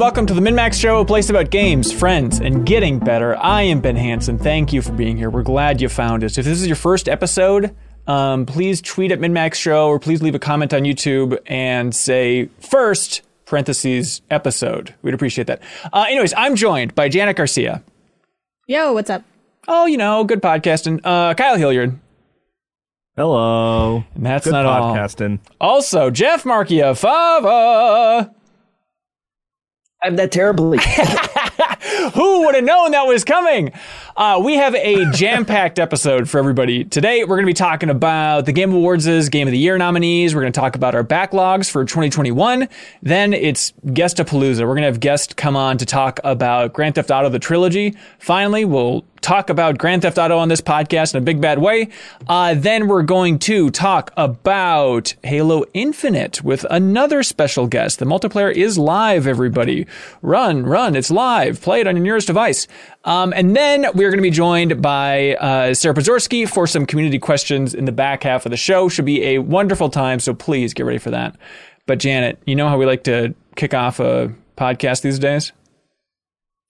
Hello and welcome to the MinnMax Show, a place about games, friends, and getting better. I am Ben Hanson. Thank you for being here. We're glad you found us. If this is your first episode, um, please tweet at MinnMax Show or please leave a comment on YouTube and say first parentheses episode. We'd appreciate that. Uh, anyways, I'm joined by Janet Garcia. Yo, what's up? Oh, you know, good podcasting. Uh, Kyle Hilliard. Hello. And that's Good not all. podcasting. Also, Jeff Marchiafava. I'm that terribly. Who would have known that was coming? Uh, we have a jam packed episode for everybody. Today, we're going to be talking about the Game Awards' Game of the Year nominees. We're going to talk about our backlogs for 2021. Then it's Guestapalooza. We're going to have guests come on to talk about Grand Theft Auto, the trilogy. Finally, we'll talk about Grand Theft Auto on this podcast in a big bad way. Uh, then we're going to talk about Halo Infinite with another special guest. The multiplayer is live, everybody. Run, run, it's live. Play it on your nearest device. Um, and then we're going to be joined by uh, Sarah Podzorski for some community questions in the back half of the show. Should be a wonderful time, so please get ready for that. But Janet, you know how we like to kick off a podcast these days?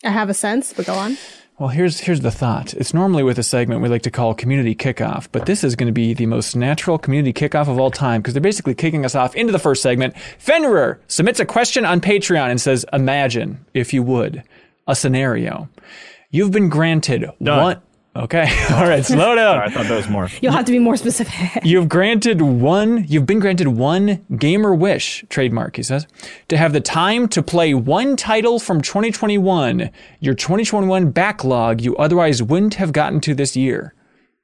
I have a sense, but go on. Well, here's here's the thought. It's normally with a segment we like to call community kickoff, but this is going to be the most natural community kickoff of all time because they're basically kicking us off into the first segment. Fenrir submits a question on Patreon and says, "Imagine, if you would, a scenario. You've been granted Done. one." Okay, all right, slow down. I thought that was more. You'll have to be more specific. You've granted one, you've been granted one gamer wish, trademark, he says, to have the time to play one title from 2021, your 2021 backlog you otherwise wouldn't have gotten to this year.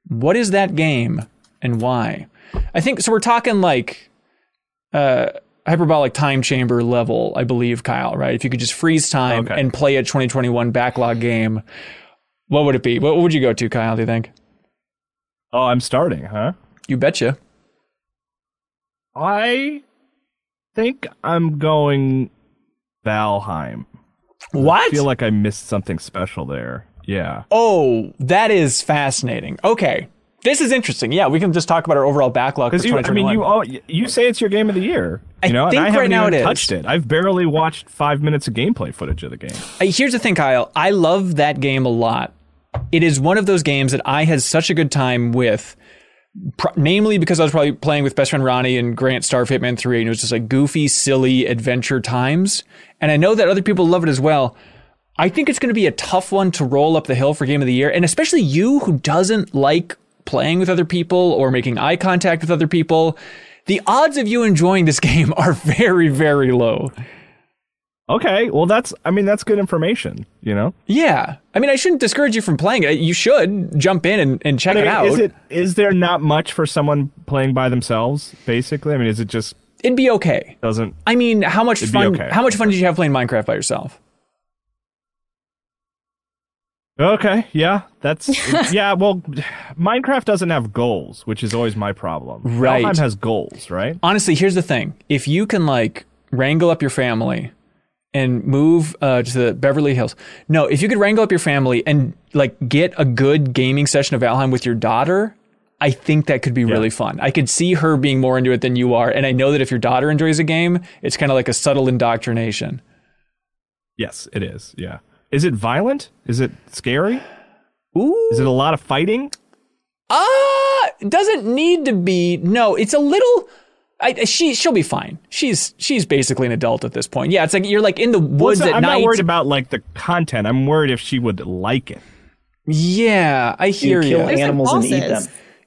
What is that game and why? I think, so we're talking like, uh, hyperbolic time chamber level, I believe, Kyle, right? If you could just freeze time Okay. and play a 2021 backlog game, what would it be? What would you go to, Kyle, do you think? Oh, I'm starting, huh? You betcha. I think I'm going Valheim. What? I feel like I missed something special there. Yeah. Oh, that is fascinating. Okay. This is interesting. Yeah, we can just talk about our overall backlog for you, I mean, you all, you say it's your game of the year. I You know, think and I right haven't now even it is. touched it. I've barely watched five minutes of gameplay footage of the game. Uh, Here's the thing, Kyle. I love that game a lot. It is one of those games that I had such a good time with, pr- namely because I was probably playing with best friend Ronnie and Grant Star Hitman 3, and it was just like goofy, silly adventure times. And I know that other people love it as well. I think it's going to be a tough one to roll up the hill for game of the year, and especially you who doesn't like playing with other people or making eye contact with other people. The odds of you enjoying this game are very, very low. Okay, well, that's, I mean, that's good information, you know? Yeah. I mean, I shouldn't discourage you from playing it. You should jump in and, and check I it out. Is it is there not much for someone playing by themselves? Basically, I mean, is it just It'd be okay. doesn't? I mean, how much fun? okay. How much fun did you have playing Minecraft by yourself? Okay, yeah, that's yeah. Well, Minecraft doesn't have goals, which is always my problem. Right. Valheim has goals, right? Honestly, here's the thing: if you can like wrangle up your family and move uh, to the Beverly Hills, no, if you could wrangle up your family and like get a good gaming session of Valheim with your daughter. I think that could be really fun. I could see her being more into it than you are, and I know that if your daughter enjoys a game, it's kind of like a subtle indoctrination. Yes, it is. Yeah. Is it violent? Is it scary? Ooh, Is it a lot of fighting? Uh, doesn't need to be. No, it's a little. I, she she'll be fine. She's she's basically an adult at this point. Yeah, it's like you're like in the Well, woods it's- at I'm night. not worried about like the content. I'm worried if she would like it. yeah, I hear you. kill There's, like, animals and eat them.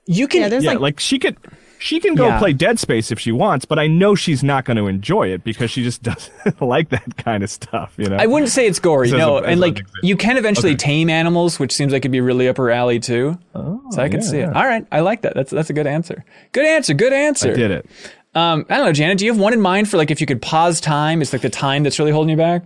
You can. Yeah, yeah, like, like, she could. She can go Yeah. play Dead Space if she wants, but I know she's not going to enjoy it because she just doesn't like that kind of stuff. You know. I wouldn't say it's gory. As a- no, and like you can eventually Okay. tame animals, which seems like it'd be really up her alley too. Oh, so I can yeah, see it. yeah. All right, I like that. That's that's a good answer. Good answer. Good answer. I did it. Um, I don't know, Janet. Do you have one in mind for like if you could pause time? It's like the time that's really holding you back.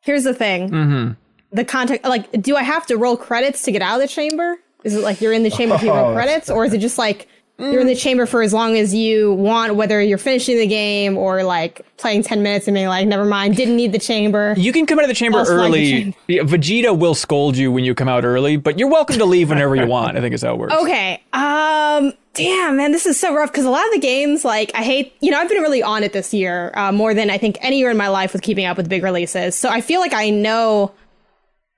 here's the thing. Mm-hmm. The context, like, do I have to roll credits to get out of the chamber? Is it like you're in the chamber if you roll Oh. credits, or is it just like you're in the chamber for as long as you want, whether you're finishing the game or like playing 10 minutes and being like, never mind, didn't need the chamber. You can come out of the chamber I'll slide the early. chamber. Yeah, Vegeta will scold you when you come out early, but you're welcome to leave whenever you want. I think is how it works. Okay. Um. Damn, man, this is so rough because a lot of the games, like, I hate. You know, I've been really on it this year, uh, more than I think any year in my life with keeping up with big releases. So I feel like I know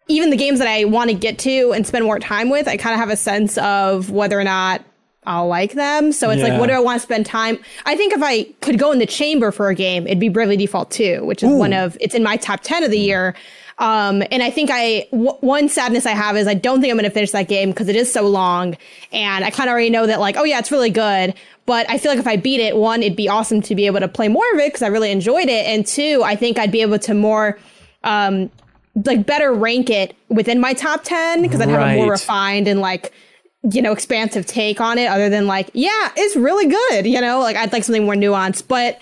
even the games that I want to get to and spend more time with. I kind of have a sense of whether or not I'll like them. So it's Yeah. like, what do I want to spend time? I think if I could go in the chamber for a game, it'd be Bravely Default 2, which is one of. It's in my top ten of the year. Um, and I think I w- one sadness I have is I don't think I'm going to finish that game because it is so long, and I kind of already know that like, oh yeah, it's really good. But I feel like if I beat it, one, it'd be awesome to be able to play more of it because I really enjoyed it, and two, I think I'd be able to more, um, like better rank it within my top ten because I'd have a more refined and like you know expansive take on it other than like yeah it's really good you know? Like i'd like something more nuanced but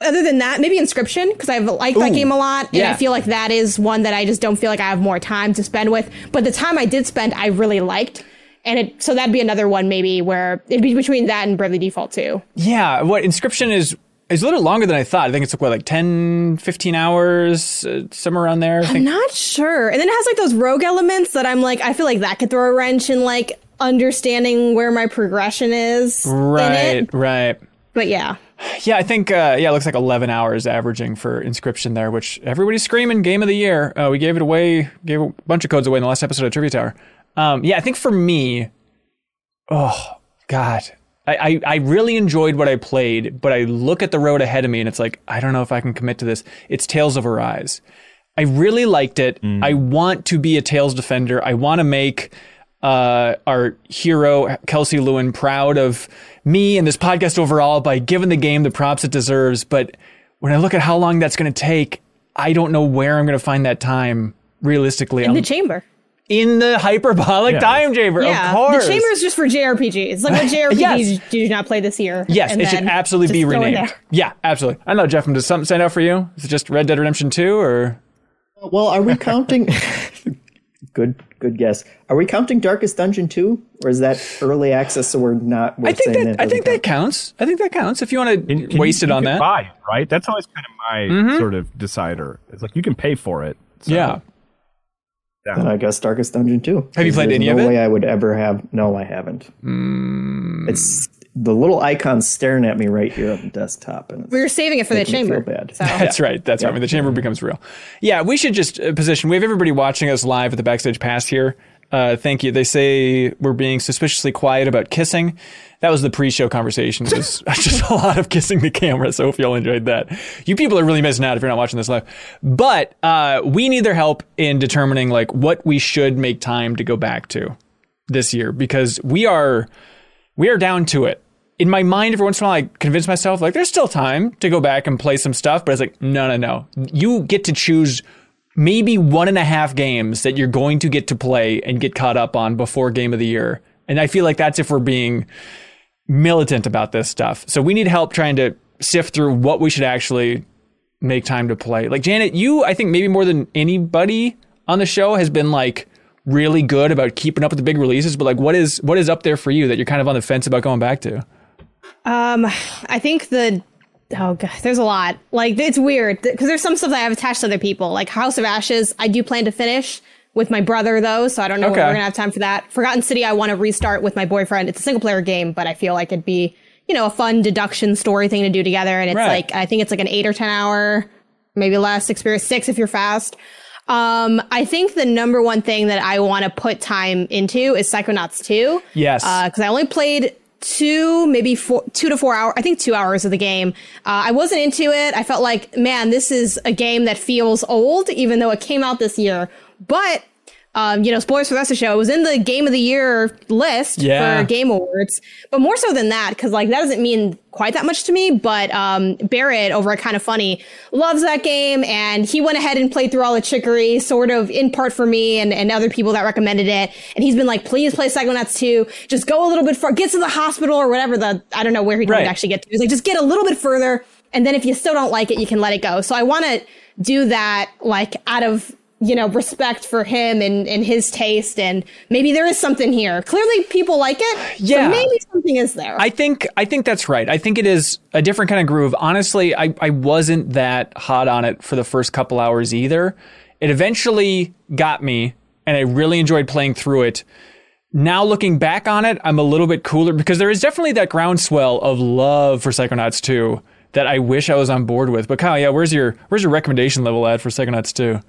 other than that maybe Inscryption because i've liked that game a lot and yeah. i feel like that is one that i just don't feel like i have more time to spend with but the time i did spend i really liked and it so that'd be another one maybe where it'd be between that and bravely default 2 Yeah, what Inscryption is is a little longer than I thought. I think it's like what like 10 15 hours uh, somewhere around there. I'm not sure and then it has like those rogue elements that i'm like i feel like that could throw a wrench in like understanding where my progression is right, right. but yeah Yeah, I think uh, yeah, it looks like 11 hours averaging for Inscryption there, which everybody's screaming game of the year. Uh, we gave it away, gave a bunch of codes away in the last episode of Trivia Tower. Um, yeah, I think for me, oh god, I, I I really enjoyed what I played, but I look at the road ahead of me and it's like I don't know if I can commit to this. It's Tales of Arise. I really liked it. I want to be a Tales defender. I want to make uh, our hero Kelsey Lewin proud of me and this podcast overall by giving the game the props it deserves. But when I look at how long that's going to take, I don't know where I'm going to find that time realistically. in I'm the chamber in the hyperbolic Yeah. time chamber, Yeah, of course. the chamber is just for JRPGs. It's like what JRPGs Yes. did you not play this year? Yes, And it should absolutely be just throw it renamed. Yeah, absolutely. I don't know, Jeff. Does something stand out for you? Is it just Red Dead Redemption Two, or Well, are we counting? good, good guess. Are we counting Darkest Dungeon 2? or is that early access? So we're not. We're I think saying that I doesn't think that counts. I think that counts. If you want to can waste you- it on that, buy it, right? That's always kind of my mm-hmm. sort of decider. It's like you can pay for it. so- yeah. Then I guess Darkest Dungeon too. Have you played There's any no of it? Hmm. way I would ever have. No, I haven't. It's the little icon staring at me right here on the desktop, and We were saving it for the chamber. feel bad. So That's right. That's right. When the chamber becomes real. Yeah, we should just uh, position. We have everybody watching us live at the backstage pass here. Uh, thank you. They say we're being suspiciously quiet about kissing. That was the pre-show conversation. It was just a lot of kissing the camera. So if y'all enjoyed that, you people are really missing out if you're not watching this live. But uh, we need their help in determining like what we should make time to go back to this year because we are we are down to it. In my mind, every once in a while, I convince myself like there's still time to go back and play some stuff, but it's like no, no, no. You get to choose maybe one and a half games that you're going to get to play and get caught up on before game of the year. And I feel like that's if we're being militant about this stuff. So we need help trying to sift through what we should actually make time to play. Like Janet, you I think maybe more than anybody on the show has been like really good about keeping up with the big releases, but like what is what is up there for you that you're kind of on the fence about going back to? Um, I think the oh god, there's a lot. Like it's weird because there's some stuff that I have attached to other people. Like House of Ashes, I do plan to finish with my brother though, so I don't know Okay. when we're gonna have time for that. Forgotten City, I want to restart with my boyfriend. It's a single player game, but I feel like it'd be you know a fun deduction story thing to do together. And it's Right. like I think it's like an eight or ten hour, maybe less experience, six if you're fast. Um, I think the number one thing that I want to put time into is Psychonauts 2 Yes. because Uh, I only played two, maybe four, two to four hours. I think two hours of the game. Uh, I wasn't into it. I felt like, man, this is a game that feels old, even though it came out this year. But um, you know, spoilers for the rest of the show. It was in the Game of the Year list Yeah. for Game Awards, but more so than that, because like that doesn't mean quite that much to me. But um, Barrett over at Kind of Funny loves that game, and he went ahead and played through all the chicory, sort of in part for me and, and other people that recommended it. And he's been like, please play Psychonauts 2. Just go a little bit far, get to the hospital or whatever the I don't know where he Right. would actually get to. He's like, just get a little bit further, and then if you still don't like it, you can let it go. So I want to do that like out of you know, respect for him and, and his taste. And maybe there is something here. Clearly people like it. Yeah. So maybe something is there. I think I think that's right. I think it is a different kind of groove. Honestly, I, I wasn't that hot on it for the first couple hours either. It eventually got me and I really enjoyed playing through it. Now looking back on it, I'm a little bit cooler because there is definitely that groundswell of love for Psychonauts 2 that I wish I was on board with. But Kyle, yeah, where's your where's your recommendation level at for Psychonauts 2?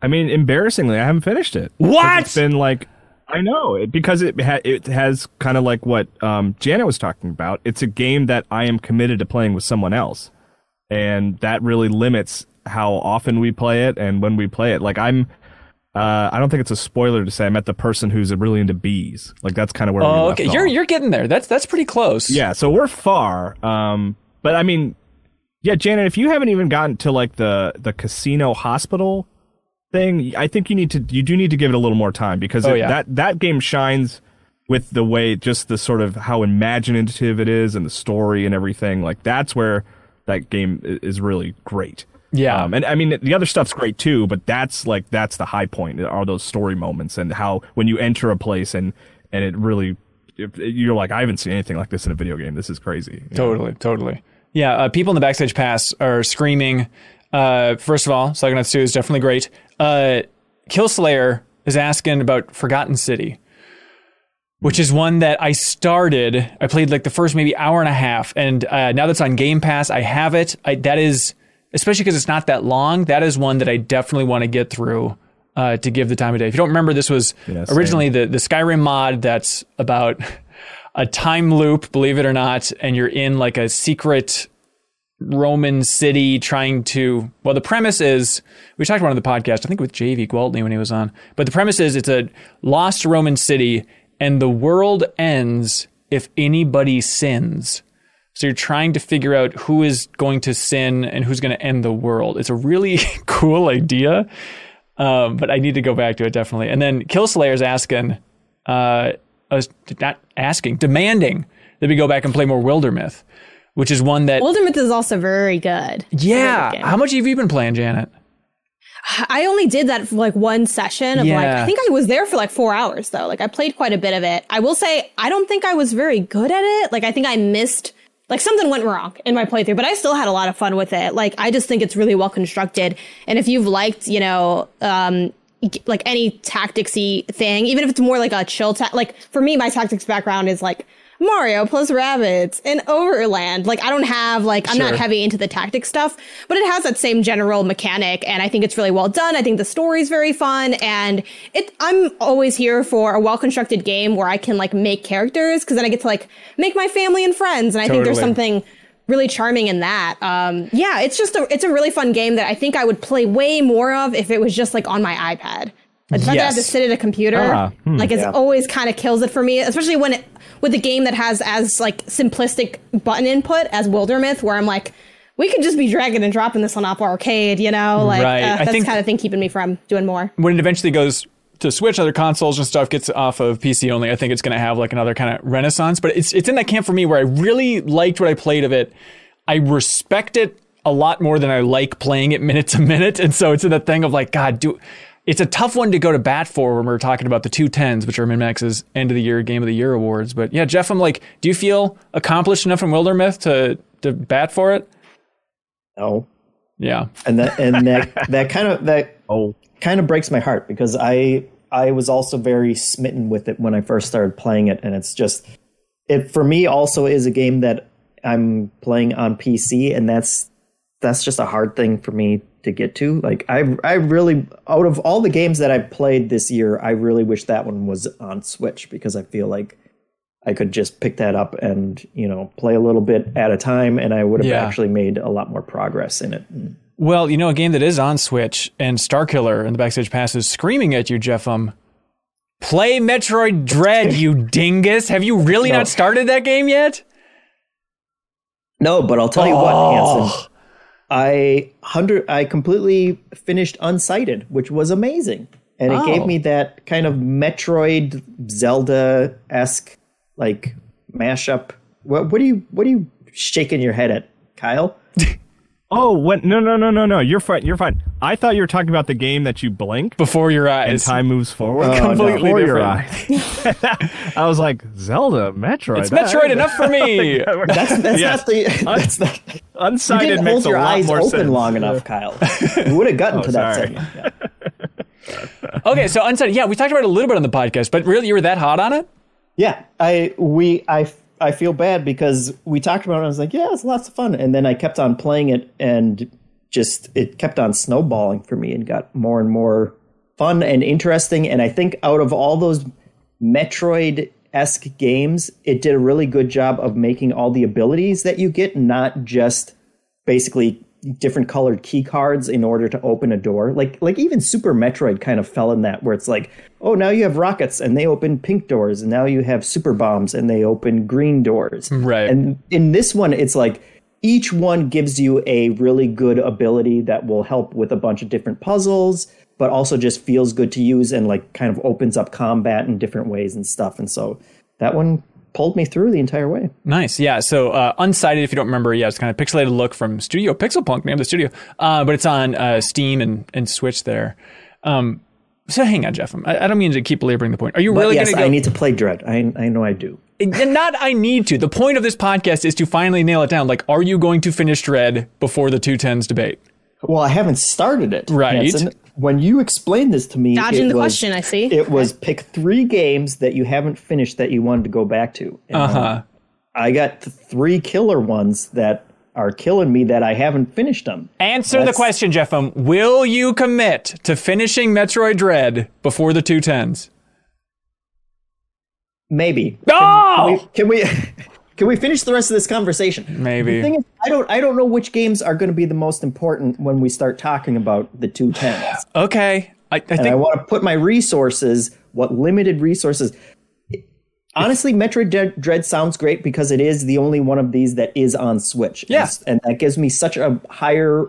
I mean, embarrassingly, I haven't finished it. What? It's been like I know it, because it ha- it has kind of like what um, Janet was talking about. It's a game that I am committed to playing with someone else, and that really limits how often we play it and when we play it. Like I'm. Uh, I don't think it's a spoiler to say I met the person who's really into bees. Like that's kind of where we Oh, left okay. You're off. you're getting there. That's that's pretty close. Yeah, so we're far. Um, but I mean, yeah, Janet, if you haven't even gotten to like the the casino hospital thing, I think you need to you do need to give it a little more time because Oh, it- yeah. that that game shines with the way just the sort of how imaginative it is and the story and everything. Like that's where that game is really great. Yeah. Um, and I mean, the other stuff's great too, but that's like that's the high point are those story moments and how when you enter a place and and it really if- you're like I haven't seen anything like this in a video game. This is crazy. You know? Totally, totally. Yeah, uh, people in the backstage pass are screaming. Uh, first of all, Psychonauts 2 is definitely great. Uh, Killslayer is asking about Forgotten City, which is one that I started. I played like the first maybe hour and a half, and uh, now that's on Game Pass, I have it. I, that is, especially because it's not that long, that is one that I definitely want to get through. Uh, to give the time of day. If you don't remember, this was Yeah, originally the, the Skyrim mod that's about a time loop, believe it or not, and you're in like a secret Roman city trying to. Well, the premise is we talked about it on the podcast, I think with Javy Gwaltney when he was on. But the premise is it's a lost Roman city, and the world ends if anybody sins. So you're trying to figure out who is going to sin and who's going to end the world. It's a really cool idea, um, but I need to go back to it definitely. And then Killslayer's asking, uh, us not asking, demanding that we go back and play more Wildermyth, which is one that Wildermyth is also very good. yeah. How much have you been playing, Janet? I only did that for like one session of like I think I was there for like four hours though. Like I played quite a bit of it. I will say I don't think I was very good at it. Like I think I missed like something went wrong in my playthrough, but I still had a lot of fun with it. Like I just think it's really well constructed. And if you've liked, you know, um like any tacticsy thing, even if it's more like a chill ta- like for me my tactics background is like Mario plus Rabbids and Overland. Like I don't have like I'm Sure. not heavy into the tactic stuff, but it has that same general mechanic and I think it's really well done. I think the story's very fun and it I'm always here for a well-constructed game where I can like make characters cuz then I get to like make my family and friends and I think there's something really charming in that. Um yeah, it's just a it's a really fun game that I think I would play way more of if it was just like on my iPad. Like the fact that I have to sit at a computer, Ah, hmm. like it's Yeah. always kind of kills it for me, especially when it with a game that has as like simplistic button input as Wildermyth, where I'm like, we could just be dragging and dropping this on Apple Arcade, you know? Like Right. uh, that's think- kind of thing keeping me from doing more. When it eventually goes to Switch, other consoles and stuff gets off of PC only, I think it's going to have like another kind of renaissance. But it's it's in that camp for me where I really liked what I played of it. I respect it a lot more than I like playing it minute to minute, and so it's in that thing of like, God, do. It's a tough one to go to bat for when we're talking about the two tens, which are MinnMax's end of the year game of the year awards. But yeah, Jeff, I'm like, do you feel accomplished enough in Wildermyth to to bat for it? No, Yeah, and that and that that kind of that Oh, kind of breaks my heart because I I was also very smitten with it when I first started playing it, and it's just it for me also is a game that I'm playing on PC, and that's that's just a hard thing for me to get to. Like I I really out of all the games that I've played this year, I really wish that one was on Switch because I feel like I could just pick that up and you know play a little bit at a time, and I would have Yeah. actually made a lot more progress in it. Mm. Well, you know, a game that is on Switch and Starkiller and the backstage pass is screaming at you, Jeffum. Play Metroid Dread, you dingus. Have you really No. not started that game yet? No, but I'll tell you what, Oh. Hanson. I hundred I completely finished Unsighted, which was amazing. And it Oh. gave me that kind of Metroid Zelda esque like mashup. What what are you what are you shaking your head at, Kyle? Oh, what? No, no, no, no, no. You're fine. You're fine. I thought you were talking about the game that you blink Before your eyes and time moves forward. Oh, no. Completely Before your eyes. I was like, Zelda, Metroid. It's Metroid enough for me. That's that's Yes. not the that's not. You Unsighted didn't makes hold a your lot eyes more open sense. long enough, Kyle. You would have gotten Oh, to that sorry. segment. Yeah. okay, so unsighted. Yeah, we talked about it a little bit on the podcast, but really, you were that hot on it? Yeah, I we I I feel bad because we talked about it. I was like, yeah, it's lots of fun, and then I kept on playing it, and just it kept on snowballing for me, and got more and more fun and interesting. And I think out of all those Metroid esque games, it did a really good job of making all the abilities that you get not just basically different colored key cards in order to open a door. Like like even Super Metroid kind of fell in that where it's like, oh now you have rockets and they open pink doors and now you have super bombs and they open green doors. Right. And in this one it's like each one gives you a really good ability that will help with a bunch of different puzzles, but also just feels good to use and like kind of opens up combat in different ways and stuff. And so that one pulled me through the entire way. Nice, yeah. So uh, unsighted, if you don't remember, yeah, it's kind of pixelated look from Studio Pixelpunk, name of the studio, uh, but it's on uh, Steam and, and Switch there. Um, so hang on, Jeff. I, I don't mean to keep belaboring the point. Are you But really yes, going to go? I need to play Dread. I I know I do. And not I need to. The point of this podcast is to finally nail it down. Like, are you going to finish Dread before the two tens debate? Well, I haven't started it. Right. Hanson. When you explained this to me, Dodging it the was- question, I see. It was pick three games that you haven't finished that you wanted to go back to. Uh huh. I got th- three killer ones that are killing me that I haven't finished them. Answer the That's- question, Jeffem. Will you commit to finishing Metroid Dread before the two tens? Maybe. Oh! Can we? Can we, can we finish the rest of this conversation? Maybe. The thing is, I don't. I don't know which games are going to be the most important when we start talking about the two tens. Okay. I, I and I want to put my resources, what limited resources. Honestly, Metroid Dread, sounds great because it is the only one of these that is on Switch. Yeah. and, and that gives me such a higher,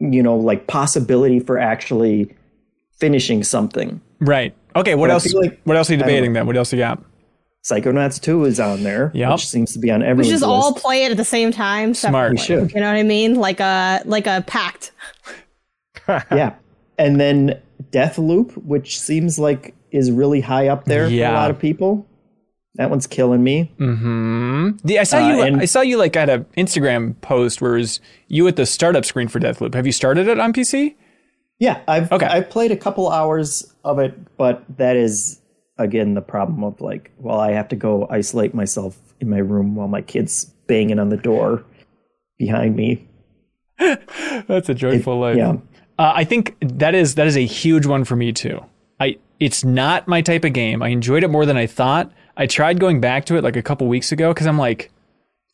you know, like possibility for actually finishing something. right. Okay. What But else? like- what else are you debating then? What else you got? Psychonauts 2 is on there, Yep. which seems to be on We should just list. all play it at the same time. Smart. we should, You know what I mean? Like a like a pact. yeah. And then Deathloop, which seems like is really high up there for a lot of people. That one's killing me. The, I saw Uh, you. and- I saw you like at an Instagram post where it was you at the startup screen for Deathloop. Have you started it on PC? Yeah, I've Okay. I've played a couple hours of it, but that is again the problem of like, well, I have to go isolate myself in my room while my kids banging on the door behind me. That's a joyful life. Yeah. Uh, I think that is that is a huge one for me too. I it's not my type of game. I enjoyed it more than I thought. I tried going back to it like a couple weeks ago because I'm like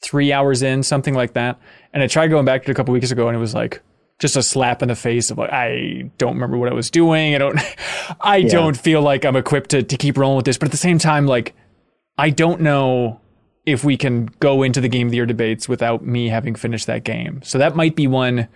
three hours in, something like that. And I tried going back to it a couple weeks ago, and it was like just a slap in the face of like I don't remember what I was doing. I don't I don't feel like I'm equipped to to keep rolling with this. But at the same time, like I don't know if we can go into the game of the year debates without me having finished that game. So that might be one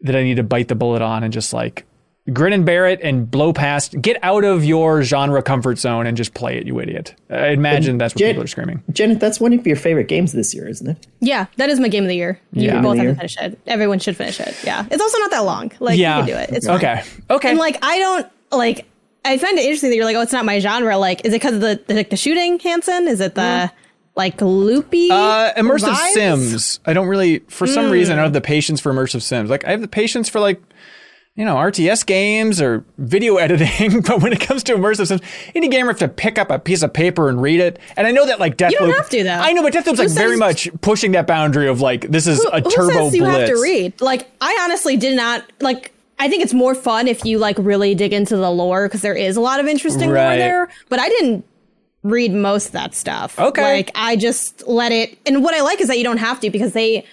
that I need to bite the bullet on and just like grin and bear it and blow past. Get out of your genre comfort zone and just play it, you idiot. I imagine that's what Jen- people are screaming. Janet, that's one of your favorite games this year, isn't it? Yeah, that is my game of the year. You Yeah. both have to finish it. Everyone should finish it. Yeah, it's also not that long. Like Yeah. you can do it. It's fine. okay. Okay. And like I don't like. I find it interesting that you're like, oh, it's not my genre. Like, is it because of the, the like the shooting, Hanson? Is it the like loopy uh, immersive vibes? sims. I don't really, for some reason, I don't have the patience for immersive sims. Like I have the patience for like, you know, RTS games or video editing, but when it comes to immersive sims, any gamer have to pick up a piece of paper and read it. And I know that like Deathloop, you don't have to, though. I know, but Deathloop's like Who very much pushing that boundary of like this is a Who turbo says you have to read? Like, I honestly did not like. I think it's more fun if you like really dig into the lore because there is a lot of interesting Right. lore there. But I didn't read most of that stuff. Okay. like I just let it. And what I like is that you don't have to because they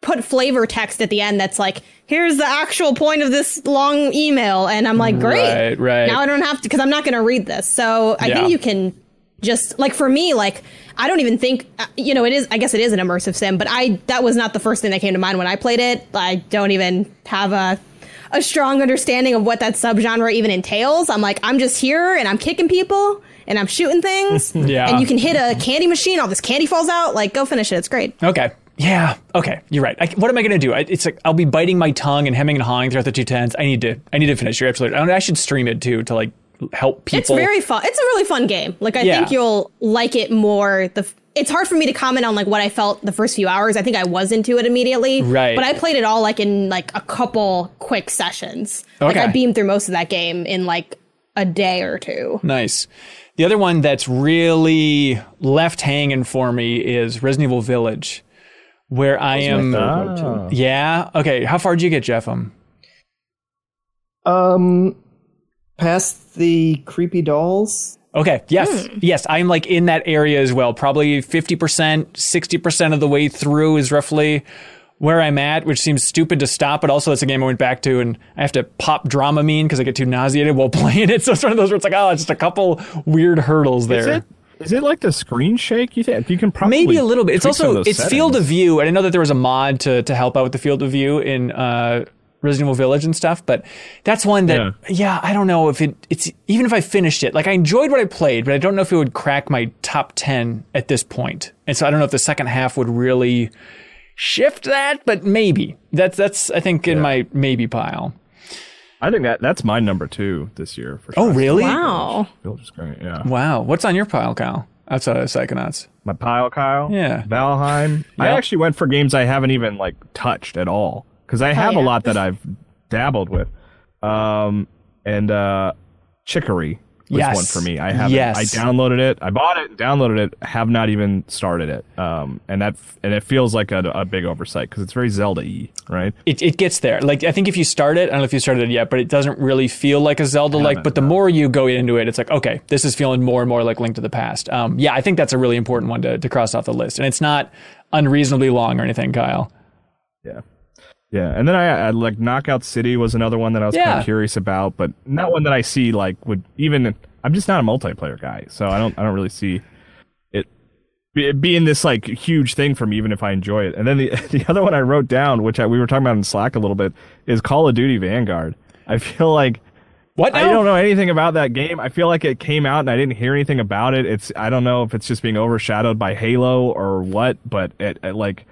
put flavor text at the end that's like, here's the actual point of this long email, and I'm like, great, Right, right. Now I don't have to because I'm not going to read this. So I Yeah. think you can just like for me like i don't even think uh, you know it is i guess it is an immersive sim but i that was not the first thing that came to mind when i played it i don't even have a a strong understanding of what that subgenre even entails i'm like i'm just here and i'm kicking people and i'm shooting things Yeah. and you can hit a candy machine all this candy falls out like go finish it it's great Okay. Yeah. Okay. You're right. I, what am I going to do? I, it's like I'll be biting my tongue and hemming and hawing throughout the two tens. I need to. I need to finish. You're absolutely. I, I should stream it too to like help people. It's very fun. It's a really fun game. Like I Yeah. think you'll like it more. The it's hard for me to comment on like what I felt the first few hours. I think I was into it immediately. Right. But I played it all like in like a couple quick sessions. Like Okay. I beamed through most of that game in like a day or two. Nice. The other one that's really left hanging for me is Resident Evil Village, where I am. Oh. Yeah. Okay. How far did you get, Jeff? Um. Um, past the creepy dolls. Okay. Yes. Yes. I'm like in that area as well. Probably 50%, 60% of the way through is roughly where I'm at, which seems stupid to stop, but also it's a game I went back to and I have to pop Dramamine because I get too nauseated while playing it. So it's one of those where it's like, oh, it's just a couple weird hurdles there. Is it like the screen shake? You think you can probably Maybe a little bit. It's tweak some of also it's field of view, and I know that there was a mod to to help out with the field of view in uh, Resident Evil Village and stuff. But that's one that Yeah. yeah. I don't know if it it's even if I finished it. Like I enjoyed what I played, but I don't know if it would crack my top ten at this point. And so I don't know if the second half would really shift that, but maybe that's that's I think in my maybe pile. I think that that's my number two this year for sure. Oh really? Wow. Village is great. Yeah. Wow. What's on your pile, Kyle? Outside of Psychonauts. My pile, Kyle. Yeah. Valheim. I actually went for games I haven't even like touched at all because I have a yeah. lot that I've dabbled with. Um, and uh, Chicory was Yes. one for me. I haven't. Yes. I downloaded it. I bought it. Downloaded it. Have not even started it. Um, and that and it feels like a, a big oversight because it's very Zelda-y, right? it, it gets there. Like I think if you start it, I don't know if you started it yet, but it doesn't really feel like a Zelda like. But the more you go into it, it's like okay, this is feeling more and more like Link to the Past. Um, yeah, I think that's a really important one to, to cross off the list, and it's not unreasonably long or anything, Kyle. Yeah. Yeah, and then I, I like Knockout City was another one that I was kind of curious about, but not one that I see like would even. I'm just not a multiplayer guy, so I don't. I don't really see it it being this like huge thing for me, even if I enjoy it. And then the the other one I wrote down, which I, we were talking about in Slack a little bit, is Call of Duty Vanguard. I feel like What? I don't know anything about that game. I feel like it came out and I didn't hear anything about it. It's I don't know if it's just being overshadowed by Halo or what, but it, it like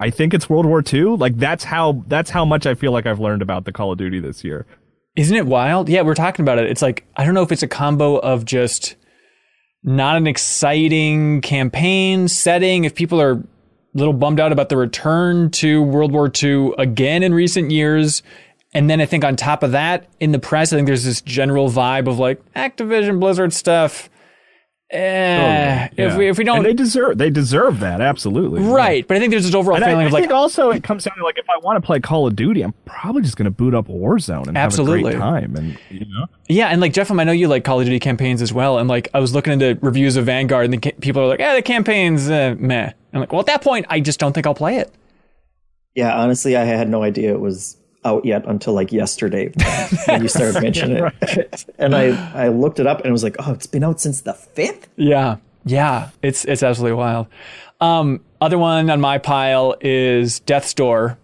I think it's World War II. Like that's how that's how much I feel like I've learned about the Call of Duty this year. Isn't it wild? Yeah, we're talking about it. It's like I don't know if it's a combo of just not an exciting campaign setting. If people are a little bummed out about the return to World War II again in recent years. And then I think on top of that, in the press, I think there's this general vibe of like Activision Blizzard stuff. Eh, if we if we don't and they deserve they deserve that absolutely right, but I think there's this overall And feeling I of like think also it comes down to like if I want to play Call of Duty, I'm probably just going to boot up Warzone and Absolutely. have a great time. And you know, Yeah, and like Jeff, I know you like Call of Duty campaigns as well. And like I was looking into reviews of Vanguard, and the ca- people are like, "Yeah, the campaign's uh, meh." I'm like, "Well, at that point, I just don't think I'll play it." Yeah, honestly, I had no idea it was out yet until like yesterday when you started mentioning it. and I, I looked it up and it was like, oh, it's been out since the fifth. Yeah, yeah, it's it's absolutely wild. Um, other one on my pile is Death's Door.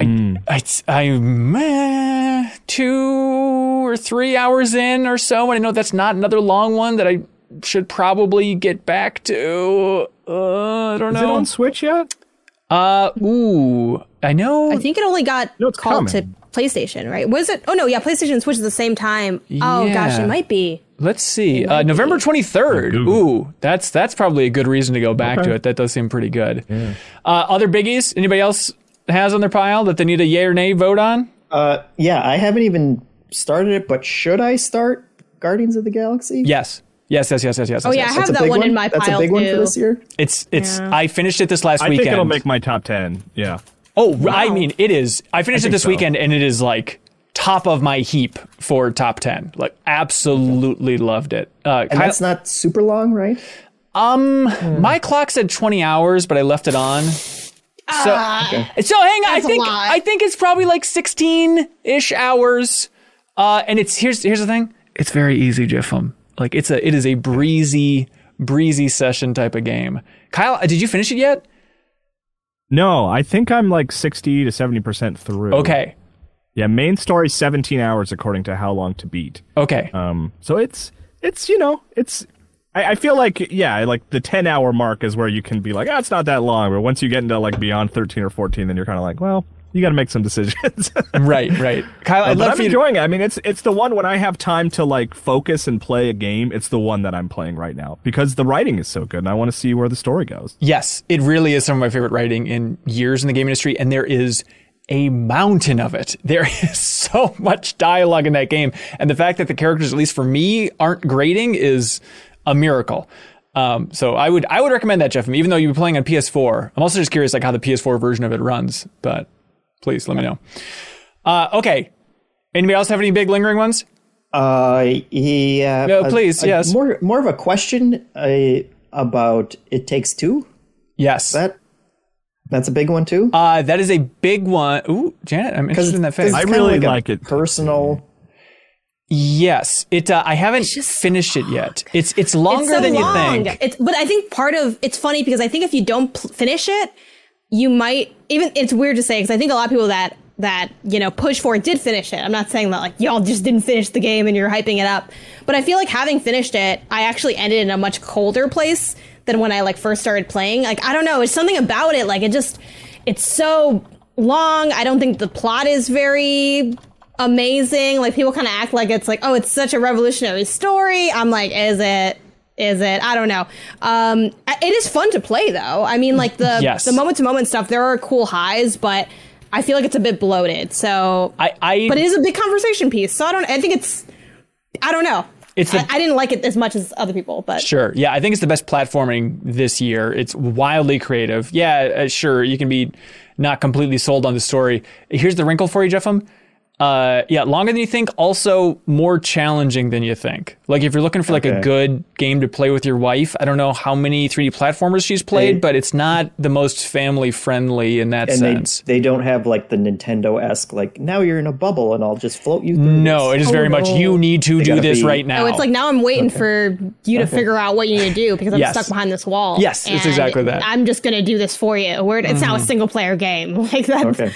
I, I, I'm eh, two or three hours in or so, and I know that's not another long one that I should probably get back to. Uh, I don't is know. Is it on Switch yet? Uh, ooh, I know. I think it only got No, it's called to. PlayStation, right? Was it? Oh no, yeah, PlayStation and Switch at the same time. Oh gosh, it might be. Let's see. Uh, November twenty third. Google. Ooh, that's that's probably a good reason to go back Okay. to it. That does seem pretty good. Uh, other biggies? Anybody else has on their pile that they need a yay or nay vote on? Uh, yeah, I haven't even started it, but should I start Guardians of the Galaxy? Yes. Yes, yes, yes, yes, yes. Oh yeah, yes. I have that big one in my That's pile a big one for this year. It's it's. Yeah. I finished it this last I weekend. think it'll make my top ten. Yeah. Oh, I mean, it is. I finished it this so. weekend, and it is like top of my heap for top ten. Like, absolutely loved it. Uh, And Kyle- that's not super long, right? Um my clock said 20 hours, but I left it on. So, so hang on. I That's a think. I think it's probably like 16-ish hours. Uh, and it's here's here's the thing. It's very easy, Jiffum. Like it's a it is a breezy breezy session type of game. Kyle, uh, did you finish it yet? No, I think I'm like sixty to seventy percent through. Okay. Yeah, main story seventeen hours according to how long to beat. Okay. Um, so it's it's you know it's I, I feel like yeah, like the ten hour mark is where you can be like, ah, it's not that long. But once you get into like beyond thirteen or fourteen, then you're kind of like, well, you got to make some decisions. right, right. Kyle, but love I'm you. To, enjoying it. I mean, it's it's the one when I have time to like focus and play a game. It's the one that I'm playing right now because the writing is so good, and I want to see where the story goes. yes, it really is some of my favorite writing in years in the game industry, and there is a mountain of it. There is so much dialogue in that game, and the fact that the characters, at least for me, aren't grating is a miracle. Um, so I would I would recommend that, Jeff. Even though been playing on PS4, I'm also just curious like how the PS4 version of it runs. But please let me know. Uh, okay. Anybody else have any big lingering ones? Uh, yeah. No, uh, please, uh, yes. More, more of a question uh, about It Takes Two. Yes. That that's a big one too. uh, that is a big one. Ooh, Janet, I'm interested in that face. I really a like it. Personal. Yes, it. Uh, I haven't just finished it yet. It's it's longer It's so than long. you think. It's but I think part of it's funny because I think if you don't pl- finish it, you might even. It's weird to say because I think a lot of people that that you know push for it did finish it. I'm not saying that like y'all just didn't finish the game and you're hyping it up, but I feel like having finished it, I actually ended in a much colder place than when I like first started playing. Like I don't know, it's something about it. Like it just it's so long. I don't think the plot is very amazing. Like people kind of act like it's like, oh, it's such a revolutionary story. I'm like, is it? Is it? I don't know. Um, it is fun to play though. I mean, like the Yes. the moment to moment stuff. There are cool highs, but I feel like it's a bit bloated. So, I, I but it is a big conversation piece. So I don't. I think it's. I don't know. It's the- I, I didn't like it as much as other people, but Sure. Yeah, I think it's the best platforming this year. It's wildly creative. Yeah, uh, sure. You can be not completely sold on the story. Here's the wrinkle for you, Jeffem. Uh, yeah, longer than you think. Also, more challenging than you think. Like if you're looking for like a good game to play with your wife, I don't know how many 3D platformers she's played, They- but it's not the most family friendly in that And sense. they they don't have like the Nintendo esque like now you're in a bubble and I'll just float you through. no, it this." is very Oh, much you need to do this be- right now. Oh, it's like now I'm waiting for you to figure out what you need to do because I'm Yes. stuck behind this wall. Yes, it's exactly that. Mm-hmm. I'm just gonna do this for you. Where it's now a single player game like that.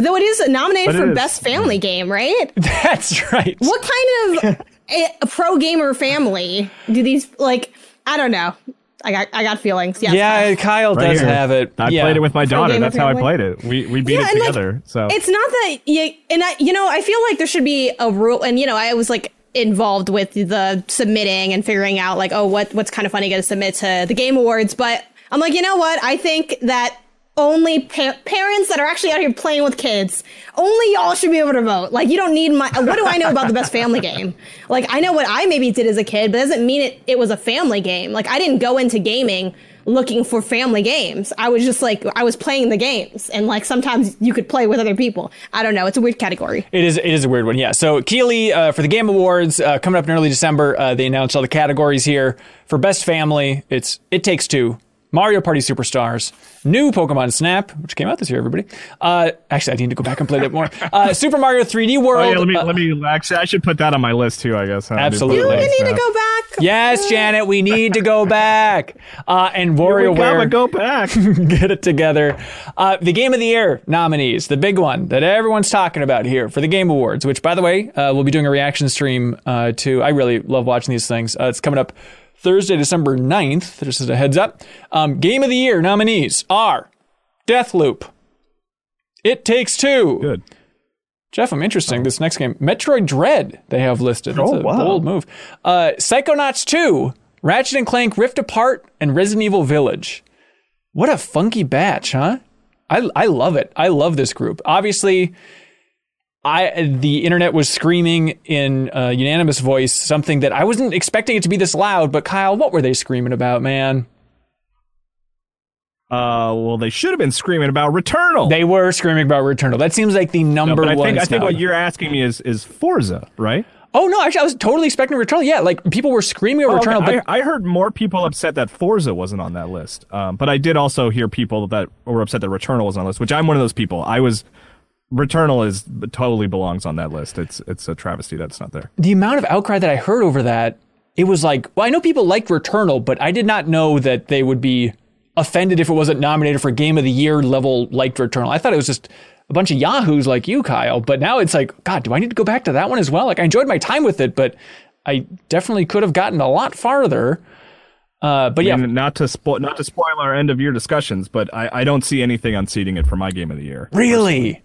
Okay. Though it is nominated But for is. best family mm. game, right? That's right. What kind of a, a pro gamer family do these like? I don't know. I got I got feelings. Yes. Yeah, Kyle Right does here. have it. I yeah. played it with my daughter. That's of how I played it. We we beat Yeah, it and, like, together. so It's not that you and I you know, I feel like there should be a rule and you know, I was like involved with the submitting and figuring out like, oh, what what's kind of funny to submit to the game awards, but I'm like, you know what? I think that only pa- parents that are actually out here playing with kids, only y'all should be able to vote. Like, you don't need my. What do I know about the best family game? Like, I know what I maybe did as a kid, but doesn't mean it. It was a family game. Like, I didn't go into gaming looking for family games. I was just like, I was playing the games, and like sometimes you could play with other people. I don't know. It's a weird category. It is. It is a weird one. Yeah. So Keighley uh, for the Game Awards uh, coming up in early December. Uh, they announced all the categories here for Best Family. It's It Takes Two, Mario Party Superstars, new Pokemon Snap, which came out this year. Everybody. Uh, actually, I need to go back and play that more. Uh, Super Mario 3D World. Oh yeah, let me uh, let me actually I should put that on my list too. I guess. huh? Absolutely. You Nice need to go back. Yes, Janet, we need to go back. Uh, and We gotta WarioWare. go back. get it together. Uh, the Game of the Year nominees, the big one that everyone's talking about here for the Game Awards, which, by the way, uh, we'll be doing a reaction stream uh, to. I really love watching these things. Uh, it's coming up Thursday, December 9th, just as a heads up. Um, Game of the Year nominees are Deathloop, It Takes Two. Good. Jeff, I'm interesting. This next game, Metroid Dread, they have listed. That's Oh, a wow. bold move. Uh, Psychonauts 2, Ratchet and Clank Rift Apart, and Resident Evil Village. What a funky batch, huh? I, I love it. I love this group. Obviously, I the internet was screaming in uh, unanimous voice something that I wasn't expecting it to be this loud. But Kyle, what were they screaming about, man? Uh, well, they should have been screaming about Returnal. They were screaming about Returnal. That seems like the No, number but I one. think I think what you're asking me is is Forza, right? Oh no, actually, I was totally expecting Returnal. Yeah, like people were screaming over Oh, okay. Returnal, but I, I heard more people upset that Forza wasn't on that list. Um, but I did also hear people that were upset that Returnal was on the list, which I'm one of those people. I was Returnal is totally belongs on that list. It's it's a travesty that's not there. the amount of outcry that I heard over that, it was like, well, I know people like Returnal, but I did not know that they would be offended if it wasn't nominated for Game of the Year level liked Returnal. I thought it was just a bunch of yahoos like you, Kyle. But now it's like, God, do I need to go back to that one as well? Like I enjoyed my time with it, but I definitely could have gotten a lot farther. Uh, but yeah, And not to spoil not to spoil our end of year discussions, but I, I don't see anything unseating it for my game of the year. really, Yeah.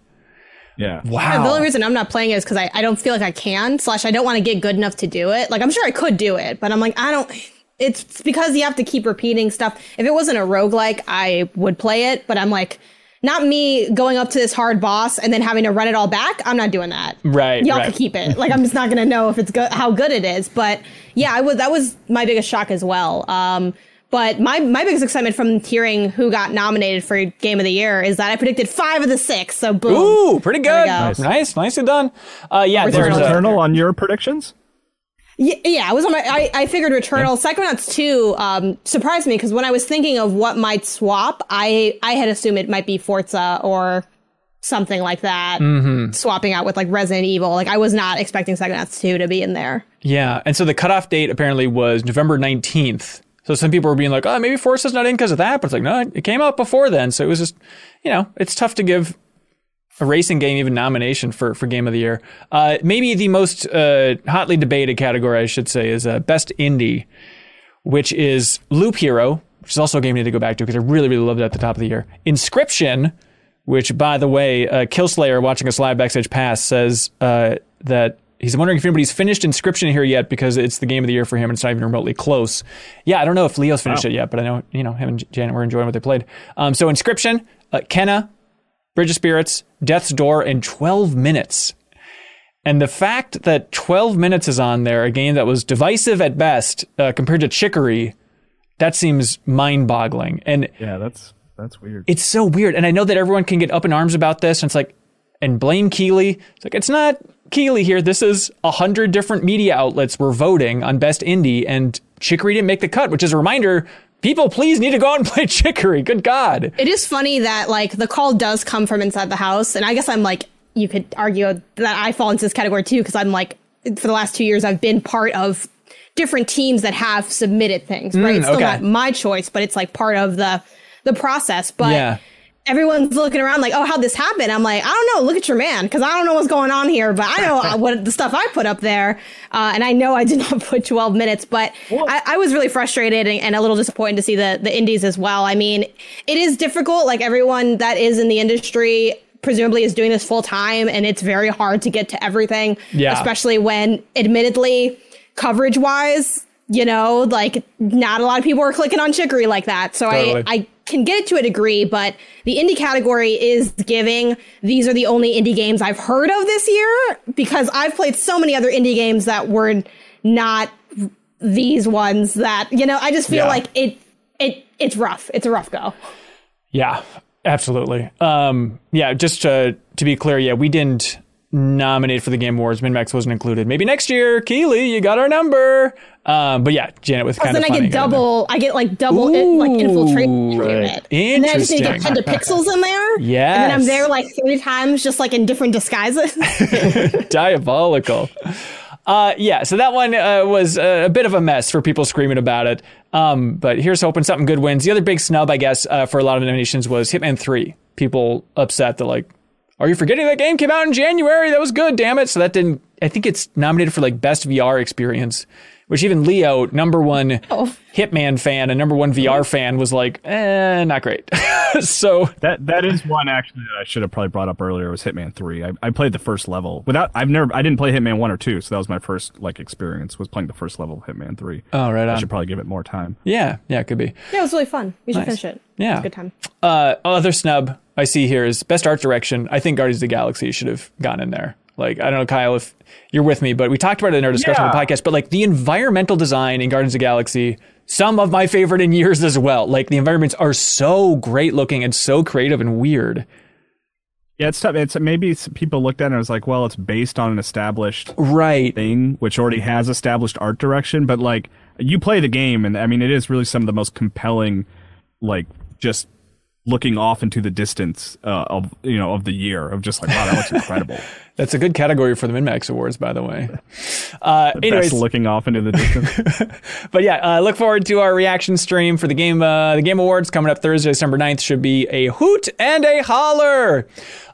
Yeah, wow. the only reason I'm not playing it is because I, I don't feel like I can, slash, I don't want to get good enough to do it. Like, I'm sure I could do it, but I'm like, I don't. It's because you have to keep repeating stuff. If it wasn't a roguelike, I would play it, but I'm like, not me going up to this hard boss and then having to run it all back. I'm not doing that. Right, Y'all right. can keep it. Like, I'm just not going to know if it's good, how good it is. But yeah, I was, that was my biggest shock as well. Um, but my, my biggest excitement from hearing who got nominated for Game of the Year is that I predicted five of the six. So boom. Ooh, pretty good. go. Nice. nice, nicely done. Uh, yeah, there's Returnal. a, Eternal on your predictions? Yeah, yeah, I was on my. I, I figured Returnal, Psychonauts two um, surprised me because when I was thinking of what might swap, I I had assumed it might be Forza or something like that, swapping out with like Resident Evil. Like I was not expecting Psychonauts two to be in there. yeah, and so the cutoff date apparently was November 19th. So some people were being like, oh, maybe Forza's not in because of that. But it's like, no, it came out before then. So it was just, you know, it's tough to give a racing game even nomination for, for Game of the Year. Uh, maybe the most uh, hotly debated category, I should say, is uh, Best Indie, which is Loop Hero, which is also a game I need to go back to because I really, really loved it at the top of the year. Inscryption, which, by the way, uh, Killslayer watching us live backstage pass says uh, that he's wondering if anybody's finished Inscryption here yet because it's the game of the year for him and it's not even remotely close. Yeah, I don't know if Leo's finished it yet, but I know you know him and Janet were enjoying what they played. Um, so Inscryption, uh, Kena, Bridge of Spirits, Death's Door, and 12 Minutes. And the fact that 12 Minutes is on there, a game that was divisive at best uh, compared to Chicory, that seems mind boggling. And Yeah, that's that's weird. it's so weird. And I know that everyone can get up in arms about this. And it's like, and blame Keighley. It's like, it's not Keighley here. This is a hundred different media outlets were voting on best indie and Chicory didn't make the cut, which is a reminder. People, please need to go out and play Chicory. Good God. It is funny that like the call does come from inside the house, and I guess I'm like you could argue that I fall into this category too because I'm like for the last two years I've been part of different teams that have submitted things. Right, mm, it's still okay. not my choice, but it's like part of the the process. But Yeah. Everyone's looking around like, oh, how'd this happen? I'm like, I don't know. Look at your man, because I don't know what's going on here, but I know what the stuff I put up there, uh, and I know I did not put 12 minutes. But I, I was really frustrated and, and a little disappointed to see the the indies as well. I mean, it is difficult. Like everyone that is in the industry. Presumably is doing this full time, and it's very hard to get to everything. Yeah. Especially when, admittedly, coverage wise, you know, like not a lot of people are clicking on Chicory like that. So Totally. I, I can get it to a degree, but the indie category is giving. These are the only indie games I've heard of this year because I've played so many other indie games that were not these ones that, you know, I just feel Yeah. like it, it, it's rough. It's a rough go. Yeah, absolutely. Um, yeah, just to, to be clear, yeah, we didn't nominate for the Game Awards. MinnMax wasn't included. Maybe next year, Keighley, you got our number. Um, but yeah, Janet was kind then of I funny. get double, I get like double, it, like infiltration right. of it. And then I just need to get Interesting. 10 pixels in there. Yeah. And then I'm there like three times, just like in different disguises. diabolical. Uh, yeah, so that one uh, was uh, a bit of a mess for people screaming about it. Um, but here's hoping something good wins. The other big snub, I guess, uh, for a lot of nominations was Hitman 3. People upset that, like, are you forgetting that game came out in January? That was good, damn it. So that didn't, I think it's nominated for, like, best VR experience, which even Leo, number one Oh. Hitman fan and number one VR fan, was like, eh, not great. so That that is one actually that I should have probably brought up earlier was Hitman Three. I, I played the first level without. I've never. I didn't play Hitman One or Two, so that was my first like experience was playing the first level of Hitman Three. Oh, right I should probably give it more time. yeah, yeah, it could be. yeah, it was really fun. We should Nice. finish it. Yeah. It was a good time. Uh, other snub I see here is best art direction. I think Guardians of the Galaxy should have gone in there. Like, I don't know, Kyle, if you're with me, but we talked about it in our discussion on the podcast. But like the environmental design in Guardians of the Galaxy, some of my favorite in years as well. Like the environments are so great looking and so creative and weird. Yeah, it's tough. It's maybe people looked at it and was like, well, it's based on an established Right. thing which already has established art direction, but like you play the game, and I mean, it is really some of the most compelling, like just looking off into the distance uh, of you know of the year of just like wow that looks incredible. That's a good category for the MinnMax Awards, by the way. Uh, anyways, Best looking off into the distance. but yeah, uh, look forward to our reaction stream for the game. Uh, the Game Awards coming up Thursday, December 9th should be a hoot and a holler.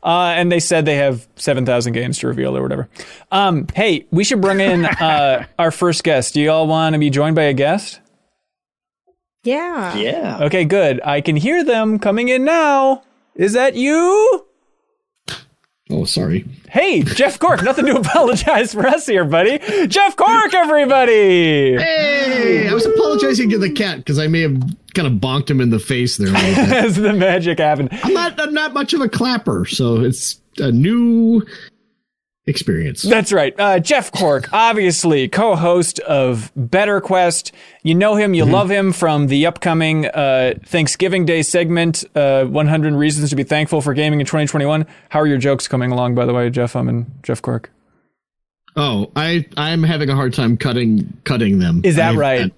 Uh, and they said they have 7,000 games to reveal or whatever. Um, hey, we should bring in uh, our first guest. Do you all want to be joined by a guest? Yeah. Yeah. Okay, good. I can hear them coming in now. Is that you? Oh, sorry. Hey, Jeff Cork. Nothing to apologize for us here, buddy. Jeff Cork, everybody. Hey, I was apologizing to the cat because I may have kind of bonked him in the face there. A little bit. As the magic happened. I'm not I'm not much of a clapper, so it's a new experience. That's right. Uh, Jeff Cork, obviously co-host of BetterQuest. You know him, you love him from the upcoming uh, Thanksgiving Day segment, uh, 100 Reasons to be Thankful for Gaming in 2021. How are your jokes coming along, by the way, Jeff? I'm in Jeff Cork. Oh, I I'm having a hard time cutting cutting them. Is that I've right?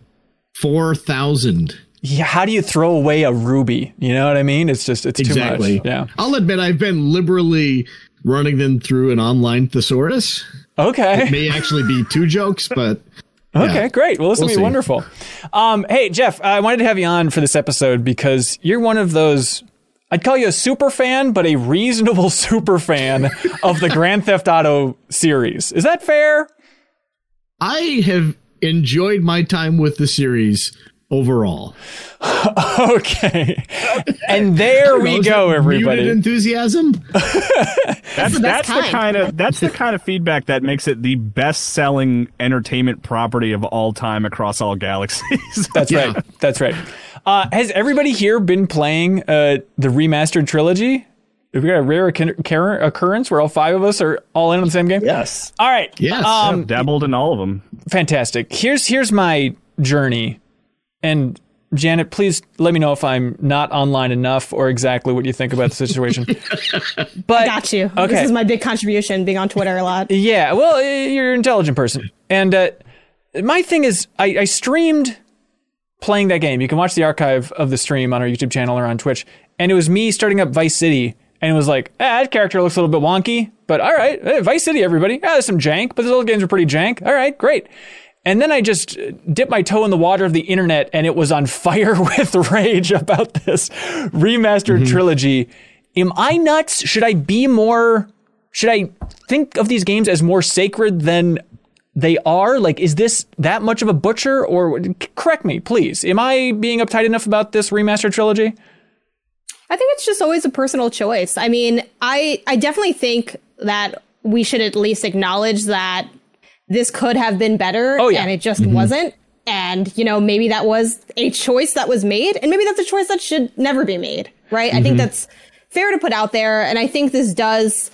Four thousand. Yeah, how do you throw away a ruby? You know what I mean? It's just it's Exactly. too much. Yeah. I'll admit I've been liberally running them through an online thesaurus. Okay. It may actually be two jokes, but Okay, yeah. great. Well, this will We'll be see. wonderful. Um, hey, Jeff, I wanted to have you on for this episode because you're one of those. I'd call you a super fan, but a reasonable super fan of the Grand Theft Auto series. Is that fair? I have enjoyed my time with the series overall. Okay. And there we go, that muted everybody. enthusiasm. That's the best that's the kind. kind of that's the kind of feedback that makes it the best selling entertainment property of all time across all galaxies. That's Yeah. right. That's right. Uh, has everybody here been playing uh, the remastered trilogy? Have we got a rare occur- occur- occurrence where all five of us are all in on the same game? Yes. All right. Yes. Um, Dabbled in all of them. fantastic. Here's here's my journey, and Janet, please let me know if I'm not online enough or exactly what you think about the situation. But I Got you. Okay. This is my big contribution being on Twitter a lot. yeah, well, you're an intelligent person, and uh, my thing is, I, I streamed playing that game. You can watch the archive of the stream on our YouTube channel or on Twitch, and it was me starting up Vice City. And it was like, ah, that character looks a little bit wonky, but all right, eh, Vice City, everybody. Ah, there's some jank, but those old games are pretty jank. All right, great. And then I just dipped my toe in the water of the internet, and it was on fire with rage about this remastered mm-hmm. trilogy. Am I nuts? Should I be more? Should I think of these games as more sacred than they are? Like, is this that much of a butcher? Or correct me, please. Am I being uptight enough about this remastered trilogy? I think it's just always a personal choice. I mean, I I definitely think that we should at least acknowledge that this could have been better Oh, yeah. and it just mm-hmm. wasn't. And, you know, maybe that was a choice that was made and maybe that's a choice that should never be made, right? I think mm-hmm. that's fair to put out there and I think this does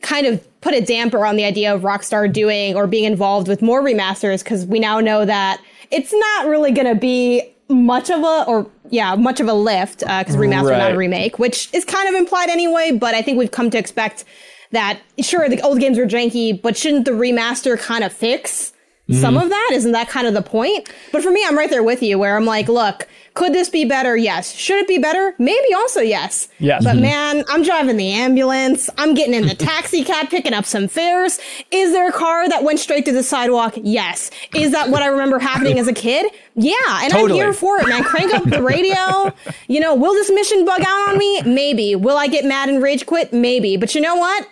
kind of put a damper on the idea of Rockstar doing or being involved with more remasters because we now know that it's not really going to be much of a or yeah much of a lift uh, because remaster not a remake which is kind of implied anyway but i think we've come to expect that sure the old games were janky but shouldn't the remaster kind of fix some mm-hmm. of that? Isn't that kind of the point? But for me i'm right there with you where i'm like look could this be better? Yes. Should it be better? Maybe also yes. Yes. but mm-hmm. man i'm driving the ambulance. I'm getting in the taxi cab picking up some fares. Is there a car that went straight to the sidewalk? Yes. Is that what i remember happening as a kid? Yeah and Totally. i'm here for it man. Crank up the radio. You know will this mission bug out on me? Maybe. Will i get mad and rage quit? Maybe. But you know what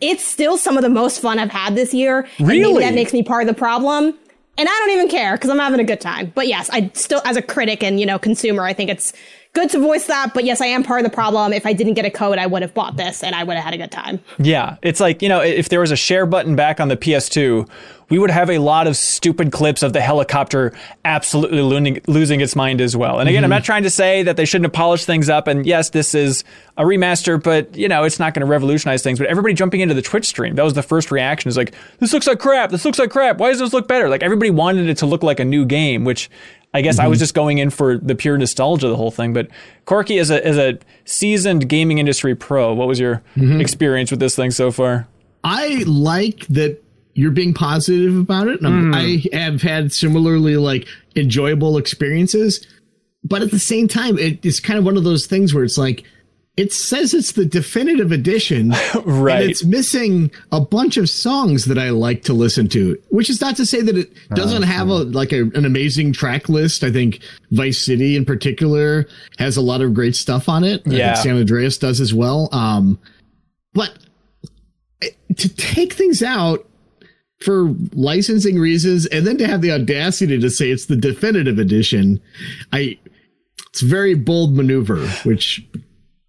it's still some of the most fun I've had this year. Really? that makes me part of the problem. And I don't even care because I'm having a good time. But yes, I still, as a critic and, you know, consumer, I think it's good to voice that. But yes, I am part of the problem. If I didn't get a code, I would have bought this and I would have had a good time. Yeah, it's like, you know, if there was a share button back on the PS2, we would have a lot of stupid clips of the helicopter absolutely losing, losing its mind as well. And again, I'm mm-hmm. not trying to say that they shouldn't have polished things up. And yes, this is a remaster, but, you know, it's not going to revolutionize things. But everybody jumping into the Twitch stream, that was the first reaction is like, this looks like crap. This looks like crap. Why does this look better? Like everybody wanted it to look like a new game, which I guess I was mm-hmm. just going in for the pure nostalgia of the whole thing. But Corky, as a, as a seasoned gaming industry pro, what was your mm-hmm. experience with this thing so far? I like that you're being positive about it. I'm- mm. I have had similarly like enjoyable experiences, but at the same time, it, it's kind of one of those things where it's like it says it's the definitive edition, Right. And it's missing a bunch of songs that I like to listen to. Which is not to say that it doesn't have a like a, an amazing track list. I think Vice City in particular has a lot of great stuff on it. I Yeah. think San Andreas does as well. Um, but eh, to take things out for licensing reasons and then to have the audacity to say it's the definitive edition, I it's very bold maneuver, which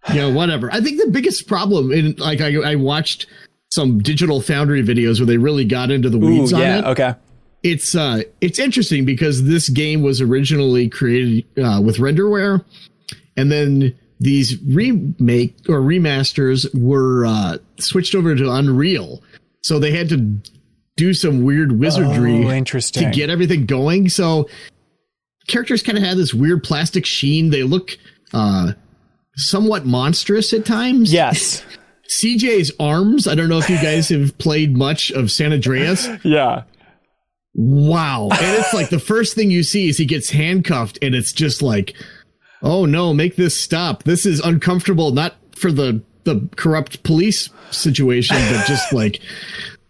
you know, whatever. I think the biggest problem in like I, I watched some digital foundry videos where they really got into the Ooh, weeds on yeah, it. okay. It's uh it's interesting because this game was originally created uh, with renderware and then these remake or remasters were uh switched over to Unreal. So they had to do some weird wizardry Oh, interesting. to get everything going. So characters kind of have this weird plastic sheen. They look uh somewhat monstrous at times. Yes. CJ's arms. I don't know if you guys have played much of San Andreas. Yeah. Wow. And it's like the first thing you see is he gets handcuffed and it's just like, oh no, make this stop. This is uncomfortable, not for the the corrupt police situation, but just like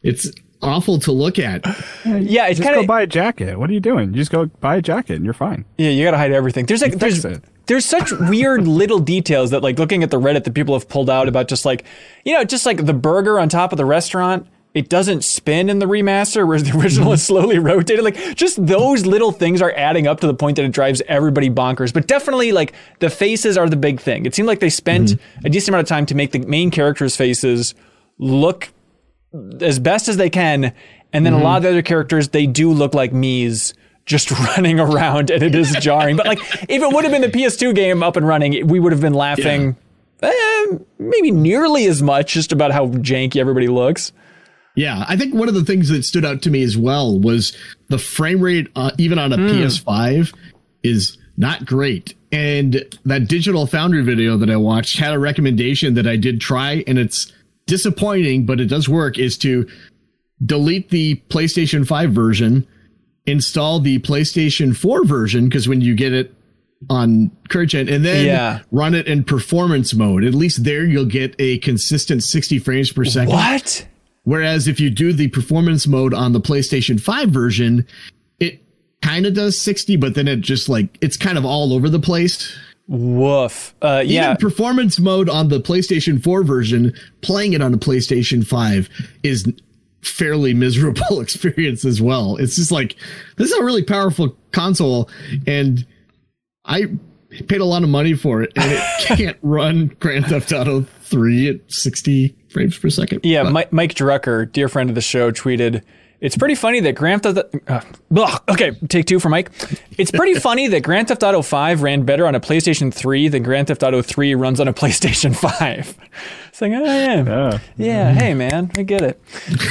it's awful to look at. Yeah, it's Just kind go of buy a jacket. What are you doing? You just go buy a jacket and you're fine. Yeah, you gotta hide everything. There's like fix there's it. There's such weird little details that like looking at the Reddit that people have pulled out about just like you know just like the burger on top of the restaurant. It doesn't spin in the remaster, whereas the original is mm-hmm. slowly rotated. Like just those little things are adding up to the point that it drives everybody bonkers. But definitely, like the faces are the big thing. It seemed like they spent mm-hmm. a decent amount of time to make the main characters' faces look as best as they can. And then a lot of mm-hmm. the other characters, they do look like Miis just running around and it is jarring. But like, if it would have been the PS2 game up and running, we would have been laughing eh, maybe nearly as much just about how janky everybody looks. Yeah, I think one of the things that stood out to me as well was the frame rate, uh, even on a PS5, is not great. And that Digital Foundry video that I watched had a recommendation that I did try, and it's disappointing, but it does work. Is to delete the PlayStation 5 version, install the PlayStation 4 version, because when you get it on current gen, and then Yeah. run it in performance mode. At least there you'll get a consistent 60 frames per second. What? Whereas if you do the performance mode on the PlayStation 5 version, it kind of does 60, but then it just like, it's kind of all over the place. Woof. Uh, yeah. Even performance mode on the PlayStation 4 version, playing it on a PlayStation 5 is fairly miserable experience as well. It's just like, this is a really powerful console and I paid a lot of money for it and it can't run Grand Theft Auto 3 at 60 frames per second. Yeah, But- Mike, Mike Drucker, dear friend of the show, tweeted, "It's pretty funny that Grand Theft." Uh, blah. okay, take two for Mike. It's pretty funny that Grand Theft Auto Five ran better on a PlayStation Three than Grand Theft Auto Three runs on a PlayStation Five. It's like, oh yeah, Yeah. yeah. Hey man, I get it.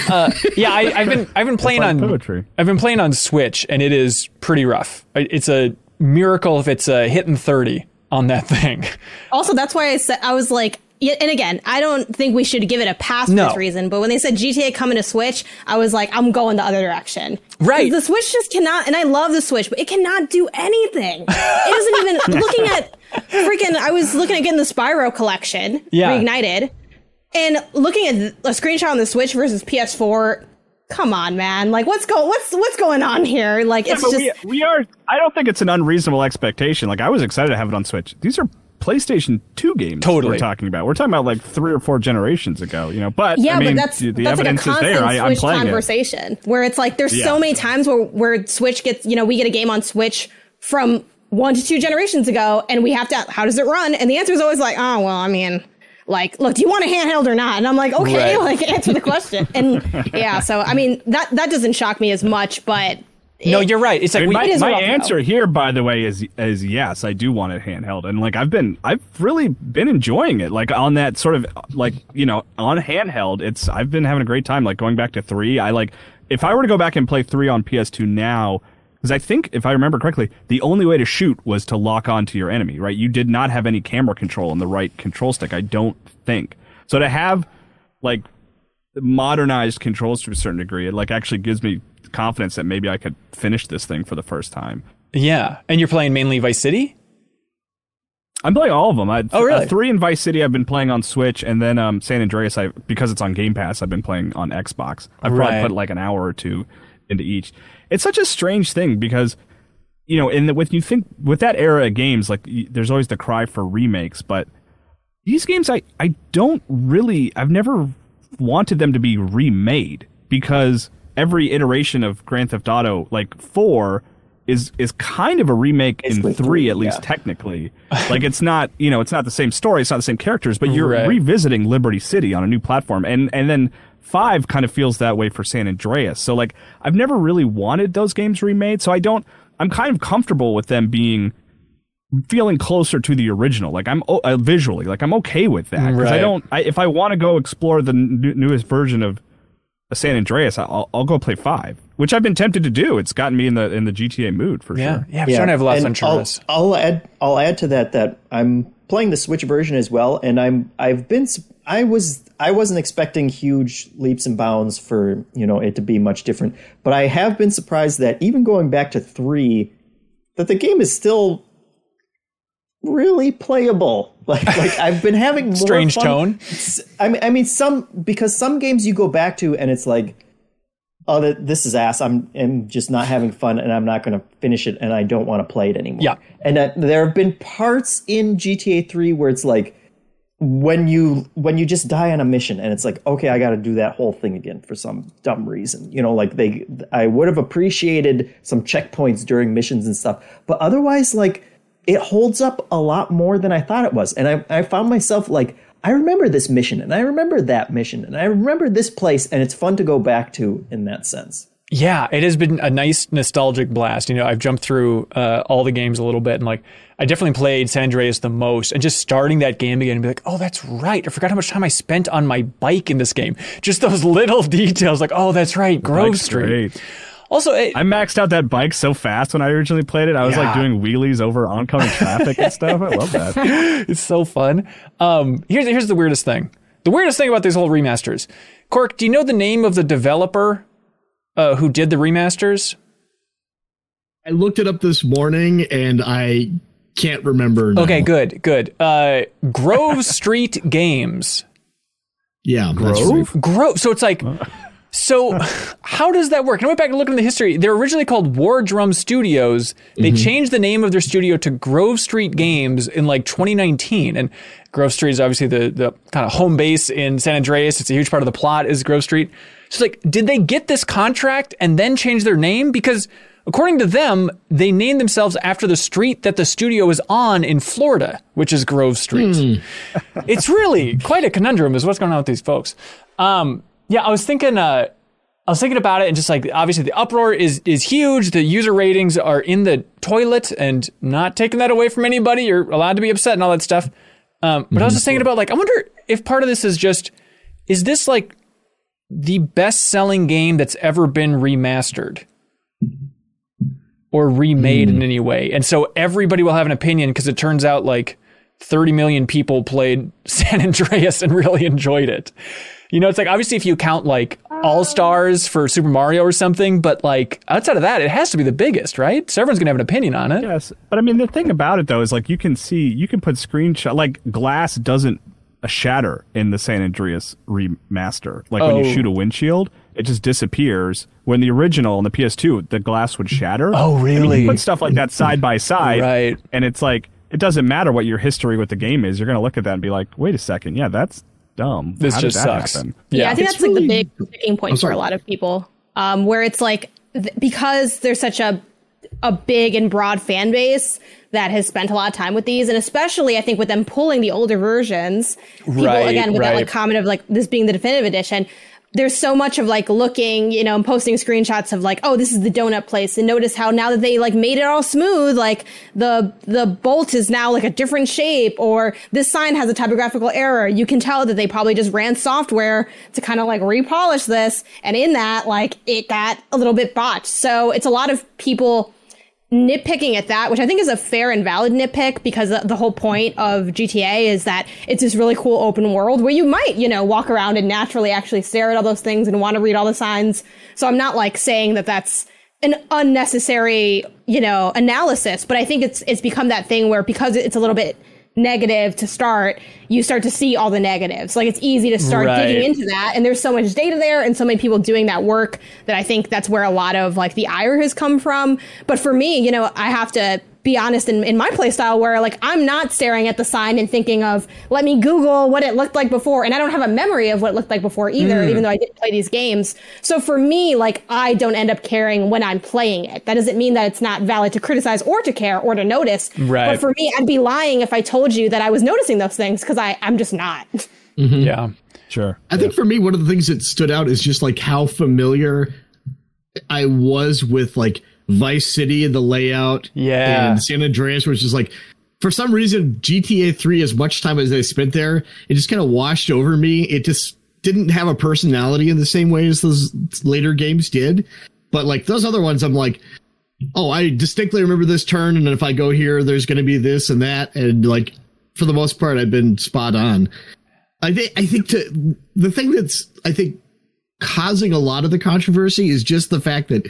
Uh, yeah, I, I've been I've been playing like on poetry. I've been playing on Switch, and it is pretty rough. It's a miracle if it's uh, hitting thirty on that thing. Also, that's why I said I was like, yeah, and again, I don't think we should give it a pass for No. this reason. But when they said GTA coming to Switch, I was like, I'm going the other direction. Right. The Switch just cannot, and I love the Switch, but it cannot do anything. It doesn't even looking at freaking. I was looking at getting the Spyro collection Yeah. reignited, and looking at a screenshot on the Switch versus PS4. Come on, man! Like, what's go? What's what's going on here? Like, it's But just we, we are. I don't think it's an unreasonable expectation. Like I was excited to have it on Switch. These are PlayStation Two games. Totally. we're talking about. We're talking about like three or four generations ago. You know, but Yeah, I mean, but that's the that's like a evidence is constant there. I, I'm Switch playing it. conversation where it's like there's so many times where where Switch gets you know we get a game on Switch from one to two generations ago and we have to how does it run and the answer is always like oh well I mean like look do you want a handheld or not and I'm like okay Right. like answer the question and yeah so I mean that that doesn't shock me as much but No, you're right. It's like I mean, we, my, It is my rough, though. answer here, by the way, is is yes. I do want it handheld, and like I've been, I've really been enjoying it. Like on that sort of like you know on handheld, it's I've been having a great time. Like going back to three, I like if I were to go back and play three on PS2 now, because I think if I remember correctly, the only way to shoot was to lock onto your enemy. Right, you did not have any camera control on the right control stick. I don't think so. To have like modernized controls to a certain degree, it like actually gives me confidence that maybe I could finish this thing for the first time. yeah, and you're playing mainly Vice City. I'm playing all of them. I, Oh, really? Uh, three in Vice City I've been playing on Switch, and then um, San Andreas I because it's on Game Pass I've been playing on Xbox. I've Right. probably put like an hour or two into each. It's such a strange thing because you know, in the, with you think with that era of games, like y- there's always the cry for remakes, but these games I I don't really I've never wanted them to be remade because every iteration of Grand Theft Auto like 4 is is kind of a remake Basically in 3 three, at least yeah. technically. like it's not, you know, it's not the same story, it's not the same characters, but you're Right. revisiting Liberty City on a new platform and and then 5 kind of feels that way for San Andreas. So like I've never really wanted those games remade, so I don't I'm kind of comfortable with them being feeling closer to the original. Like I'm uh, visually, like I'm okay with that because I don't. I, if I want to go explore the n- newest version of San Andreas, I'll, I'll go play five, which I've been tempted to do. It's gotten me in the in the GTA mood for Yeah, sure. yeah. I'm trying to have less and I'll, interest. I'll add I'll add to that that I'm playing the Switch version as well, and I'm I've been I was I wasn't expecting huge leaps and bounds for you know it to be much different, but I have been surprised that even going back to three, that the game is still really playable. Like like I've been having more Strange fun- tone. I mean, I mean, some because some games you go back to and it's like, oh, th- this is ass. I'm, am just not having fun, and I'm not going to finish it, and I don't want to play it anymore. Yeah. And uh, there have been parts in GTA 3 where it's like when you when you just die on a mission, and it's like, okay, I got to do that whole thing again for some dumb reason. You know, like they, I would have appreciated some checkpoints during missions and stuff, but otherwise, like it holds up a lot more than I thought it was. And I, I found myself like, I remember this mission and I remember that mission and I remember this place and it's fun to go back to in that sense. Yeah, it has been a nice nostalgic blast. You know, I've jumped through uh, all the games a little bit, and like I definitely played San Andreas the most. And just starting that game again and be like, oh, that's right. I forgot how much time I spent on my bike in this game. Just those little details, like, oh, that's right, Grove Bike's Street. Great. Also, it, I maxed out that bike so fast when I originally played it. I was like doing wheelies over oncoming traffic and stuff. I love that. it's so fun. Um, here's here's the weirdest thing. The weirdest thing about these whole remasters. Cork, do you know the name of the developer uh, who did the remasters? I looked it up this morning and I can't remember. now. Okay, good, good. Uh, Grove Street Games. Yeah. Grove? Grove. So it's like, so how does that work? And I went back and looked into the history. They're originally called War Drum Studios. They changed the name of their studio to Grove Street Games in like 2019. And Grove Street is obviously the, the kind of home base in San Andreas. It's a huge part of the plot is Grove Street. So it's like, did they get this contract and then change their name? Because according to them, they named themselves after the street that the studio is on in Florida, which is Grove Street it's really quite a conundrum is what's going on with these folks. Um, yeah, I was thinking, uh, I was thinking about it and just like, obviously the uproar is, is huge. The user ratings are in the toilet and not taking that away from anybody. You're allowed to be upset and all that stuff. Um, but I was just thinking about like, I wonder if part of this is just, is this like the best selling game that's ever been remastered? Or remade in any way. And so everybody will have an opinion because it turns out like 30 million people played San Andreas and really enjoyed it. You know, it's like obviously if you count like All Stars for Super Mario or something, but like outside of that, it has to be the biggest, right? So everyone's gonna have an opinion on it. Yes, but I mean the thing about it though is like you can see you can put screenshot like glass doesn't uh, shatter in the San Andreas remaster. Like when Oh. you shoot a windshield, it just disappears. When the original on the PS2, the glass would shatter. Oh, really? you put stuff like that side by side, Right. And it's like it doesn't matter what your history with the game is. You're gonna look at that and be like, wait a second, yeah, that's dumb. This How just sucks. happen? Yeah, I think It's that's like the big sticking point I'm for a lot of people, um, where it's like th- because there's such a a big and broad fan base that has spent a lot of time with these, and especially I think with them pulling the older versions, people Right, again with that like comment of like this being the definitive edition. There's so much of like looking, you know, and posting screenshots of like, oh, this is the donut place, and notice how now that they like made it all smooth, like the the bolt is now like a different shape, or this sign has a typographical error. You can tell that they probably just ran software to kind of like repolish this, and in that, like it got a little bit botched. So it's a lot of people nitpicking at that, which I think is a fair and valid nitpick because the- whole point of GTA is that it's this really cool open world where you might, you know, walk around and naturally actually stare at all those things and want to read all the signs. So I'm not like saying that that's an unnecessary, you know, analysis, but I think it's it's become that thing where because it's a little bit negative to start, you start to see all the negatives. Like it's easy to start Right. digging into that. And there's so much data there and so many people doing that work that I think that's where a lot of like the ire has come from. But for me, you know, I have to be honest in, in my playstyle where like I'm not staring at the sign and thinking of let me Google what it looked like before. And I don't have a memory of what it looked like before either, mm. even though I did play these games. So for me, like I don't end up caring when I'm playing it. That doesn't mean that it's not valid to criticize or to care or to notice. Right. But for me, I'd be lying if I told you that I was noticing those things because I I'm just not. Mm-hmm. Yeah. Sure. I think for me, one of the things that stood out is just like how familiar I was with like Vice City and the layout. Yeah. And San Andreas, which is like, for some reason, GTA 3, as much time as I spent there, it just kind of washed over me. It just didn't have a personality in the same way as those later games did. But like those other ones, I'm like, oh, I distinctly remember this turn. And if I go here, there's going to be this and that. And like, for the most part, I've been spot on. I think I think to the thing that's I think causing a lot of the controversy is just the fact that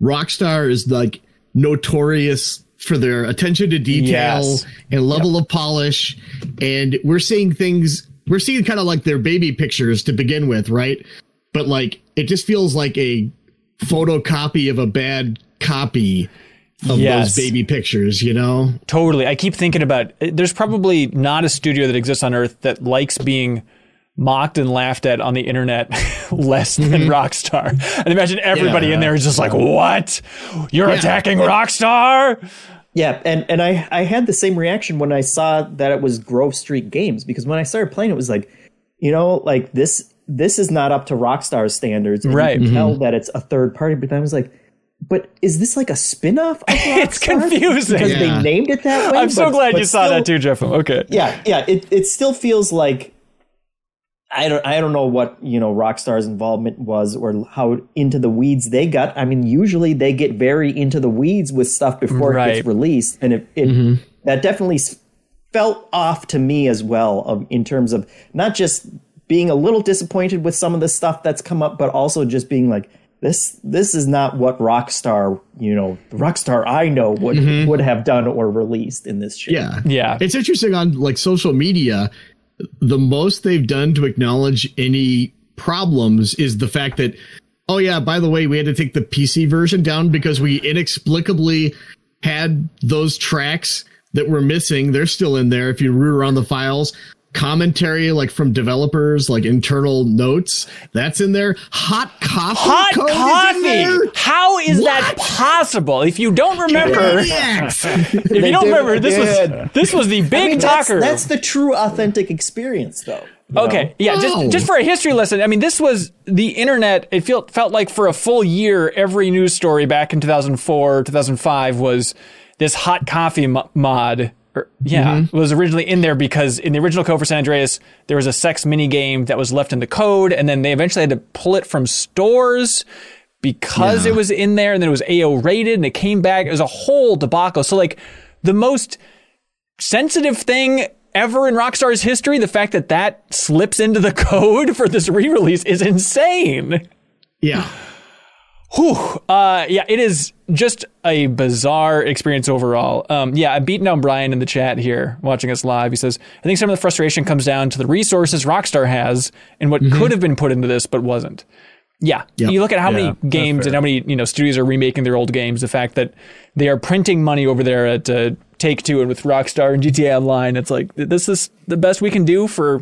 Rockstar is like notorious for their attention to detail Yes. and level of polish and we're seeing things we're seeing kind of like their baby pictures to begin with, right? But like it just feels like a photocopy of a bad copy of Yes. those baby pictures, you know? Totally. I keep thinking about eh, there's probably not a studio that exists on earth that likes being mocked and laughed at on the internet less than mm-hmm. Rockstar. And imagine everybody in there is just like, "What? You're attacking Rockstar?" Yeah, and and I I had the same reaction when I saw that it was Grove Street Games because when I started playing, it was like, you know, like this this is not up to Rockstar's standards. And Right. You can mm-hmm. tell that it's a third party, but then I was like, but is this like a spin off? It's confusing. because Yeah. they named it that way. I'm so glad but you saw that too, Jeff. Okay. Yeah, yeah. It it still feels like I don't I don't know what you know Rockstar's involvement was or how into the weeds they got. I mean, usually they get very into the weeds with stuff before it gets released, and it, it mm-hmm. that definitely felt off to me as well. Of, in terms of not just being a little disappointed with some of the stuff that's come up, but also just being like. This this is not what Rockstar, you know, the Rockstar I know would mm-hmm. would have done or released in this shit. Yeah. Yeah. It's interesting on like social media, the most they've done to acknowledge any problems is the fact that, oh yeah, by the way, we had to take the PC version down because we inexplicably had those tracks that were missing. They're still in there if you root around the files. Commentary like from developers, like internal notes, that's in there. Hot coffee Hot code is in there. coffee. How is that possible? If you don't remember, Yes. if you They don't did- remember, this did. was this was the big I mean, talker. that's the true authentic experience, though. Okay, know? yeah, Wow. just just for a history lesson. I mean, this was the internet. It felt felt like for a full year, every news story back in 2004, 2005 was this hot coffee mo- mod. Or, yeah, Mm-hmm. was originally in there because in the original code for San Andreas, there was a sex mini game that was left in the code, and then they eventually had to pull it from stores because Yeah. it was in there, and then it was AO rated, and it came back. It was a whole debacle. So like the most sensitive thing ever in Rockstar's history, the fact that that slips into the code for this re-release is insane. Yeah. Whew. Uh, yeah, it is just a bizarre experience overall. Um, yeah, I'm beating down Brian in the chat here, watching us live. He says, I think some of the frustration comes down to the resources Rockstar has and what could have been put into this but wasn't. Yeah. Yep. You look at how Yeah, many games and how many, you know, studios are remaking their old games, the fact that they are printing money over there at uh, Take Two and with Rockstar and GTA Online. It's like, this is the best we can do for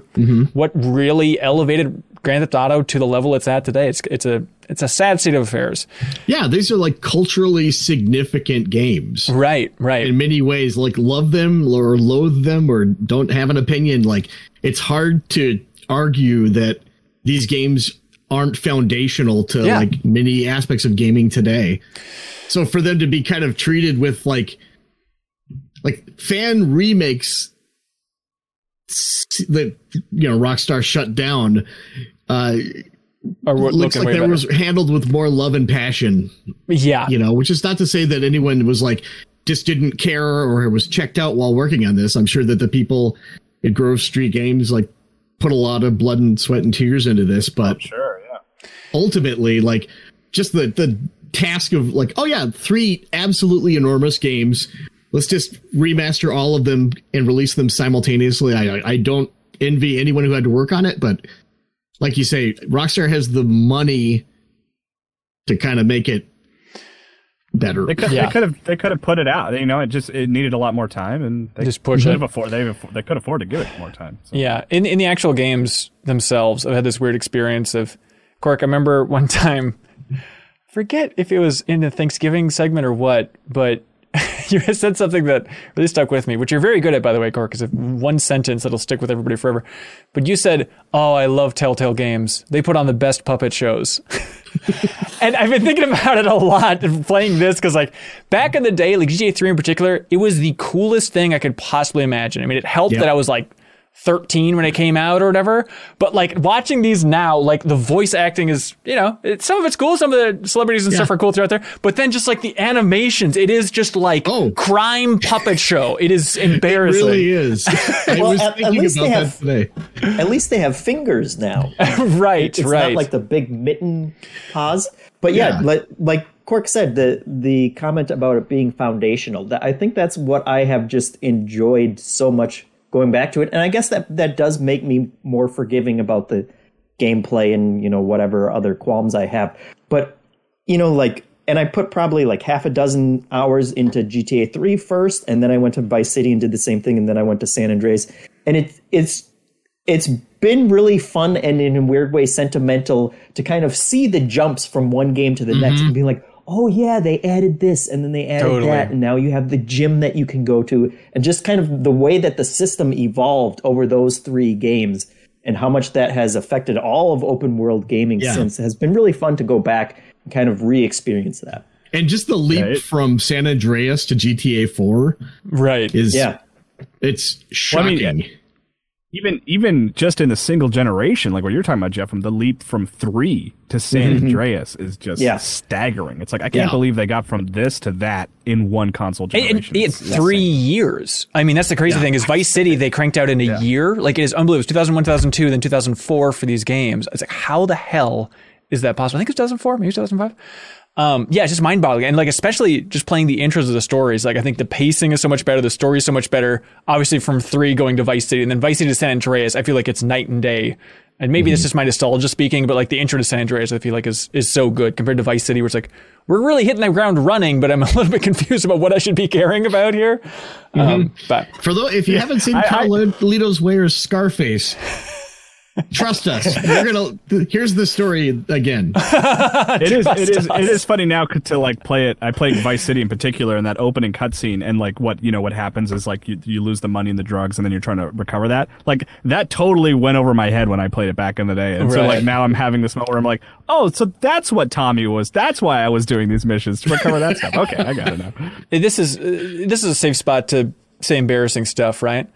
what really elevated Grand Theft Auto to the level it's at today. It's, it's a, it's a sad state of affairs. Yeah, these are like culturally significant games. Right, right. in many ways like love them or loathe them or don't have an opinion like it's hard to argue that these games aren't foundational to Yeah. like many aspects of gaming today so for them to be kind of treated with like like fan remakes that you know rockstar shut down uh Or we're looks like way that was handled with more love and passion yeah, you know, which is not to say that anyone was like just didn't care or was checked out while working on this. I'm sure that the people at Grove Street Games like put a lot of blood and sweat and tears into this, but Sure, yeah. ultimately, like just the the task of like, oh yeah, three absolutely enormous games let's just remaster all of them and release them simultaneously. I I don't envy anyone who had to work on it, but like you say, Rockstar has the money to kind of make it better. They could, Yeah. they could have they could have put it out. You know, it just it needed a lot more time, and they Just push could it. have afford they they could afford to give it more time. So. Yeah, in in the actual games themselves, I've had this weird experience of Cork. I remember one time, forget if it was in the Thanksgiving segment or what, but you said something that really stuck with me, which you're very good at, by the way, Cork. Is one sentence that'll stick with everybody forever. But you said, "Oh, I love Telltale games. They put on the best puppet shows." and I've been thinking about it a lot playing this because, like, back in the day, like GTA 3 in particular, it was the coolest thing I could possibly imagine. I mean, it helped Yeah. that I was like 13 when it came out or whatever. But like watching these now, like the voice acting is, you know, it, some of it's cool. Some of the celebrities and stuff are cool throughout there. But then just like the animations, it is just like Oh. crime puppet show. It is It embarrassing. really is. I Well, was at- at thinking least about they that today. At least they have fingers now. right, It's right. not like the big mitten paws. But yeah, Yeah. like like Cork said, the the comment about it being foundational. That I think that's what I have just enjoyed so much going back to it, and I guess that that does make me more forgiving about the gameplay and you know whatever other qualms I have. But you know, like, and I put probably like half a dozen hours into GTA 3 first, and then I went to Vice City and did the same thing, and then I went to San Andreas, and it it's it's been really fun and in a weird way sentimental to kind of see the jumps from one game to the next mm-hmm. and be like, oh yeah, they added this and then they added Totally. that and now you have the gym that you can go to and just kind of the way that the system evolved over those three games and how much that has affected all of open world gaming Yeah. since has been really fun to go back and kind of re-experience that. And just the leap Yeah, it- from San Andreas to GTA 4 right. is Yeah. it's Well, I mean, shocking. Even even just in the single generation, like what you're talking about, Jeff, from the leap from three to San mm-hmm. Andreas is just Yeah. staggering. It's like I can't Yeah. believe they got from this to that in one console generation. and- in It's three insane. years. I mean, that's the crazy Yeah. thing is Vice City they cranked out in a year. Like it is unbelievable. It was 2001, 2002, then 2004 for these games. It's like how the hell is that possible? I think it was 2004, maybe 2005. Um, yeah, it's just mind boggling. And like, especially just playing the intros of the stories. Like, I think the pacing is so much better. The story is so much better. Obviously, from three going to Vice City and then Vice City to San Andreas, I feel like it's night and day. And maybe Mm-hmm. this is my nostalgia speaking, but like the intro to San Andreas, I feel like is is so good compared to Vice City, where it's like we're really hitting the ground running, but I'm a little bit confused about what I should be caring about here. Um, but For though, if you haven't seen I- I- Carlito's Ware's Scarface, trust us. We're gonna. Here's the story again. it is it is us. it is funny now to like play it. I played Vice City in particular, and that opening cutscene, and like what you know what happens is like you you lose the money and the drugs, and then you're trying to recover that. Like that totally went over my head when I played it back in the day, and so like now I'm having this moment where I'm like, oh, so that's what Tommy was. That's why I was doing these missions to recover that stuff. Okay, I got it now. this is uh, this is a safe spot to say embarrassing stuff, right?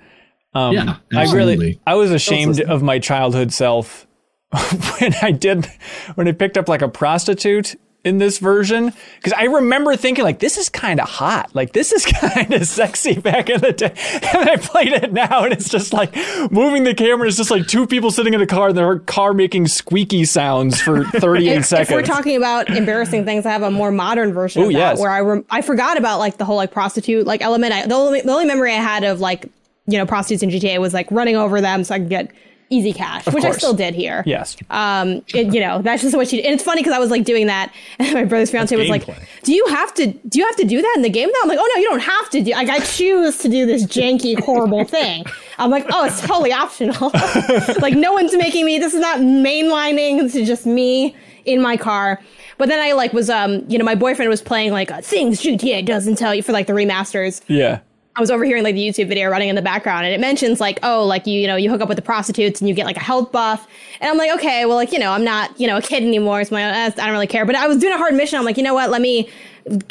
Um, Yeah, I really, absolutely. I was ashamed of my childhood self when I did when I picked up like a prostitute in this version because I remember thinking like this is kind of hot, like this is kind of sexy back in the day, and I played it now and it's just like moving the camera is just like two people sitting in a car and their car making squeaky sounds for 38 if, seconds. if we're talking about embarrassing things, I have a more modern version Ooh, of that yes. where I rem- I forgot about like the whole like prostitute like element. I, the only the only memory I had of like you know prostitutes in GTA was like running over them so I could get easy cash, which I still did here. yes. Um, it, you know that's just what she. And it's funny because I was like doing that, and my brother's fiance was like, gameplay. "Do you have to? Do you have to do that in the game?" Now I'm like, "Oh no, you don't have to do. Like I choose to do this janky, horrible thing." I'm like, "Oh, it's totally optional. like no one's making me. This is not mainlining. This is just me in my car." But then I like was um you know my boyfriend was playing like things GTA doesn't tell you for like the remasters. Yeah. I was overhearing like the YouTube video running in the background and it mentions like, oh, like you, you know, you hook up with the prostitutes and you get like a health buff. And I'm like, okay, well, like, you know, I'm not, you know, a kid anymore. So my, I don't really care. But I was doing a hard mission. I'm like, you know what? Let me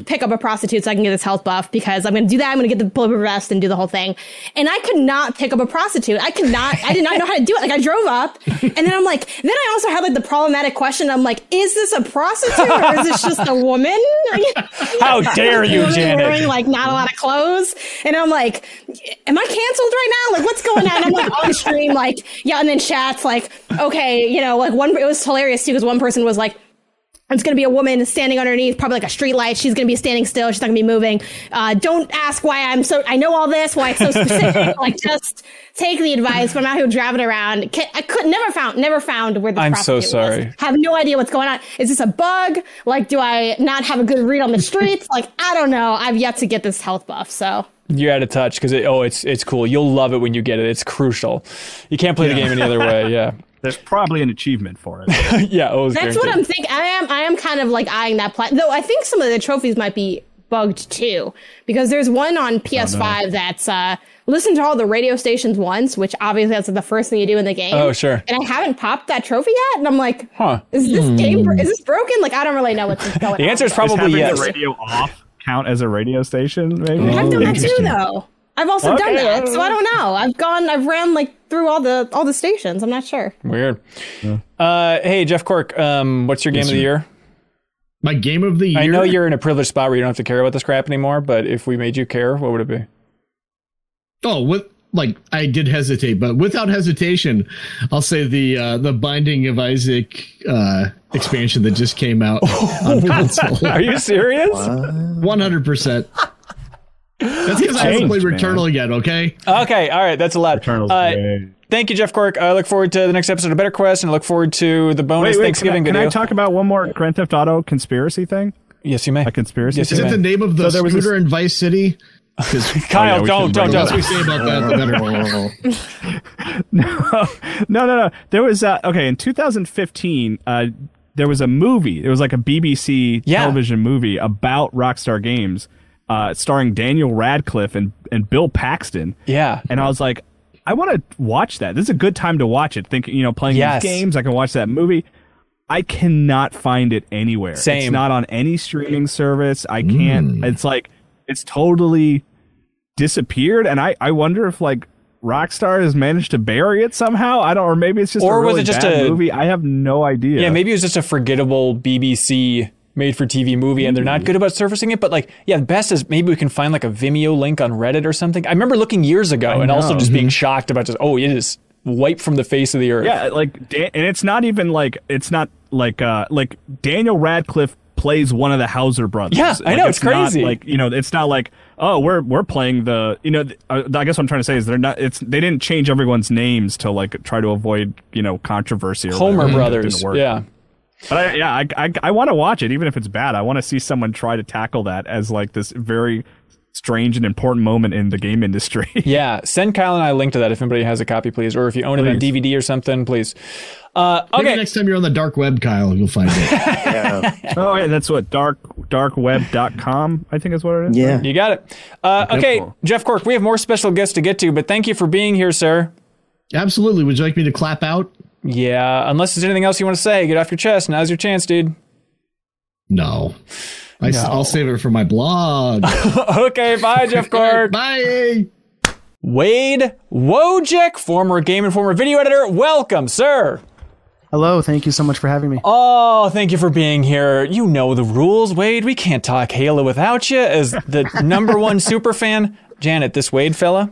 pick up a prostitute so I can get this health buff because I'm going to do that. I'm going to get the bulletproof vest and do the whole thing. And I could not pick up a prostitute. I could not, I did not know how to do it. Like I drove up and then I'm like, then I also had like the problematic question. I'm like, is this a prostitute or is this just a woman? How dare you, Janet? Wearing like not a lot of clothes, and I'm like, "Am I canceled right now? Like, what's going on?" I'm like on stream, like, yeah, and then chats like, okay, you know, like one. It was hilarious too because one person was like. It's going to be a woman standing underneath, probably like a street light. She's going to be standing still. She's not going to be moving. Uh, don't ask why I'm so. I know all this. Why it's so specific. like, just take the advice. But I'm out here driving around. I could never found, never found where the. I'm so sorry. Was. Have no idea what's going on. Is this a bug? Like, do I not have a good read on the streets? like, I don't know. I've yet to get this health buff. So You're out of touch because it, oh, it's it's cool. You'll love it when you get it. It's crucial. You can't play the game any other way. Yeah, There's probably an achievement for it. yeah. Oh, That's what I'm thinking. I am. I am kind of like eyeing that plat. Though I think some of the trophies might be bugged too, because there's one on PS5 that's uh, listen to all the radio stations once, which obviously that's the first thing you do in the game. Oh, sure. And I haven't popped that trophy yet, and I'm like, Huh. is this game? bro- Is this broken? Like I don't really know what's going on. The answer is probably having yes. the radio off count as a radio station? Maybe. I've done that too, though. I've also done that, so I don't know. I've gone, I've ran like through all the all the stations. I'm not sure. Weird. Uh, hey, Jeff Cork. Um, what's your game of the year? My game of the year. I know you're in a privileged spot where you don't have to care about this crap anymore, but if we made you care, what would it be? Oh, with like I did hesitate, but without hesitation, I'll say the uh, the Binding of Isaac uh, expansion that just came out on console. Are you serious? One hundred percent. That's because I haven't Changed, played man. Returnal yet. Okay. Okay, all right, that's allowed. Eternal's Uh, great. thank you, Jeff Cork. I look forward to the next episode of BetterQuest, and I look forward to the bonus Wait, wait, Thanksgiving can I, video. can I talk about one more Grand Theft Auto conspiracy thing? yes, you may. A conspiracy? Yes, Is it may. the name of the So there was scooter this- in Vice City? 'Cause Kyle, Oh, yeah, don't, don't, bring the less don't. we say about that, the better. no, no, no. There was uh, okay in 2015. Uh, there was a movie. It was like a BBC Yeah. television movie about Rockstar Games, uh, starring Daniel Radcliffe and and Bill Paxton. Yeah. And I was like, I want to watch that. This is a good time to watch it. Think you know, playing Yes. these games, I can watch that movie. I cannot find it anywhere. Same. It's not on any streaming service. I can't. It's like it's totally disappeared, and I I wonder if like Rockstar has managed to bury it somehow. I don't, or maybe it's just Or a was it just bad a- movie. I have no idea. Yeah, maybe it was just a forgettable BBC made for TV movie and they're not good about surfacing it. But like, yeah, the best is maybe we can find like a Vimeo link on Reddit or something. I remember looking years ago and also know. just being shocked about just, oh, it is wiped from the face of the earth. Yeah, like and it's not even like it's not like uh like Daniel Radcliffe plays one of the Houser brothers. Yeah, I know, it's not crazy. like you know, it's not like oh we're we're playing the you know th- uh, I guess what I'm trying to say is they're not it's they didn't change everyone's names to like try to avoid you know controversy or Homer whatever. Brothers. didn't work. Yeah. But I, yeah, I I, I want to watch it even if it's bad. I want to see someone try to tackle that as like this very strange and important moment in the game industry. Yeah. Send Kyle and I a link to that if anybody has a copy, please. Or if you own it on DVD or something, please. Uh, Maybe okay. next time you're on the dark web, Kyle, you'll find it. Yeah. oh, yeah, that's what dark darkweb.com I think is what it is. yeah. You got it. Uh, okay. Jeff Cork, we have more special guests to get to, but thank you for being here, sir. Absolutely. Would you like me to clap out? Yeah, unless there's anything else you want to say, get off your chest. Now's your chance, dude. No. I, will save it for my blog. okay, bye, Jeff Cork. Bye. Wade Wojcik, former Game Informer former video editor. Welcome, sir. Hello, thank you so much for having me. Oh, thank you for being here. You know the rules, Wade. We can't talk Halo without you. As the number one super fan, Janet, this Wade fella,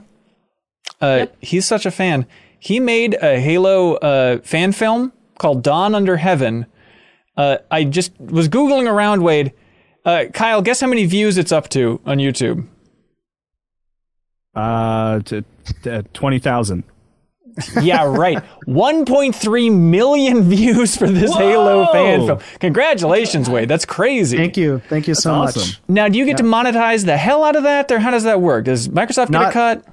uh, he's such a fan. He made a Halo uh, fan film called Dawn Under Heaven. Uh, I just was Googling around, Wade. Uh, Kyle, guess how many views it's up to on YouTube? Uh, to, to twenty thousand. Yeah, right. 1.3 million views for this Halo fan film. Congratulations, Wade. That's crazy. Thank you, thank you so awesome. much. Now, do you get to monetize the hell out of that, or how does that work? Does Microsoft get a cut?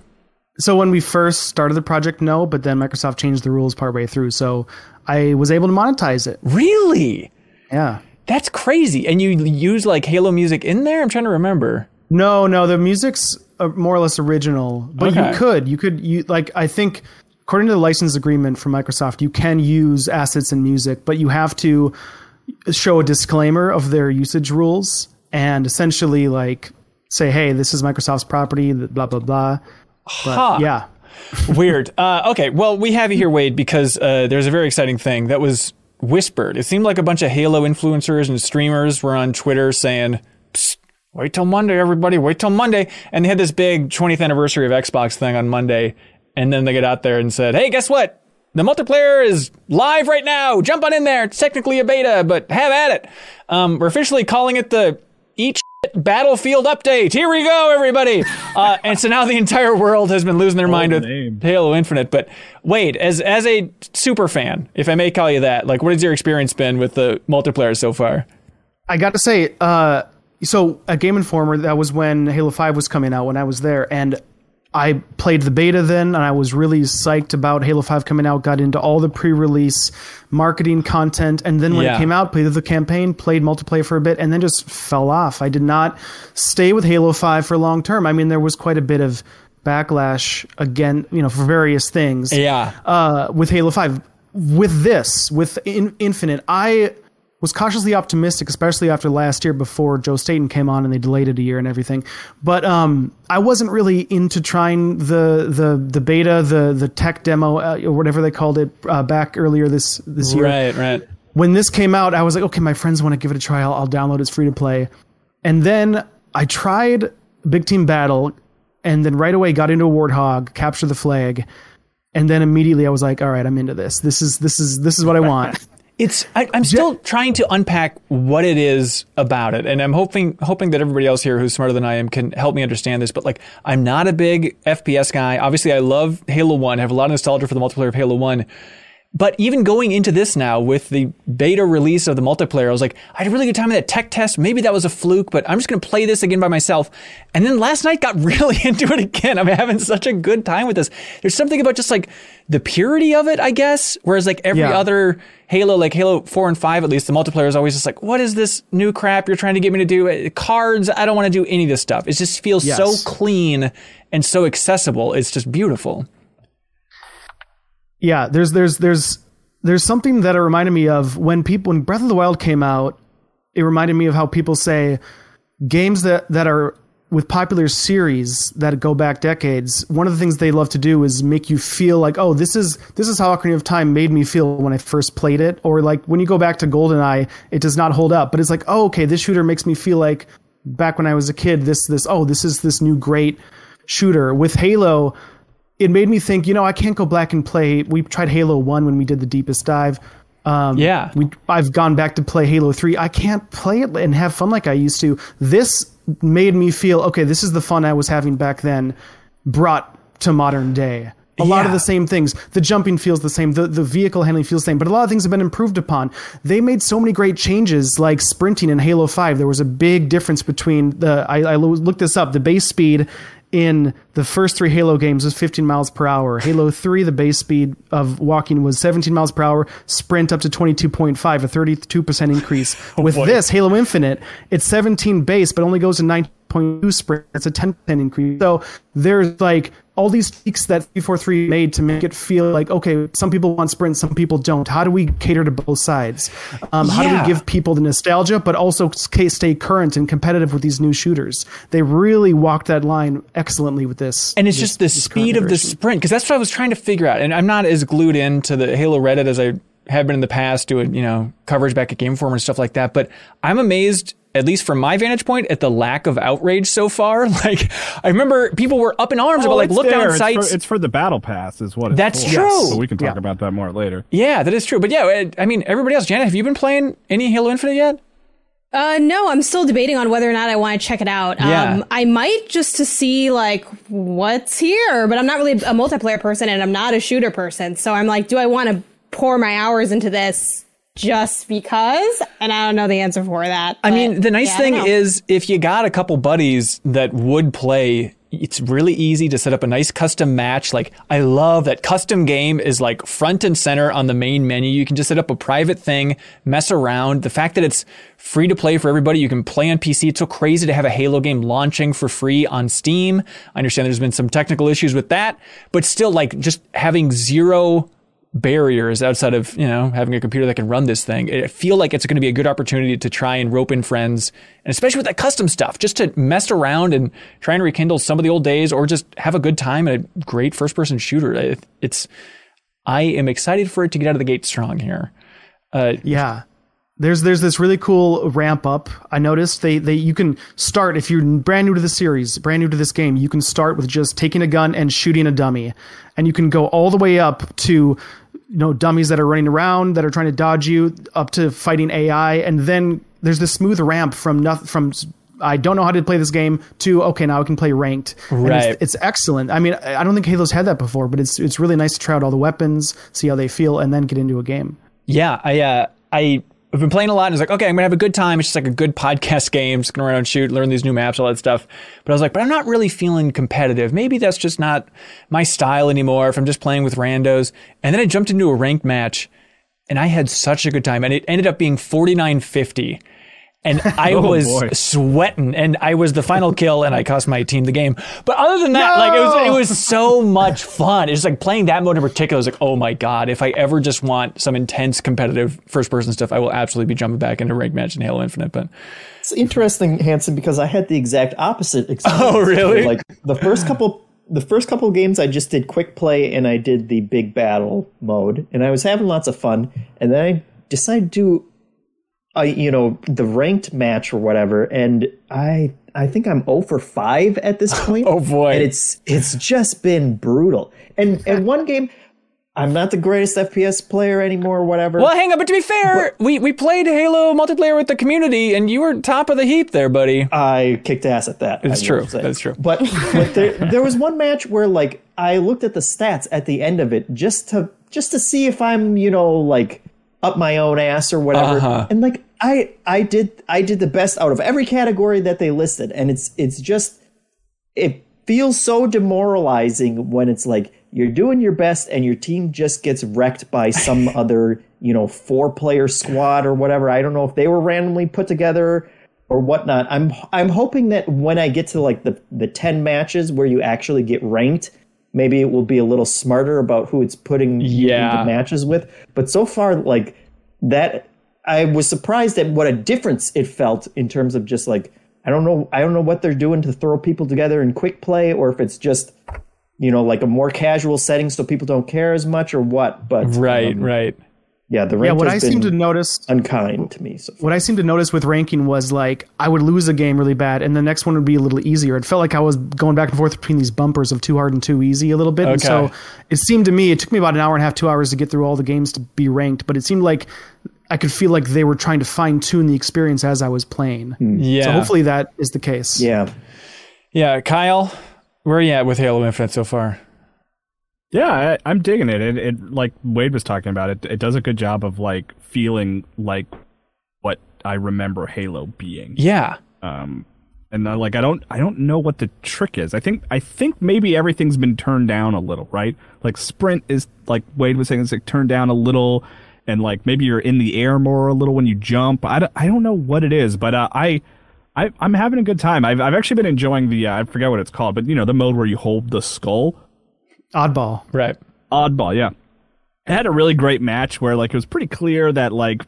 So when we first started the project, no, but then Microsoft changed the rules partway through, so I was able to monetize it. Really? Yeah. That's crazy. And you use like Halo music in there? I'm trying to remember. No, no, the music's uh, more or less original, but Okay. you could, you could, you like, I think, according to the license agreement from Microsoft, you can use assets and music, but you have to show a disclaimer of their usage rules and essentially like say, hey, this is Microsoft's property, blah blah blah. But Huh. yeah, Weird. Uh, okay, well, we have you here, Wade, because uh, there's a very exciting thing that was whispered. It seemed like a bunch of Halo influencers and streamers were on Twitter saying, Psst, wait till Monday, everybody, wait till Monday. And they had this big 20th anniversary of Xbox thing on Monday. And then they get out there and said, hey, guess what? the multiplayer is live right now. Jump on in there. It's technically a beta, but have at it. Um, we're officially calling it the Battlefield Update. Here we go, everybody. Uh, and so now the entire world has been losing their mind with name. Halo Infinite. But wait, as as a super fan, if I may call you that, like, what has your experience been with the multiplayer so far? I got to say, uh, so at Game Informer, that was when Halo 5 was coming out when I was there. And I played the beta then, and I was really psyched about Halo 5 coming out, got into all the pre release marketing content. And then when Yeah. it came out, played the campaign, played multiplayer for a bit, and then just fell off. I did not stay with Halo 5 for long term. I mean, there was quite a bit of backlash again, you know, for various things Yeah. uh, with Halo 5. With this, with in- Infinite, I was cautiously optimistic, especially after last year before Joe Staten came on and they delayed it a year and everything. But um, I wasn't really into trying the the the beta, the the tech demo uh, or whatever they called it uh, back earlier this this year Right, right. when this came out, I was like, okay, my friends want to give it a try. I'll, I'll download it. It's free to play. And then I tried Big Team Battle, and then right away got into a Warthog, capture the flag, and then immediately I was like, all right, I'm into this. This is this is this is what I want. It's I, I'm still trying to unpack what it is about it, and I'm hoping hoping that everybody else here who's smarter than I am can help me understand this. But like, I'm not a big FPS guy. Obviously, I love Halo One. I have a lot of nostalgia for the multiplayer of Halo One. But even going into this now with the beta release of the multiplayer, I was like, I had a really good time in that tech test. Maybe that was a fluke, but I'm just going to play this again by myself. And then last night got really into it again. I'm having such a good time with this. There's something about just like the purity of it, I guess. Whereas like every Yeah. other Halo, like Halo 4 and 5, at least, the multiplayer is always just like, what is this new crap you're trying to get me to do? Uh, Cards, I don't want to do any of this stuff. It just feels so clean and so accessible. It's just beautiful. Yeah, there's there's there's there's something that it reminded me of when people when Breath of the Wild came out. It reminded me of how people say games that that are with popular series that go back decades. One of the things they love to do is make you feel like, oh, this is this is how Ocarina of Time made me feel when I first played it. Or like when you go back to GoldenEye, it does not hold up, but it's like, oh, okay, this shooter makes me feel like back when I was a kid. This this oh, this is this new great shooter with Halo it made me think, you know, I can't go back and play. We tried Halo 1 when we did the deepest dive. Um, Yeah. We, I've gone back to play Halo 3. I can't play it and have fun like I used to. This made me feel, okay, this is the fun I was having back then, brought to modern day. A lot of the same things. The jumping feels the same. The, the vehicle handling feels the same. But a lot of things have been improved upon. They made so many great changes, like sprinting in Halo 5. There was a big difference between the. I, I looked this up. The base speed in the first three Halo games was 15 miles per hour. Halo 3, the base speed of walking was 17 miles per hour, sprint up to 22.5, a 32% increase. With this, Halo Infinite, it's 17 base, but only goes to 9.2 sprint. That's a 10% increase. So there's like all these tweaks that 343 made to make it feel like, okay, some people want sprint, some people don't. How do we cater to both sides? Um, How do we give people the nostalgia, but also stay current and competitive with these new shooters? They really walked that line excellently with this. And it's this- just the speed of the sprint because that's what I was trying to figure out. And I'm not as glued into the Halo Reddit as I have been in the past, doing you know coverage back at Game Informer and stuff like that. But I'm amazed, at least from my vantage point, at the lack of outrage so far. Like I remember people were up in arms about oh, like it's look there. down It's sights. For, it's for the battle pass, is what. It's That's for. true. So we can talk Yeah. about that more later. yeah, that is true. But yeah, I- I mean everybody else. Janet, have you been playing any Halo Infinite yet? Uh, no, I'm still debating on whether or not I want to check it out. Yeah. Um, I might just to see like what's here, but I'm not really a multiplayer person and I'm not a shooter person. So I'm like, do I want to pour my hours into this just because? And I don't know the answer for that. I mean, the nice yeah, thing is if you got a couple buddies that would play, it's really easy to set up a nice custom match. Like, I love that custom game is like front and center on the main menu. You can just set up a private thing, mess around. The fact that it's free to play for everybody, you can play on PC. It's so crazy to have a Halo game launching for free on Steam. I understand there's been some technical issues with that, but still, like, just having zero barriers outside of you know having a computer that can run this thing. I feel like it's going to be a good opportunity to try and rope in friends, and especially with that custom stuff, just to mess around and try and rekindle some of the old days, or just have a good time in a great first-person shooter. It's I am excited for it to get out of the gate strong here. Uh, Yeah. There's there's this really cool ramp up. I noticed they they you can start if you're brand new to the series, brand new to this game, you can start with just taking a gun and shooting a dummy. And you can go all the way up to you know dummies that are running around that are trying to dodge you up to fighting AI, and then there's this smooth ramp from nothing from I don't know how to play this game to okay now I can play ranked. Right. It's, it's excellent. I mean I don't think Halo's had that before, but it's it's really nice to try out all the weapons, see how they feel, and then get into a game. Yeah, I uh, I have been playing a lot, and it's like, okay, I'm gonna have a good time. It's just like a good podcast game. Just gonna run and shoot, learn these new maps, all that stuff. But I was like, but I'm not really feeling competitive. Maybe that's just not my style anymore. If I'm just playing with randos, and then I jumped into a ranked match, and I had such a good time, and it ended up being 49-50. And I oh, was boy. sweating, and I was the final kill, and I cost my team the game. But other than that, like it was, it was so much fun. It's like playing that mode in particular. I was like, oh my god, if I ever just want some intense competitive first person stuff, I will absolutely be jumping back into ranked match in Halo Infinite. But It's interesting, Hanson, because I had the exact opposite experience. Oh, really? Like the first couple, the first couple of games, I just did quick play and I did the big battle mode, and I was having lots of fun. And then I decided to do, I you know, the ranked match or whatever, and I I think I'm 0 for five at this point. Oh, boy. And it's it's just been brutal. And and one game. I'm not the greatest FPS player anymore, or whatever. well, hang on. But to be fair, we we played Halo multiplayer with the community, and you were top of the heap there, buddy. I kicked ass at that. It's I true. That's true. But, but there, there was one match where like I looked at the stats at the end of it just to just to see if I'm you know like up my own ass or whatever. Uh-huh. And like I I did I did the best out of every category that they listed, and it's it's just it feels so demoralizing when it's like you're doing your best and your team just gets wrecked by some other, you know, four player squad or whatever. I don't know if they were randomly put together or whatnot. I'm I'm hoping that when I get to like the the 10 matches where you actually get ranked, maybe it will be a little smarter about who it's putting Yeah. into matches with. But so far like that I was surprised at what a difference it felt in terms of just like I don't know I don't know what they're doing to throw people together in quick play or if it's just you know like a more casual setting so people don't care as much or what but Right, um, right. Yeah the Yeah, rank what I has seem to been notice unkind to me so what I seem to notice with ranking was like I would lose a game really bad, and the next one would be a little easier. It felt like I was going back and forth between these bumpers of too hard and too easy a little bit. And so it seemed to me it took me about an hour and a half, two hours to get through all the games to be ranked. But it seemed like I could feel like they were trying to fine tune the experience as I was playing. Hmm. Yeah. So hopefully that is the case. yeah yeah. Kyle, where are you at with Halo Infinite so far? Yeah, I, I'm digging it. it. It like Wade was talking about it. It does a good job of like feeling like what I remember Halo being. Yeah. Um, and uh, like I don't I don't know what the trick is. I think I think maybe everything's been turned down a little, right? Like sprint is like Wade was saying, it's like turned down a little, and like maybe you're in the air more a little when you jump. I don't, I don't know what it is, but uh, I. I, I'm having a good time. I've, I've actually been enjoying the uh, I forget what it's called, but you know the mode where you hold the skull. Oddball. Right. Oddball, yeah. It had a really great match where like it was pretty clear that like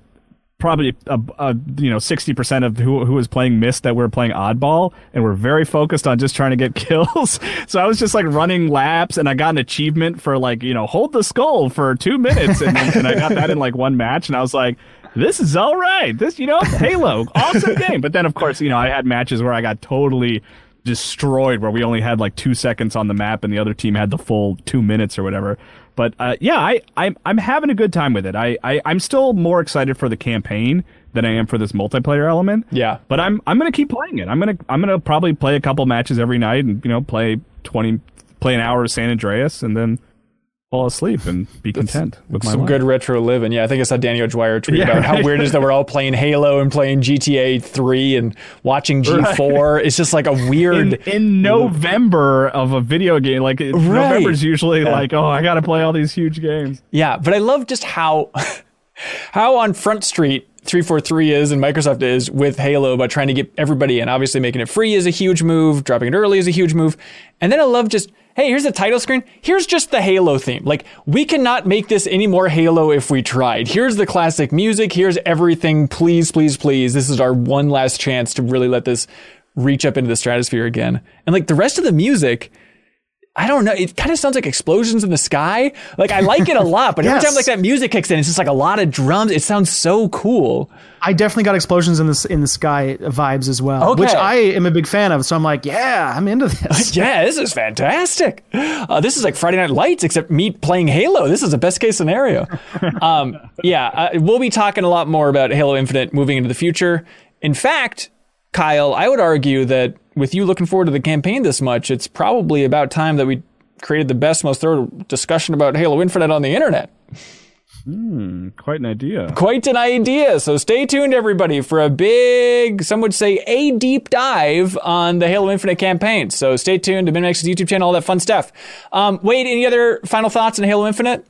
probably a, a you know 60% of who who was playing missed that we were playing oddball and we're very focused on just trying to get kills. so I was just like running laps and I got an achievement for like, you know, hold the skull for 2 minutes and, and I got that in like one match and I was like this is all right. This, you know, Halo, awesome game. But then, of course, you know, I had matches where I got totally destroyed, where we only had like two seconds on the map, and the other team had the full two minutes or whatever. But uh, yeah, I, I'm I'm having a good time with it. I, I I'm still more excited for the campaign than I am for this multiplayer element. Yeah. But I'm I'm gonna keep playing it. I'm gonna I'm gonna probably play a couple matches every night, and you know, play twenty, play an hour of San Andreas, and then fall asleep and be content with my life. Some life. good retro living. Yeah, I think I saw Danny O'Dwyer tweet Yeah, about how right. weird it is that we're all playing Halo and playing GTA 3 and watching G4. It's just like a weird. in, in November of a video game. Like it- November's usually like, oh, I got to play all these huge games. Yeah, but I love just how how on Front Street 343 is and Microsoft is with Halo about trying to get everybody in. Obviously making it free is a huge move, dropping it early is a huge move. And then I love just hey, here's the title screen. Here's just the Halo theme. Like we cannot make this any more Halo if we tried. Here's the classic music, here's everything. Please, please, please. This is our one last chance to really let this reach up into the stratosphere again. And like the rest of the music I don't know. It kind of sounds like explosions in the sky. Like I like it a lot, but every time like that music kicks in, it's just like a lot of drums. It sounds so cool. I definitely got explosions in this in the sky vibes as well, Okay. which I am a big fan of. So I'm like, yeah, I'm into this. Yeah, this is fantastic. Uh, this is like Friday Night Lights, except me playing Halo. This is a best case scenario. Um, yeah, uh, we'll be talking a lot more about Halo Infinite moving into the future. In fact, Kyle, I would argue that with you looking forward to the campaign this much, it's probably about time that we created the best, most thorough discussion about Halo Infinite on the internet. Quite an idea. Quite an idea. So stay tuned, everybody, for a big, some would say, a deep dive on the Halo Infinite campaign. So stay tuned to MinnMax's YouTube channel, all that fun stuff. Um, Wade, any other final thoughts on Halo Infinite?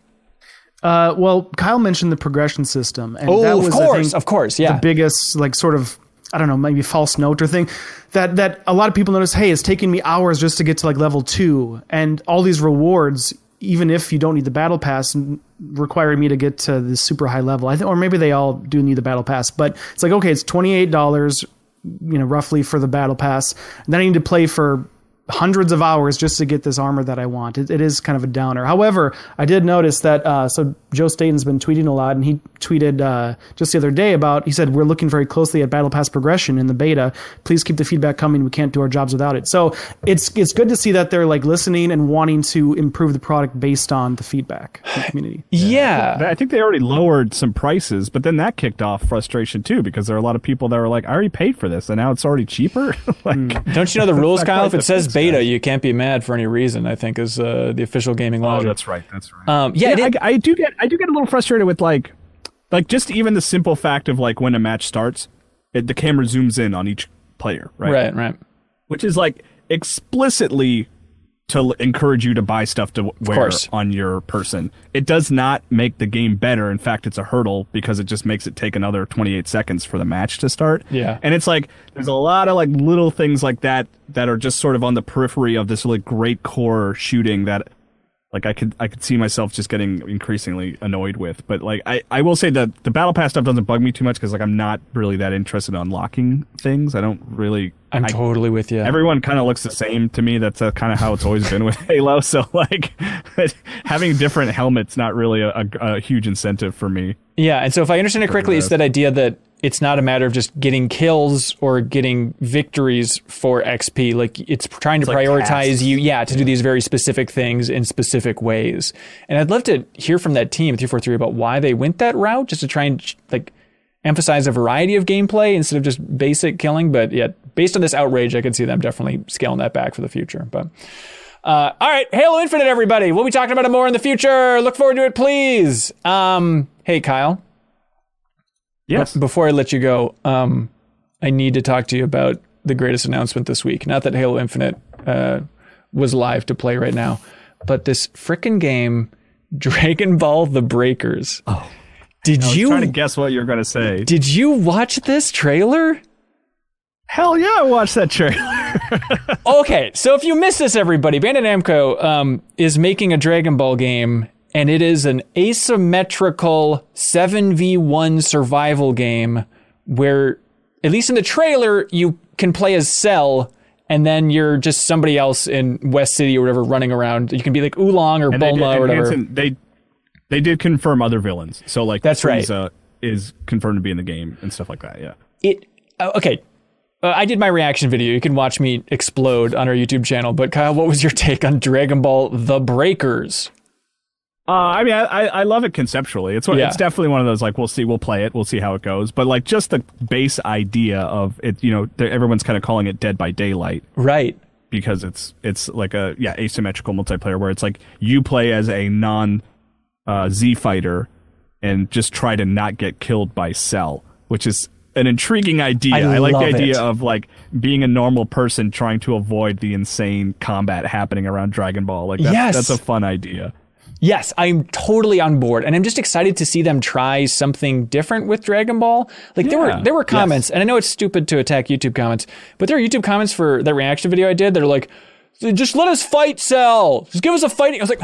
Uh, well, Kyle mentioned the progression system, and Oh, that of was, I course, think, of course, yeah. the biggest like sort of I don't know maybe false note or thing that that a lot of people notice. Hey, it's taking me hours just to get to like level two, and all these rewards, even if you don't need the battle pass, n- require me to get to the super high level. I think, or maybe they all do need the battle pass, but it's like okay, it's twenty eight dollars, you know, roughly for the battle pass. And then I need to play for hundreds of hours just to get this armor that I want. It, it is kind of a downer. However, I did notice that uh, so Joe Staten's been tweeting a lot, and he tweeted uh, just the other day about he said we're looking very closely at battle pass progression in the beta. Please keep the feedback coming. We can't do our jobs without it. So it's it's good to see that they're like listening and wanting to improve the product based on the feedback the community. yeah. I think they already lowered some prices, but then that kicked off frustration too because there are a lot of people that were like, "I already paid for this, and now it's already cheaper." like, Don't you know the rules, Kyle? If it says fix, beta, guys. you can't be mad for any reason, I think, is uh, the official gaming oh, that's right. That's right. Um, yeah, yeah, did- I, I do get I do get a little frustrated with like like just even the simple fact of like when a match starts, it, the camera zooms in on each player, right? right, right. Which is like explicitly to encourage you to buy stuff to wear on your person. It does not make the game better. In fact, it's a hurdle because it just makes it take another 28 seconds for the match to start. Yeah. And it's like there's a lot of like little things like that that are just sort of on the periphery of this like great core shooting that like I could I could see myself just getting increasingly annoyed with. But like I, I will say that the battle pass stuff doesn't bug me too much because like I'm not really that interested in unlocking things. I don't really I'm I- totally with you. everyone kind of looks the same to me. That's uh, kind of how it's always been with Halo. So like having different helmets not really a, a, a huge incentive for me. Yeah, and so if I understand it correctly, it's that idea that it's not a matter of just getting kills or getting victories for XP. Like it's trying to like prioritize you, yeah, to do these very specific things in specific ways. And I'd love to hear from that team, three four three, about why they went that route, just to try and like emphasize a variety of gameplay instead of just basic killing. But yeah, based on this outrage, I could see them definitely scaling that back for the future. But uh, all right, Halo Infinite, everybody. We'll be talking about it more in the future. Look forward to it, please. Um, hey, Kyle. Yes. Before I let you go, um, I need to talk to you about the greatest announcement this week. Not that Halo Infinite uh, was live to play right now, but this frickin' game, Dragon Ball: The Breakers. Oh, did I was you trying to guess what you're gonna say. did you watch this trailer? Hell yeah, I watched that trailer. okay, so if you missed this, everybody, Bandai Namco um, is making a Dragon Ball game, and it is an asymmetrical 7v1 survival game where, at least in the trailer, you can play as Cell, and then you're just somebody else in West City or whatever running around. You can be like Oolong or And they, did, Bulma or whatever. Hanson, they they did confirm other villains. So like That's right. Is confirmed to be in the game and stuff like that. Yeah. it uh, okay uh, i did my reaction video you can watch me explode on our youtube channel but kyle what was your take on dragon ball the breakers Uh, I mean, I, I love it conceptually. It's Yeah. it's definitely one of those like we'll see, we'll play it, we'll see how it goes. But like just the base idea of it, you know, everyone's kind of calling it Dead by Daylight right because it's it's like a yeah asymmetrical multiplayer where it's like you play as a non uh, Z fighter and just try to not get killed by Cell, which is an intriguing idea. I I, like the idea it. of like being a normal person trying to avoid the insane combat happening around Dragon Ball. Like that's, Yes. that's a fun idea. Yes, I'm totally on board, and I'm just excited to see them try something different with Dragon Ball. Like there were there were comments, and I know it's stupid to attack YouTube comments, but there are YouTube comments for that reaction video I did that are like, "Just let us fight, Cell. Just give us a fighting." I was like,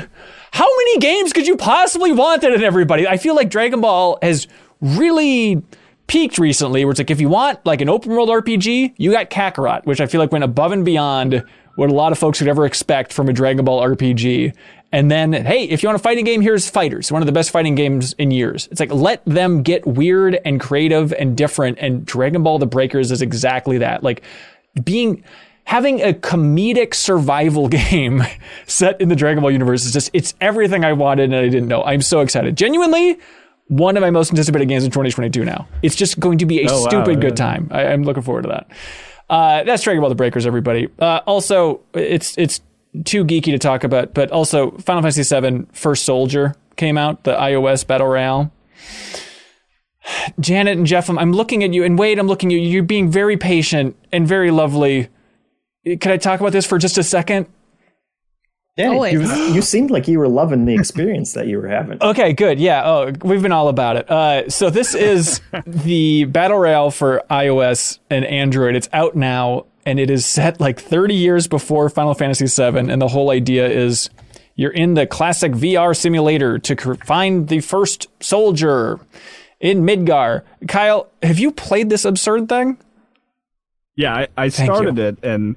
"How many games could you possibly want that in everybody?" I feel like Dragon Ball has really peaked recently where it's like if you want like an open world RPG, you got Kakarot, which I feel like went above and beyond what a lot of folks would ever expect from a Dragon Ball RPG. And then, hey, if you want a fighting game, here's Fighters, one of the best fighting games in years. It's like let them get weird and creative and different. And Dragon Ball The Breakers is exactly that. Like being having a comedic survival game set in the Dragon Ball universe is just it's everything I wanted and I didn't know. I'm so excited. Genuinely, one of my most anticipated games in 2022 now. It's just going to be a Oh, wow, stupid yeah. good time. I, I'm looking forward to that. Uh, that's Dragon Ball The Breakers, everybody. Uh, also, it's it's too geeky to talk about, but also Final Fantasy VII First Soldier came out, the iOS Battle Royale. Janet and Jeff, I'm, I'm looking at you, and Wade, I'm looking at you. You're being very patient and very lovely. Can I talk about this for just a second? Danny, Always. you, you seemed like you were loving the experience that you were having. Okay, good. Yeah. Oh, we've been all about it. Uh, so this is the battle royale for iOS and Android. It's out now, and it is set like 30 years before Final Fantasy VII. And the whole idea is you're in the classic VR simulator to find the first soldier in Midgar. Kyle, have you played this absurd thing? Yeah, I, I started it and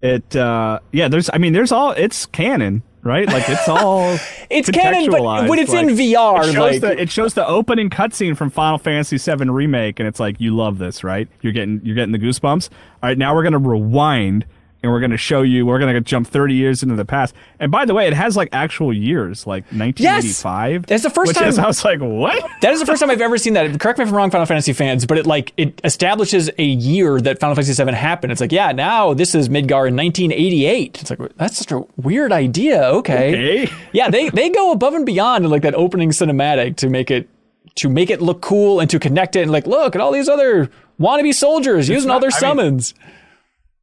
it uh yeah, there's I mean there's all it's canon, right? Like it's all It's canon, but when it's in VR, it shows, like the, it shows the opening cutscene from Final Fantasy VII remake and it's like you love this, right? You're getting you're getting the goosebumps. All right, now we're going to rewind and we're going to show you we're going to jump 30 years into the past. And by the way, it has like actual years, like 1985. Yes! That's the first time- is, I was like, "What?" That is the first time I've ever seen that. Correct me if I'm wrong, Final Fantasy fans, but it like it establishes a year that Final Fantasy VII happened. It's like, yeah, now this is Midgar in 1988. It's like that's such a weird idea. Okay, Okay. yeah, they they go above and beyond in like that opening cinematic to make it to make it look cool and to connect it and like look at all these other wannabe soldiers using all not- their I mean- summons.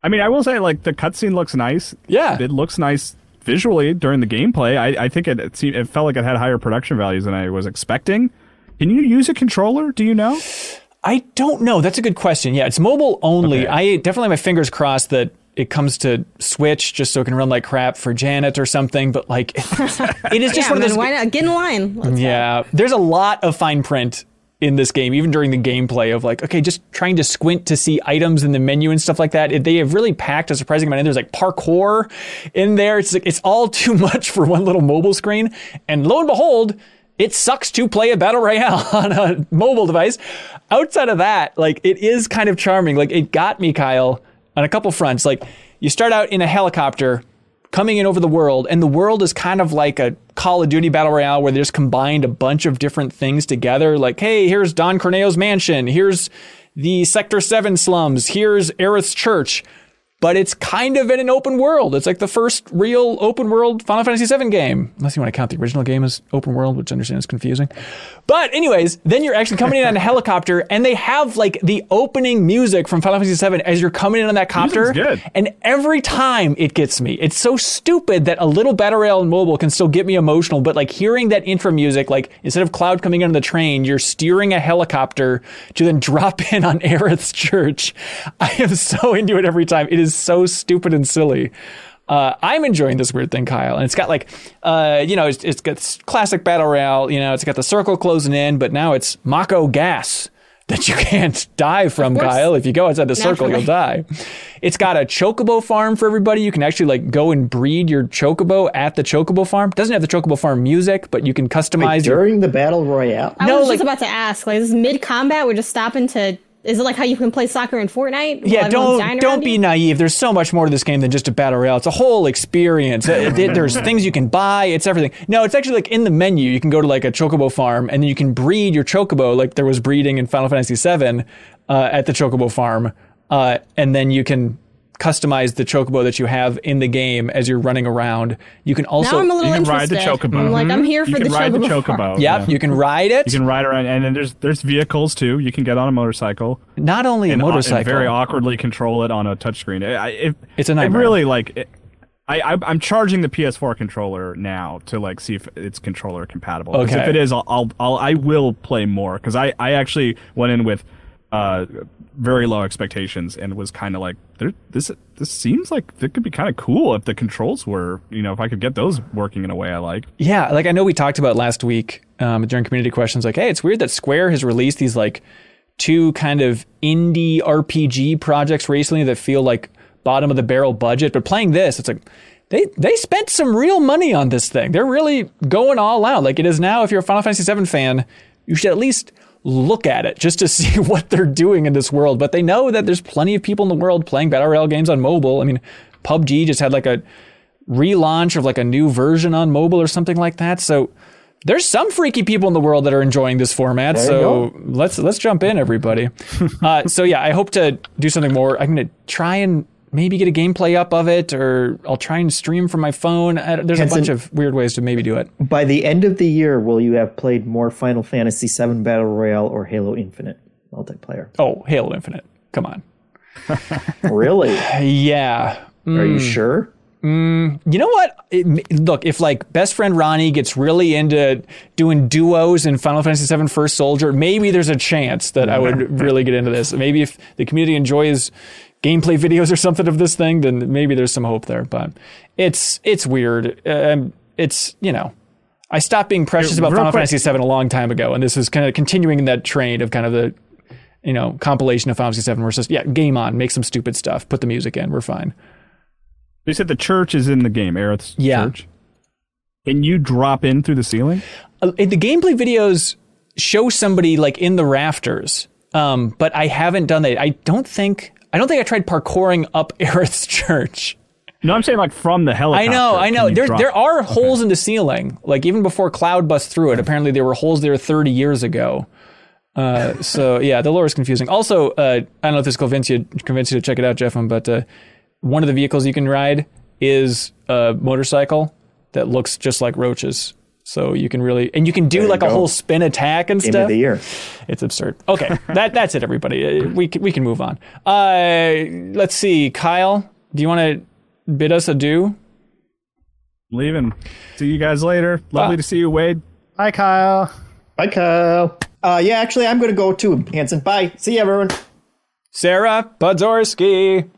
I mean, I will say like the cutscene looks nice. Yeah. it looks nice visually during the gameplay. I, I think it it, seemed, it felt like it had higher production values than I was expecting. Can you use a controller? Do you know? I don't know. That's a good question. Yeah, it's mobile only. Okay. I definitely have my fingers crossed that it comes to Switch just so it can run like crap for Janet or something. But like, it is just yeah, one of those. why not get in line? Let's go. Yeah, there's a lot of fine print in this game, even during the gameplay of like, okay, just trying to squint to see items in the menu and stuff like that. It, they have really packed a surprising amount in. There's like parkour in there. It's like, it's all too much for one little mobile screen. And lo and behold, it sucks to play a battle royale on a mobile device. Outside of that, like it is kind of charming. Like it got me, Kyle, on a couple fronts. Like you start out in a helicopter coming in over the world, and the world is kind of like a Call of Duty battle royale where they just combined a bunch of different things together. Like, hey, here's Don Corneo's mansion, here's the Sector Seven slums, here's Aerith's church. But it's kind of in an open world. It's like the first real open world Final Fantasy VII game, unless you want to count the original game as open world, which I understand is confusing. But anyways, then you're actually coming in on a helicopter, and they have like the opening music from Final Fantasy VII as you're coming in on that copter. Good. And every time it gets me. It's so stupid that a little battle rail and mobile can still get me emotional, but like hearing that intro music, like instead of Cloud coming in on the train, you're steering a helicopter to then drop in on Aerith's church. I am so into it every time. It is so stupid and silly. Uh, I'm enjoying this weird thing, Kyle, and it's got like, uh, you know, it's, it's got classic battle royale. You know, it's got the circle closing in, but now it's Mako gas that you can't die from, course. Kyle. If you go outside the circle, you'll die. It's got a chocobo farm for everybody. You can actually like go and breed your chocobo at the chocobo farm. Doesn't have the chocobo farm music, but you can customize your. During the battle royale, I No, was like- just about to ask, like, this mid combat. We're just stopping to. Is it like how you can play soccer in Fortnite? Yeah, don't don't be you? naive. There's so much more to this game than just a battle royale. It's a whole experience. Uh, There's things you can buy. It's everything. No, it's actually like in the menu. You can go to like a chocobo farm, and then you can breed your chocobo, like there was breeding in Final Fantasy VII uh, at the chocobo farm, uh, and then you can customize the chocobo that you have in the game as you're running around. You can also Now I'm a little You can ride the interested. chocobo. I'm like, I'm here you for can the ride chocobo. the farm. chocobo. Yep, yeah. you can ride it. You can ride around, and then there's there's vehicles too. You can get on a motorcycle Not only a and, uh, motorcycle. and very awkwardly control it on a touchscreen. I, I- it, It's a it really like. It, I, I I'm charging the PS4 controller now to like see if it's controller compatible. Okay. If it is, I'll, I'll I'll I will play more because I I actually went in with uh very low expectations and was kind of like this this seems like it could be kind of cool if the controls were you know if I could get those working in a way I like. Yeah, like I know we talked about last week um, during community questions, like, hey, it's weird that Square has released these like two kind of indie RPG projects recently that feel like bottom of the barrel budget. But playing this, it's like they they spent some real money on this thing. They're really going all out. Like it is now. If you're a Final Fantasy VII fan, you should at least look at it just to see what they're doing in this world. But they know that there's plenty of people in the world playing battle royale games on mobile. I mean, PUBG just had like a relaunch of like a new version on mobile or something like that. So there's some freaky people in the world that are enjoying this format. There so let's let's jump in, everybody. uh, so yeah, I hope to do something more. I'm gonna try and maybe get a gameplay up of it, or I'll try and stream from my phone. I, there's a bunch of weird ways to maybe do it. By the end of the year, will you have played more Final Fantasy VII Battle Royale or Halo Infinite multiplayer? Oh, Halo Infinite. Come on. Really? Yeah. Are you mm. sure? Mm. You know what? It, look, if like best friend Ronnie gets really into doing duos in Final Fantasy VII First Soldier, maybe there's a chance that I would really get into this. Maybe if the community enjoys gameplay videos or something of this thing, then maybe there's some hope there. But it's it's weird. Um, it's you know, I stopped being precious about Final quick. Fantasy VII a long time ago, and this is kind of continuing in that train of kind of the you know compilation of Final Fantasy VII versus yeah, game on, make some stupid stuff, put the music in, we're fine. They said the church is in the game, Aerith's Yeah. church. Can you drop in through the ceiling? uh, the gameplay videos show somebody like in the rafters, um, but I haven't done that. I don't think I don't think I tried parkouring up Aerith's church. No, I'm saying like from the helicopter. I know, I know. There drop- there are holes in the ceiling. Like even before Cloud bust through it, apparently there were holes there 30 years ago. Uh, so yeah, the lore is confusing. Also, uh, I don't know if this convinced you convinced you to check it out, Jeff, but uh, one of the vehicles you can ride is a motorcycle that looks just like Roche's. So you can really and you can do you like a go. whole spin attack and Game stuff. of the year. It's absurd. Okay, that that's it, everybody. Uh, We can, we can move on. Uh, let's see, Kyle. Do you want to bid us adieu? Leaving. See you guys later. Lovely Ah. to see you, Wade. Hi, Kyle. Bye, Kyle. Uh, yeah, actually, I'm going to go too, Hanson. Bye. See you, everyone. Sarah Podzorski.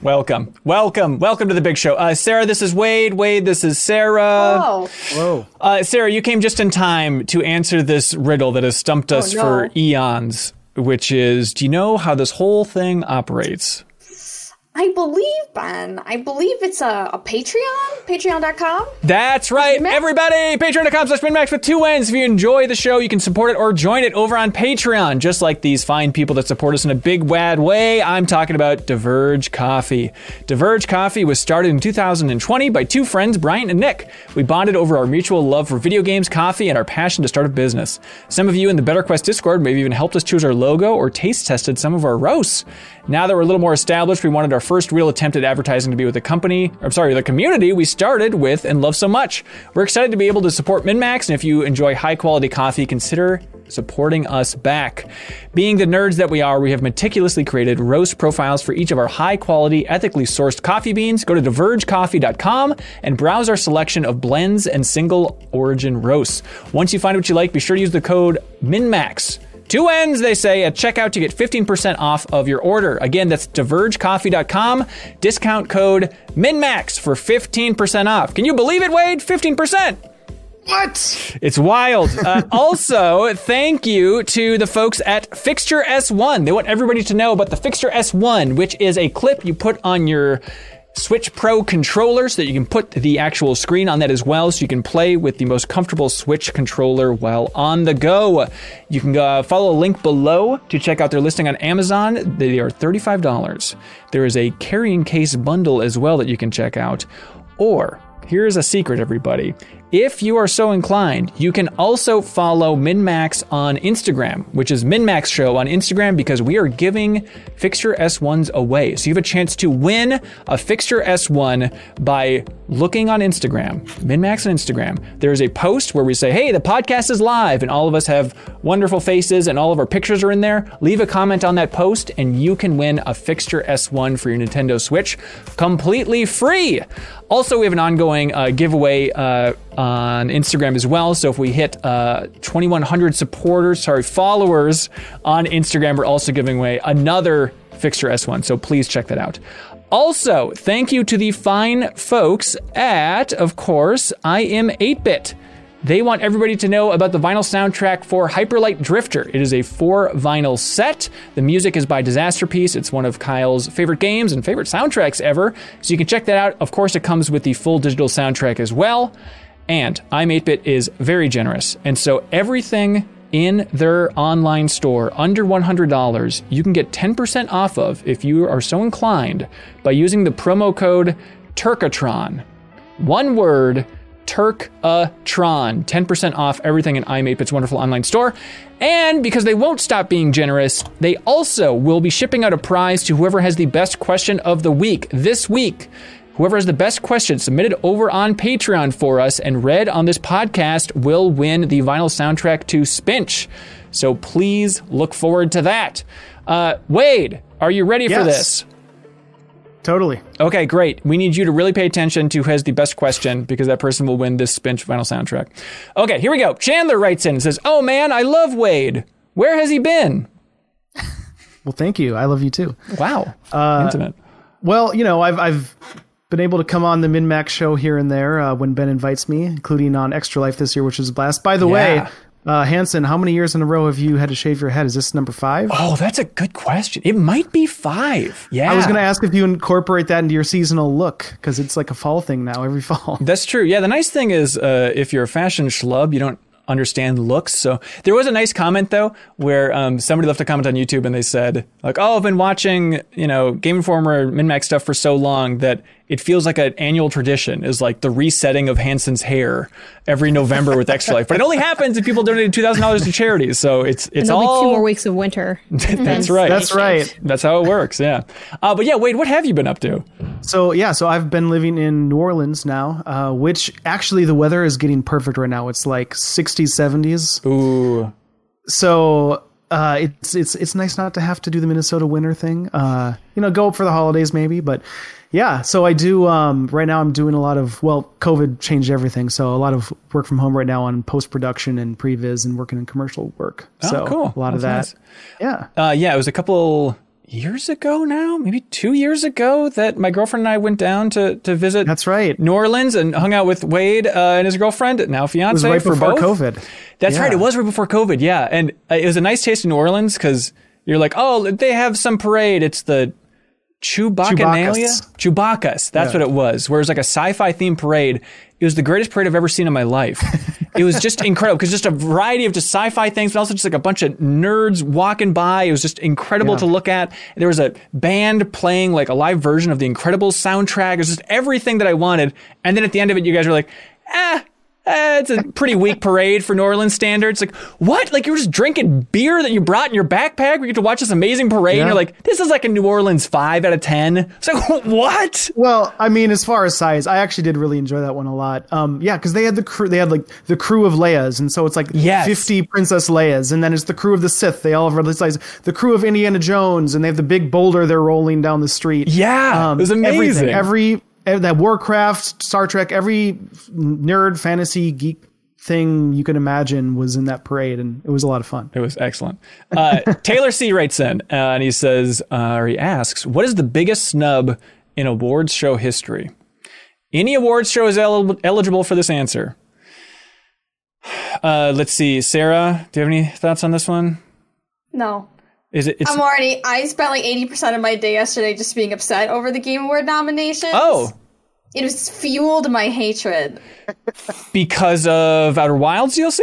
Welcome, welcome, welcome to the big show. Uh, Sarah, this is Wade. Wade, this is Sarah. Oh, Whoa. Uh, Sarah, you came just in time to answer this riddle that has stumped us no. for eons, which is do you know how this whole thing operates? I believe, Ben. I believe it's a, a Patreon, patreon.com. That's right, MinnMax? everybody. Patreon.com slash minnmax with two N's. If you enjoy the show, you can support it or join it over on Patreon, just like these fine people that support us in a big, wad way. I'm talking about Diverge Coffee. Diverge Coffee was started in 2020 by two friends, Bryant and Nick. We bonded over our mutual love for video games, coffee, and our passion to start a business. Some of you in the BetterQuest Discord maybe even helped us choose our logo or taste tested some of our roasts. Now that we're a little more established, we wanted our first real attempt at advertising to be with the company, I'm sorry, the community we started with and love so much. We're excited to be able to support MinnMax, and if you enjoy high quality coffee, consider supporting us back. Being the nerds that we are, we have meticulously created roast profiles for each of our high quality, ethically sourced coffee beans. Go to divergecoffee.com and browse our selection of blends and single origin roasts. Once you find what you like, be sure to use the code MINNMAX. Two ends, they say, at checkout to get 15% off of your order. Again, that's divergecoffee.com. Discount code MINNMAX for 15% off. Can you believe it, Wade? 15%. What? It's wild. Uh, also, thank you to the folks at Fixture S1. They want everybody to know about the Fixture S1, which is a clip you put on your Switch Pro controller so that you can put the actual screen on that as well so you can play with the most comfortable Switch controller while on the go. You can uh, follow a link below to check out their listing on Amazon. They are $35. There is a carrying case bundle as well that you can check out. Or, here's a secret, everybody. If you are so inclined, you can also follow MinnMax on Instagram, which is MinnMax Show on Instagram, because we are giving Fixture S1s away. So you have a chance to win a Fixture S1 by looking on Instagram, MinnMax on Instagram. There's a post where we say, hey, the podcast is live, and all of us have wonderful faces and all of our pictures are in there. Leave a comment on that post, and you can win a Fixture S1 for your Nintendo Switch completely free. Also, we have an ongoing uh, giveaway uh, on Instagram as well. So if we hit uh, 2,100 supporters, sorry, followers on Instagram, we're also giving away another Fixture S1. So please check that out. Also, thank you to the fine folks at, of course, iam8bit. They want everybody to know about the vinyl soundtrack for Hyper Light Drifter. It is a four vinyl set. The music is by Disasterpiece. It's one of Kyle's favorite games and favorite soundtracks ever. So you can check that out. Of course, it comes with the full digital soundtrack as well. And iam8bit is very generous. And so everything in their online store under $100, you can get 10% off of if you are so inclined by using the promo code Turkatron. One word, Turkatron. 10% off everything in iam8bit's wonderful online store. And because they won't stop being generous, they also will be shipping out a prize to whoever has the best question of the week this week. Whoever has the best question submitted over on Patreon for us and read on this podcast will win the vinyl soundtrack to Spinch. So please look forward to that. Uh, Wade, are you ready for this? Totally. Okay, great. We need you to really pay attention to who has the best question because that person will win this Spinch vinyl soundtrack. Okay, here we go. Chandler writes in and says, Oh man, I love Wade. Where has he been? Well, thank you. I love you too. Wow. Uh, Intimate. Well, you know, I've I've been able to come on the MinnMax show here and there uh, when Ben invites me, including on Extra Life this year, which was a blast. By the Yeah. way, uh, Hanson, how many years in a row have you had to shave your head? Is this number five? Oh, that's a good question. It might be five. Yeah. I was going to ask if you incorporate that into your seasonal look because it's like a fall thing now every fall. That's true. Yeah, the nice thing is, uh, if you're a fashion schlub, you don't understand looks. So there was a nice comment though, where um, somebody left a comment on YouTube and they said, like, "Oh, I've been watching, you know, Game Informer MinnMax stuff for so long that it feels like an annual tradition is like the resetting of Hanson's hair every November with Extra Life. But it only happens if people donated two thousand dollars to charities. So it's And it's there'll all be two more weeks of winter. that's right. That's right. That's how it works. Yeah. Uh, but yeah, Wade, what have you been up to? So yeah, so I've been living in New Orleans now, uh, which actually the weather is getting perfect right now. It's like 60s, 70s. Ooh. So uh, it's it's it's nice not to have to do the Minnesota winter thing. Uh, you know, go up for the holidays maybe, but yeah. So I do. Um, right now, I'm doing a lot of well, COVID changed everything, so a lot of work from home right now on post production and previs and working in commercial work. so Oh, cool. a lot of that. That's Yeah. Uh, yeah, it was a couple years ago now, maybe two years ago, that my girlfriend and I went down to to visit. That's right. New Orleans and hung out with Wade uh, and his girlfriend, now fiance. It was right for before both. COVID. That's Yeah. right. It was right before COVID. Yeah, and uh, it was a nice taste in New Orleans because you're like, oh, they have some parade. It's the Chewbacchus Chewbacchus. That's Yeah. what it was. Where it was like a sci-fi themed parade. It was the greatest parade I've ever seen in my life. it was just incredible because just a variety of just sci-fi things, but also just like a bunch of nerds walking by. It was just incredible Yeah. to look at. There was a band playing like a live version of the Incredibles soundtrack. It was just everything that I wanted. And then at the end of it, you guys were like, ah. Uh, it's a pretty weak parade for New Orleans standards. Like, what? Like, you were just drinking beer that you brought in your backpack? We get to watch this amazing parade, and you're like, this is like a New Orleans 5 out of 10. So, what? Well, I mean, as far as size, I actually did really enjoy that one a lot. Um, yeah, because they had the crew, they had like the crew of Leia's, and so it's like Yes. fifty Princess Leia's, and then it's the crew of the Sith. They all have really size. The crew of Indiana Jones, and they have the big boulder they're rolling down the street. Yeah, it was amazing. Everything, every eh, that Warcraft, Star Trek, every nerd, fantasy, geek thing you can imagine was in that parade, and it was a lot of fun. It was excellent. Uh, Taylor C writes in uh, and he says, uh, or he asks, what is the biggest snub in awards show history? Any awards show is el- eligible for this answer. Uh, let's see, Sarah, do you have any thoughts on this one? No. Is it? It's, I'm already. I spent like 80% of my day yesterday just being upset over the Game Award nominations. oh, It was fueled my hatred. because of Outer Wilds DLC.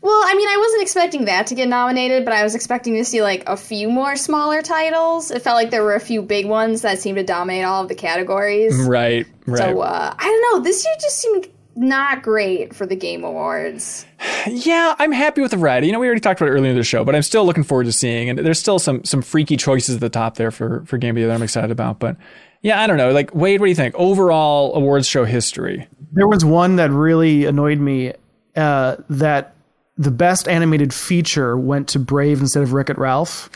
Well, I mean, I wasn't expecting that to get nominated, but I was expecting to see like a few more smaller titles. It felt like there were a few big ones that seemed to dominate all of the categories. Right, right. So, uh, I don't know. This year just seemed not great for the Game Awards. Yeah, I'm happy with the red. You know, we already talked about it earlier in the show, but I'm still looking forward to seeing. And there's still some some freaky choices at the top there for for Game of the Year that I'm excited about. But yeah, I don't know. Like Wade, what do you think? Overall awards show history. There was one that really annoyed me. Uh, that the best animated feature went to Brave instead of Wreck It Ralph.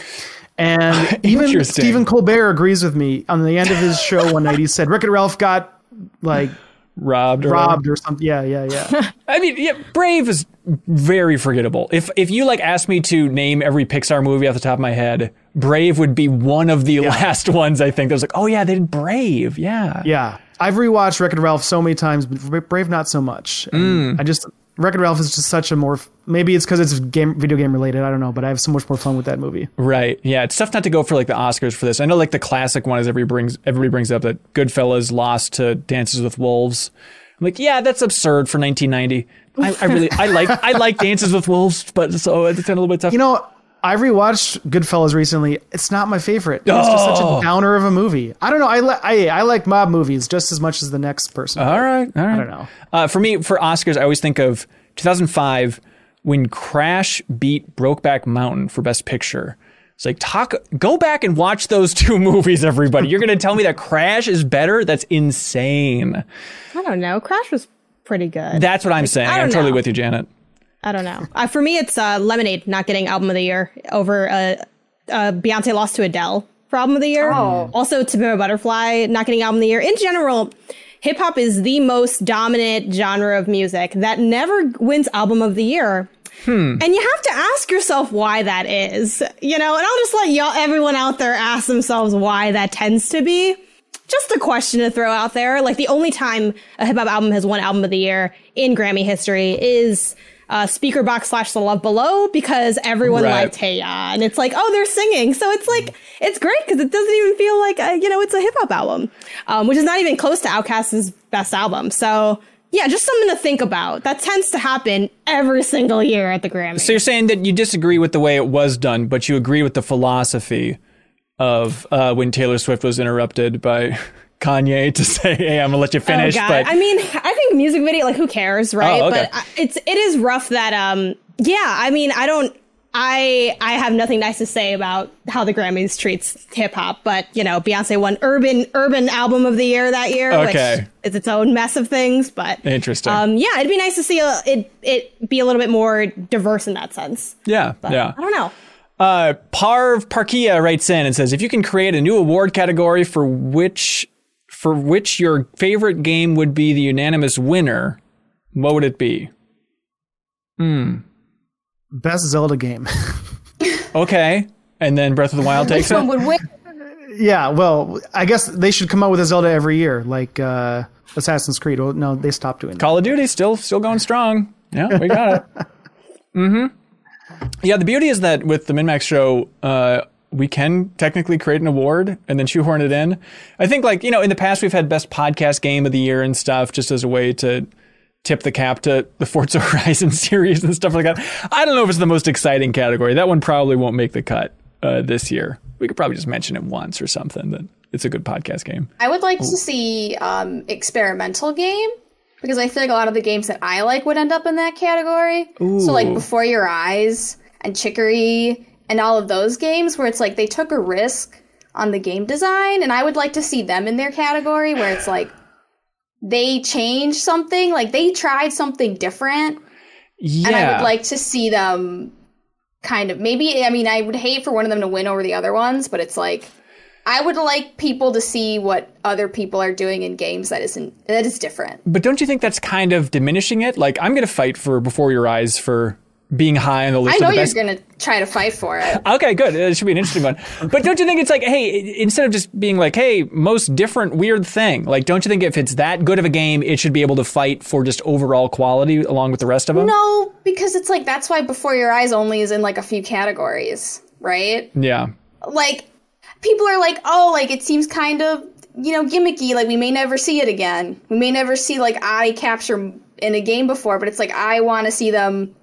And even Interesting. Stephen Colbert agrees with me. On the end of his show one night, he said Wreck It Ralph got like Robbed, or robbed or something. Yeah, yeah, yeah. I mean, yeah, Brave is very forgettable. If if you like asked me to name every Pixar movie off the top of my head, Brave would be one of the last ones I think that was like, oh yeah, they did Brave, yeah. yeah. I've rewatched Wreck It Ralph so many times, but Brave not so much. And mm. I just Wreck-It Ralph is just such a more. Maybe it's because it's game video game related. I don't know, but I have so much more fun with that movie. Right. Yeah. It's tough not to go for like the Oscars for this. I know like the classic one is everybody brings everybody brings up that Goodfellas lost to Dances with Wolves. I'm like, yeah, that's absurd for 1990. I, I really I like I like Dances with Wolves, but so it's a little bit tough. You know, I rewatched Goodfellas recently. It's not my favorite. It's just such Oh. a downer of a movie. I don't know. I li- I I like mob movies just as much as the next person. all right. All right. I don't know. Uh, for me, for Oscars, I always think of 2005 when Crash beat Brokeback Mountain for Best Picture. It's like talk. Go back and watch those two movies, everybody. You're going to tell me that Crash is better? That's insane. I don't know. Crash was pretty good. That's what I'm saying. I I'm don't totally with you, Janet. I don't know. Uh, for me, it's uh, Lemonade not getting album of the year over uh, uh, Beyonce lost to Adele for album of the year. Oh. Also, To Pimp a Butterfly not getting album of the year. In general, hip hop is the most dominant genre of music that never wins album of the year. And you have to ask yourself why that is, you know. And I'll just let y'all, everyone out there, ask themselves why that tends to be. Just a question to throw out there. Like the only time a hip hop album has won album of the year in Grammy history is uh, Speakerboxxx slash The Love Below because everyone Right. liked Hey Ya, and it's like, oh, they're singing, so it's like it's great because it doesn't even feel like uh, you know it's a hip hop album, um, which is not even close to Outkast's best album. So yeah, just something to think about. That tends to happen every single year at the Grammys. So you're saying that you disagree with the way it was done, but you agree with the philosophy of uh, when Taylor Swift was interrupted by Kanye to say, "Hey, I'm gonna let you finish." Oh, but I mean, I think music video, like, who cares, right? Oh, okay. But I- it's it is rough that, um, yeah. I mean, I don't. I I have nothing nice to say about how the Grammys treats hip hop, but you know, Beyonce won urban urban album of the year that year, Okay. which is its own mess of things. But Interesting. Um, yeah, it'd be nice to see a, it it be a little bit more diverse in that sense. yeah, yeah. I don't know. Uh, Parv Parkia writes in and says, "If you can create a new award category for which for which your favorite game would be the unanimous winner, what would it be?" Hmm. Best Zelda game. Okay, and then Breath of the Wild takes Which one it. would win? yeah, well, I guess they should come out with a Zelda every year, like uh, Assassin's Creed. Well, no, they stopped doing that. Call of Duty still still going strong. Yeah, we got it. mm-hmm. Yeah, the beauty is that with the MinnMax show, uh, we can technically create an award and then shoehorn it in. I think, like you know, in the past we've had best podcast game of the year and stuff, just as a way to tip the cap to the Forza Horizon series and stuff like that. I don't know if it's the most exciting category. That one probably won't make the cut uh, this year. We could probably just mention it once or something. That it's a good podcast game. I would like to see um, experimental game because I feel like a lot of the games that I like would end up in that category. So like Before Your Eyes and Chicory and all of those games where it's like they took a risk on the game design, and I would like to see them in their category where it's like they changed something, like they tried something different, Yeah, and I would like to see them kind of maybe. I mean, I would hate for one of them to win over the other ones, but it's like I would like people to see what other people are doing in games that isn't that is different. But don't you think that's kind of diminishing it? Like, I'm going to fight for Before Your Eyes for being high on the list I know of the you're gonna try to fight for it. Okay, good. It should be an interesting one. But don't you think it's like, hey, instead of just being like, hey, most different weird thing, like, don't you think if it's that good of a game, it should be able to fight for just overall quality along with the rest of them? No, because it's like that's why Before Your Eyes only is in like a few categories, right? Yeah. Like people are like, oh, like it seems kind of you know gimmicky. Like we may never see it again. We may never see like eye capture in a game before, but it's like I want to see them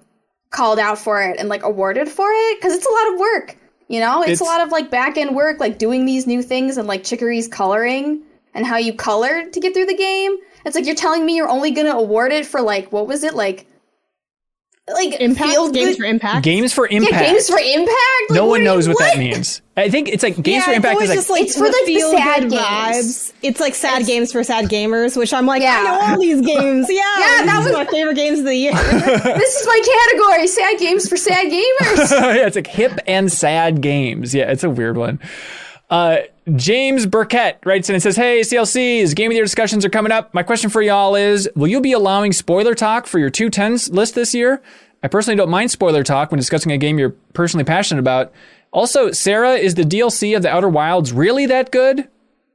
called out for it and like awarded for it because it's a lot of work. You know, it's, It's- a lot of like back end work, like doing these new things and like Chicory's coloring and how you color to get through the game. It's like you're telling me you're only gonna award it for like what was it like? Like Impact feel games good- for impact. Games for impact yeah, impact. games for impact. Like, no one knows you- what, that means. I think it's like Games yeah, for Impact is like, just like It's for, like, the sad good games. vibes. It's like sad games for sad gamers, which I'm like, Yeah. I know all these games. Yeah, Yeah, that these was- my favorite games of the year. This is my category: sad games for sad gamers. yeah, it's like hip and sad games. Yeah, it's a weird one. Uh, James Burkett writes in and says, Hey, CLCs, Game of the Year discussions are coming up. My question for y'all is Will you be allowing spoiler talk for your 210s list this year? I personally don't mind spoiler talk when discussing a game you're personally passionate about. Also, Sarah, is the DLC of the Outer Wilds really that good?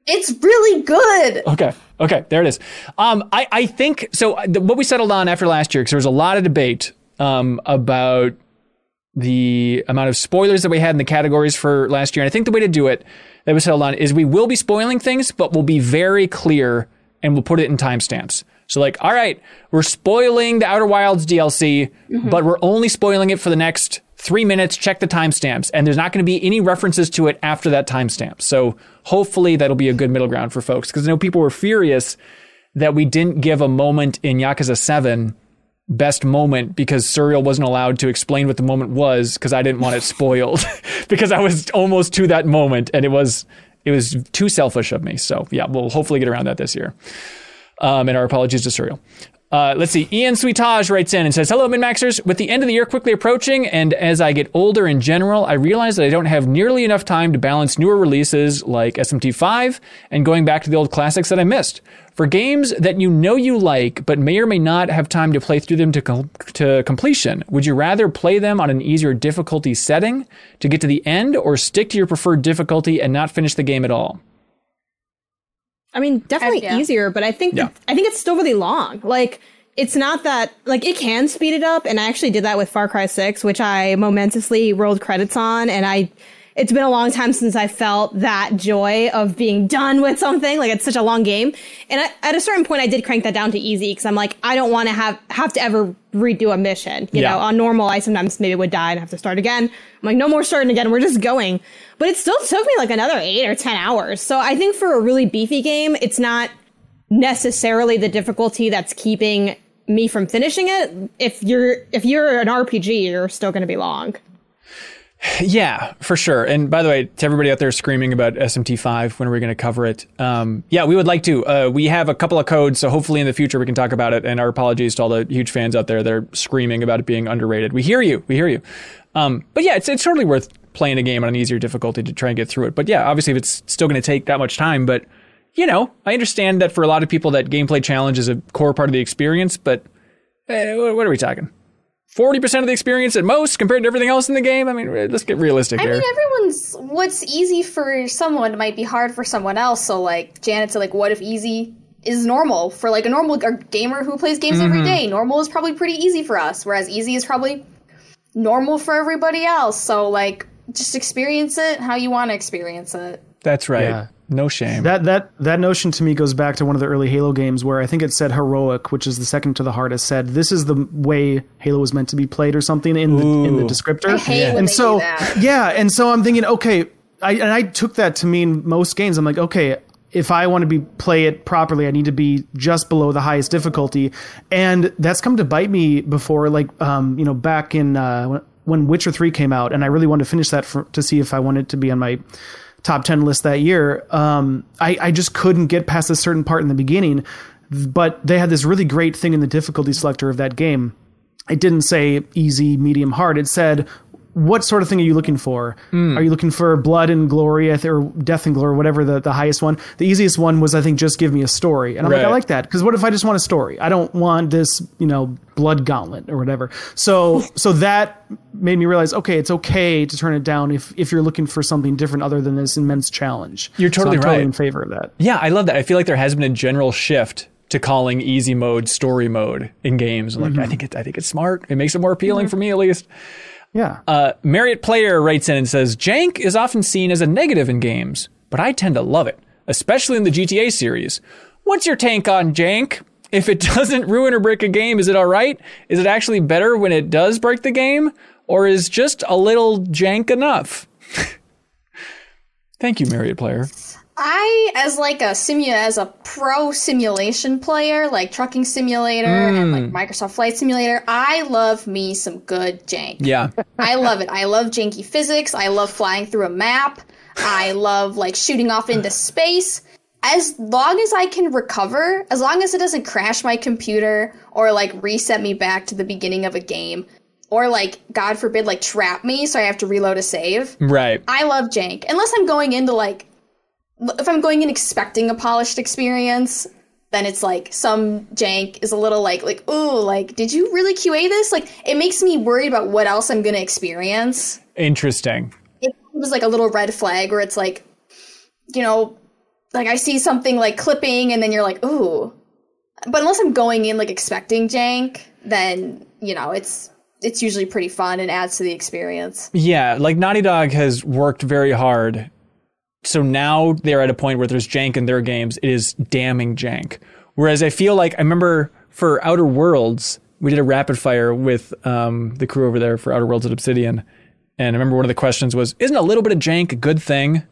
It's really good. Okay. Okay. There it is. Um, I, I think so. uh, The, what we settled on after last year, because there was a lot of debate um, about the amount of spoilers that we had in the categories for last year. And I think the way to do it that we settled on is we will be spoiling things, but we'll be very clear and we'll put it in timestamps. So, like, all right, we're spoiling the Outer Wilds DLC, mm-hmm. but we're only spoiling it for the next three minutes. Check the timestamps. And there's not going to be any references to it after that timestamp. So, hopefully, that'll be a good middle ground for folks. Because I know people were furious that we didn't give a moment in Yakuza 7 best moment because Surreal wasn't allowed to explain what the moment was because I didn't want it spoiled because I was almost to that moment and it was it was too selfish of me. So yeah, we'll hopefully get around that this year. Um, and our apologies to Surreal. Uh, let's see. Ian Sweetage writes in and says, Hello, MinnMaxers. With the end of the year quickly approaching, and as I get older in general, I realize that I don't have nearly enough time to balance newer releases like SMT5 and going back to the old classics that I missed. For games that you know you like, but may or may not have time to play through them to, com- to completion, would you rather play them on an easier difficulty setting to get to the end, or stick to your preferred difficulty and not finish the game at all? I mean, definitely yeah. easier, but I think Yeah. I think it's still really long. Like it's not that like it can speed it up, and I actually did that with Far Cry Six, which I momentously rolled credits on, and I. It's been a long time since I felt that joy of being done with something. Like it's such a long game, and I, at a certain point, I did crank that down to easy because I'm like, I don't want to have have to ever redo a mission. You Yeah. know, on normal, I sometimes maybe would die and have to start again. I'm like, no more starting again. We're just going. But it still took me like another eight or 10 hours. So I think for a really beefy game, it's not necessarily the difficulty that's keeping me from finishing it. If you're, if you're an RPG, you're still going to be long. Yeah, for sure. And by the way, to everybody out there screaming about SMT5, when are we going to cover it? Um, yeah, we would like to. Uh, we have a couple of codes, so hopefully in the future we can talk about it. And our apologies to all the huge fans out there that are screaming about it being underrated. We hear you. We hear you. Um, but yeah, it's, it's totally worth playing a game on an easier difficulty to try and get through it. But yeah, obviously if it's still going to take that much time, but you know, I understand that for a lot of people that gameplay challenge is a core part of the experience, but eh, what are we talking? 40% of the experience at most compared to everything else in the game? I mean, let's get realistic I here. mean, everyone's what's easy for someone might be hard for someone else. So, like Janet said, like, what if easy is normal for like a normal a gamer who plays games every mm-hmm. day? Normal is probably pretty easy for us, whereas easy is probably normal for everybody else. So, like, just experience it how you want to experience it. That's right. Yeah. No shame. That that that notion to me goes back to one of the early Halo games where I think it said heroic, which is the second to the hardest. Said this is the way Halo was meant to be played, or something in the in the descriptor. I hate when and they so do that. yeah, and so I'm thinking, okay, I and I took that to mean most games. I'm like, okay, if I want to be play it properly, I need to be just below the highest difficulty, and that's come to bite me before. Like, um, you know, back in uh, when- when Witcher Three came out, and I really wanted to finish that for, to see if I wanted to be on my top 10 list that year um, I, I just couldn't get past a certain part in the beginning but they had this really great thing in the difficulty selector of that game. It didn't say easy medium hard. It said what sort of thing are you looking for? Hmm. Are you looking for blood and glory or death and glory or whatever the, the highest one? The easiest one was i think just give me a story. And i'm like i like that because what if i just want a story? I don't want this you know blood gauntlet or whatever. So so that made me realize okay it's okay to turn it down if if you're looking for something different other than this immense challenge. You're So totally I'm totally right. in favor of that. Yeah, I love that. I feel like there has been a general shift to calling easy mode story mode in games. Like mm-hmm. I think it, I think it's smart. It makes it more appealing mm-hmm. for me at least. Yeah Uh, Marriott Player writes in and says, Jank is often seen as a negative in games, but I tend to love it, especially in the GTA series. What's your tank on Jank? If it doesn't ruin or break a game, is it all right? Is it actually better when it does break the game? Or is just a little jank enough? Thank you, Marriott Player. I, as like a simu, as a pro simulation player, like trucking simulator and like hmm. Microsoft Flight Simulator, I love me some good jank. Yeah. I love it. I love janky physics. I love flying through a map. I love like shooting off into space. As long as I can recover, as long as it doesn't crash my computer or like reset me back to the beginning of a game, or like, God forbid, like trap me so I have to reload a save. Right. I love jank. Unless I'm going into like, if I'm going in expecting a polished experience, then it's like some jank is a little like, like, ooh, like, did you really QA this? Like, it makes me worried about what else I'm going to experience. Interesting. It was like a little red flag where it's like, you know, like I see something like clipping and then you're like, ooh. But unless I'm going in like expecting jank, then you know it's it's usually pretty fun and adds to the experience. Yeah, like Naughty Dog has worked very hard. So now they're at a point where there's jank in their games. It is damning jank. Whereas I feel like I remember for Outer Worlds, we did a rapid fire with um, the crew over there for Outer Worlds at Obsidian. And I remember one of the questions was, Isn't a little bit of jank a good thing?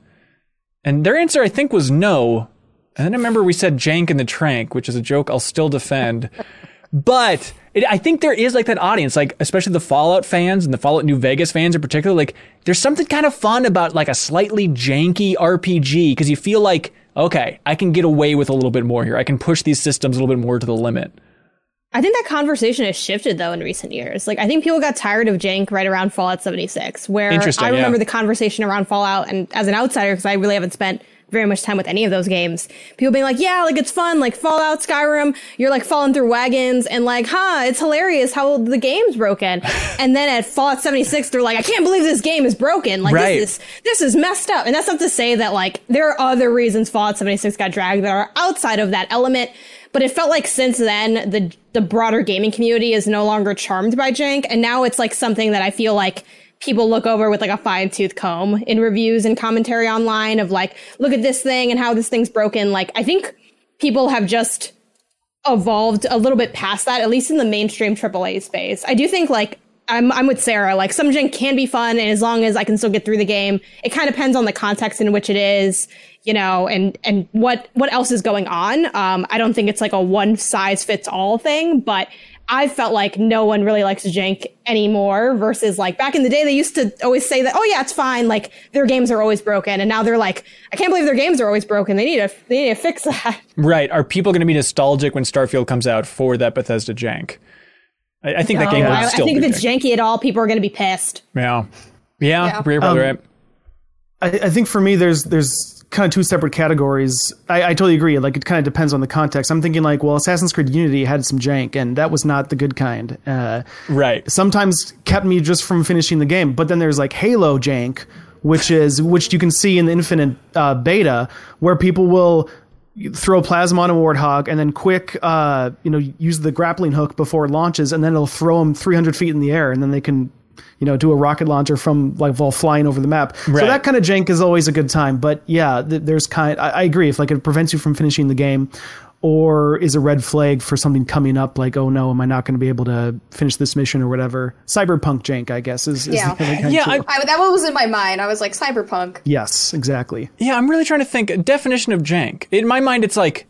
And their answer, I think, was no. And then I remember we said jank in the trank, which is a joke I'll still defend. But it, I think there is like that audience, like especially the Fallout fans and the Fallout New Vegas fans in particular. Like, there's something kind of fun about like a slightly janky RPG because you feel like, okay, I can get away with a little bit more here. I can push these systems a little bit more to the limit. I think that conversation has shifted though in recent years. Like I think people got tired of jank right around Fallout 76, where I remember yeah. the conversation around Fallout, and as an outsider, because I really haven't spent very much time with any of those games, people being like, "Yeah, like it's fun, like Fallout, Skyrim, you're like falling through wagons, and like, huh, it's hilarious how the game's broken." and then at Fallout 76, they're like, "I can't believe this game is broken. Like Right. this is this is messed up." And that's not to say that like there are other reasons Fallout 76 got dragged that are outside of that element. But it felt like since then the the broader gaming community is no longer charmed by jank, and now it's like something that I feel like people look over with like a fine tooth comb in reviews and commentary online of like, look at this thing and how this thing's broken. Like I think people have just evolved a little bit past that, at least in the mainstream AAA space. I do think like I'm I'm with Sarah. Like some jank can be fun, and as long as I can still get through the game, it kind of depends on the context in which it is, you know, and and what what else is going on. Um, I don't think it's like a one size fits all thing, but I felt like no one really likes jank anymore. Versus like back in the day, they used to always say that, oh yeah, it's fine. Like their games are always broken, and now they're like, I can't believe their games are always broken. They need to they need to fix that. Right. Are people going to be nostalgic when Starfield comes out for that Bethesda jank? I, I think that game Oh, will I, I think be if it's janky at all, people are going to be pissed. Yeah. Yeah, Yeah. you're probably Um, right. I, I think for me, there's there's kind of two separate categories. I, I totally agree. Like it kind of depends on the context. I'm thinking like, well, Assassin's Creed Unity had some jank, and that was not the good kind. Uh, Right. sometimes kept me just from finishing the game. But then there's like Halo jank, which is which you can see in the Infinite uh, beta, where people will throw plasma on a warthog and then quick, uh, you know, use the grappling hook before it launches, and then it'll throw them 300 feet in the air, and then they can. You know, do a rocket launcher from like while flying over the map. Right. So that kind of jank is always a good time. But yeah, th- there's kind. I, I agree. If like it prevents you from finishing the game, or is a red flag for something coming up, like oh no, am I not going to be able to finish this mission or whatever? Cyberpunk jank, I guess, is, is Yeah. the kind Yeah. I- I, that one was in my mind. I was like cyberpunk. yes, exactly. Yeah, I'm really trying to think. Definition of jank. In my mind, it's like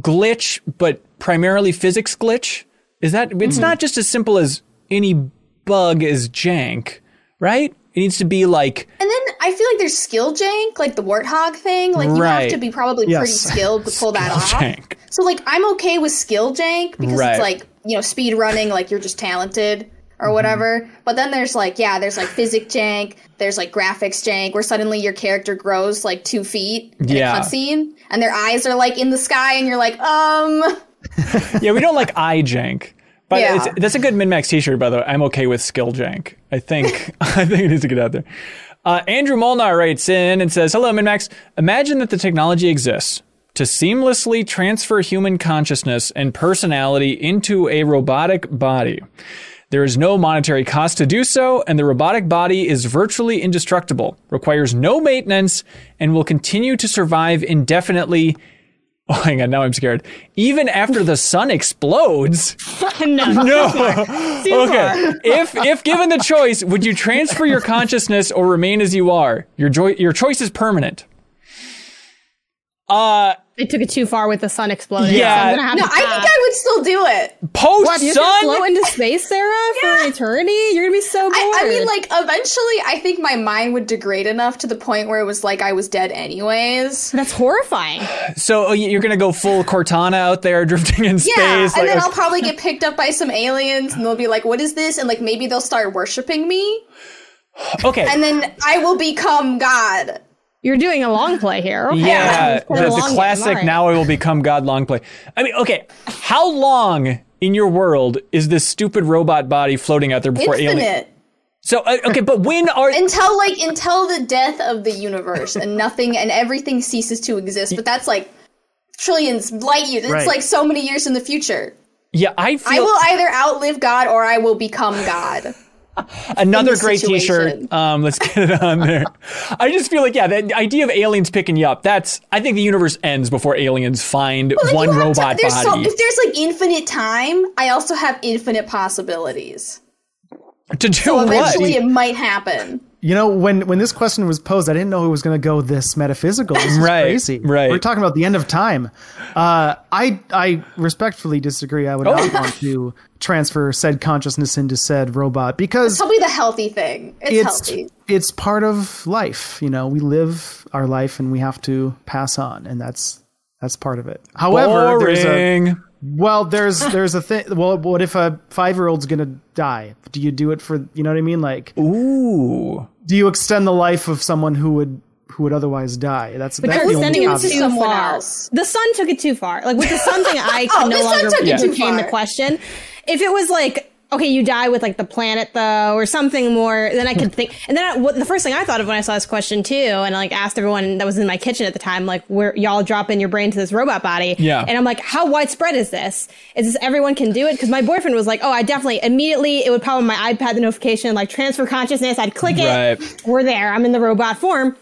glitch, but primarily physics glitch. Is that? It's mm-hmm. not just as simple as any bug is jank, right? It needs to be like And then I feel like there's skill jank, like the warthog thing. Like you Right. have to be probably pretty skilled to pull that off. jank. So like I'm okay with skill jank because Right. it's like, you know, speed running, like you're just talented or Mm-hmm. whatever. But then there's like, yeah, there's like physic jank, there's like graphics jank where suddenly your character grows like two feet in Yeah. a cutscene and their eyes are like in the sky and you're like, um Yeah, we don't like eye jank. But Yeah. it's, that's a good MinnMax T-shirt, by the way. I'm okay with skill jank. I think I think it needs to get out there. Uh, Andrew Molnar writes in and says, "Hello, MinnMax. Imagine that the technology exists to seamlessly transfer human consciousness and personality into a robotic body." There is no monetary cost to do so, and the robotic body is virtually indestructible, requires no maintenance, and will continue to survive indefinitely. Oh, hang on, now I'm scared. Even after the sun explodes. no, No. Okay. if if given the choice, would you transfer your consciousness or remain as you are? Your joy, your choice is permanent. Uh, They took it too far with the sun exploding. Yeah. so I'm gonna have no, to I think. I would still do it. post What, you're float into space, Sarah, for eternity? You're gonna be so bored. I, I mean, like, eventually, I think my mind would degrade enough to the point where it was like I was dead anyways. that's horrifying. So oh, you're gonna go full Cortana out there, drifting in space. Yeah, and like, then I'll probably get picked up by some aliens, and they'll be like, "What is this?" And like maybe they'll start worshiping me, okay. and then I will become God. You're doing a long play here. Okay. yeah, It's kinda the, the classic. All right. Now I will become God. Long play. I mean, okay. How long in your world is this stupid robot body floating out there before aliens? Infinite. So uh, okay, but when are until like until the death of the universe and nothing and everything ceases to exist. But that's like trillions light years. It's Right. like so many years in the future. yeah, I feel I will either outlive God or I will become God. another great situation. T-shirt. Um, let's get it on there. I just feel like yeah, the idea of aliens picking you up. That's I think the universe ends before aliens find Like, one have to- robot there's so- body if there's like infinite time, I also have infinite possibilities. to do So what? eventually it might happen. You know, when when this question was posed, I didn't know it was going to go this metaphysical. This is Right, crazy. right. We're talking about the end of time. Uh, I I respectfully disagree. I would Oh. not want to transfer said consciousness into said robot because Probably the healthy thing. It's, it's healthy. it's part of life. You know, we live our life and we have to pass on, and that's that's part of it. However, there's a Boring. Well, there's there's a thing. Well, what if a five year old's gonna die? Do you do it for you know what I mean? Like, Ooh. do you extend the life of someone who would who would otherwise die? That's But that's you're the only extending it obvious. too Someone far. else. The sun took it too far. Like with the sun thing, I can Oh, the no sun longer took it too entertain the question. If it was like, okay, you die with like the planet though, or something more, then I could think. And then I, what, the first thing I thought of when I saw this question too, and I like asked everyone that was in my kitchen at the time, like, where y'all drop in your brain to this robot body? Yeah. And I'm like, how widespread is this? Is this everyone can do it? Because my boyfriend was like, oh, I definitely immediately it would pop on my iPad the notification like transfer consciousness. I'd click it. Right. We're there. I'm in the robot form.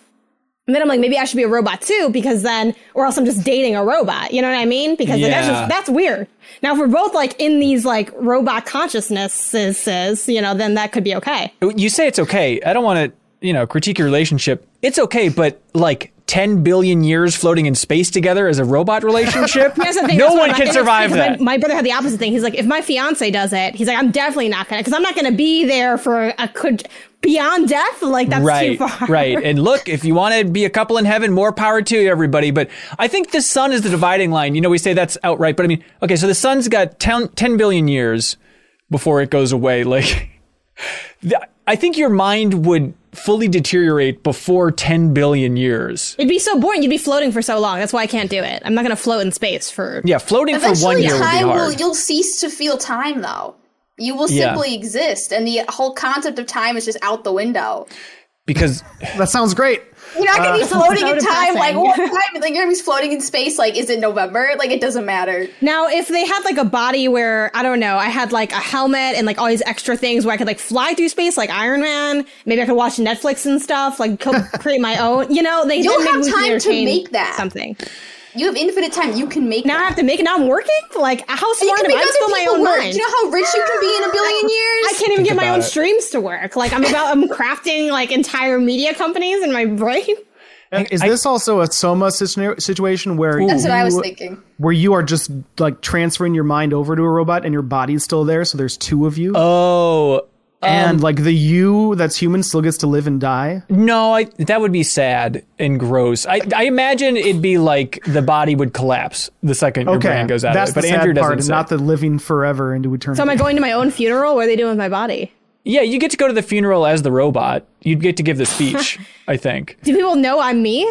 And then I'm like, maybe I should be a robot too, because then, or else I'm just dating a robot. You know what I mean? Because then that's just, that's weird. Now, if we're both like in these like robot consciousnesses, you know, then that could be okay. You say it's okay. I don't want to, you know, critique your relationship. It's okay, but like 10 billion years floating in space together as a robot relationship, no one can survive that. My, my brother had the opposite thing. He's like, if my fiance does it, he's like, I'm definitely not gonna, because I'm not gonna be there for a could beyond death. Like that's right, too far. right. And look, if you want to be a couple in heaven, more power to you, everybody. But I think the sun is the dividing line. You know, we say that's outright, but I mean, okay, so the sun's got 10, 10 billion years before it goes away. Like, I think your mind would fully deteriorate before 10 billion years. It'd be so boring. You'd be floating for so long. That's why I can't do it. I'm not gonna float in space for. Yeah, floating for one Eventually, year would be time Will, you'll cease to feel time though. You will Yeah. simply exist, and the whole concept of time is just out the window. because that sounds great. You're not gonna be uh, floating so in time like what time? Like you're gonna be floating in space. Like is it November? Like it doesn't matter. Now, if they had like a body where I don't know, I had like a helmet and like all these extra things where I could like fly through space like Iron Man, maybe I could watch Netflix and stuff, like co- create my own. You know, they You'll maybe have time to make that. something. You have infinite time. You can make Now I have to make it. Now I'm working. Like how And you smart am I? I'm still other my own work. mind. Do you know how rich you can be in a billion years? I can't even get my own it. streams to work. Like I'm about I'm crafting like entire media companies in my brain. Is this also a Soma situation where That's what I was thinking. where you are just like transferring your mind over to a robot and your body's still there, so there's two of you, oh and um, like the you that's human still gets to live and die. no, I, that would be sad and gross. I, I imagine it'd be like the body would collapse the second your Okay, brain goes out that's of it. But the Andrew sad part, doesn't. and say. not the living forever into eternity. So am I going to my own funeral? What are they doing with my body? yeah, you get to go to the funeral as the robot. You'd get to give the speech. I think. Do people know I'm me?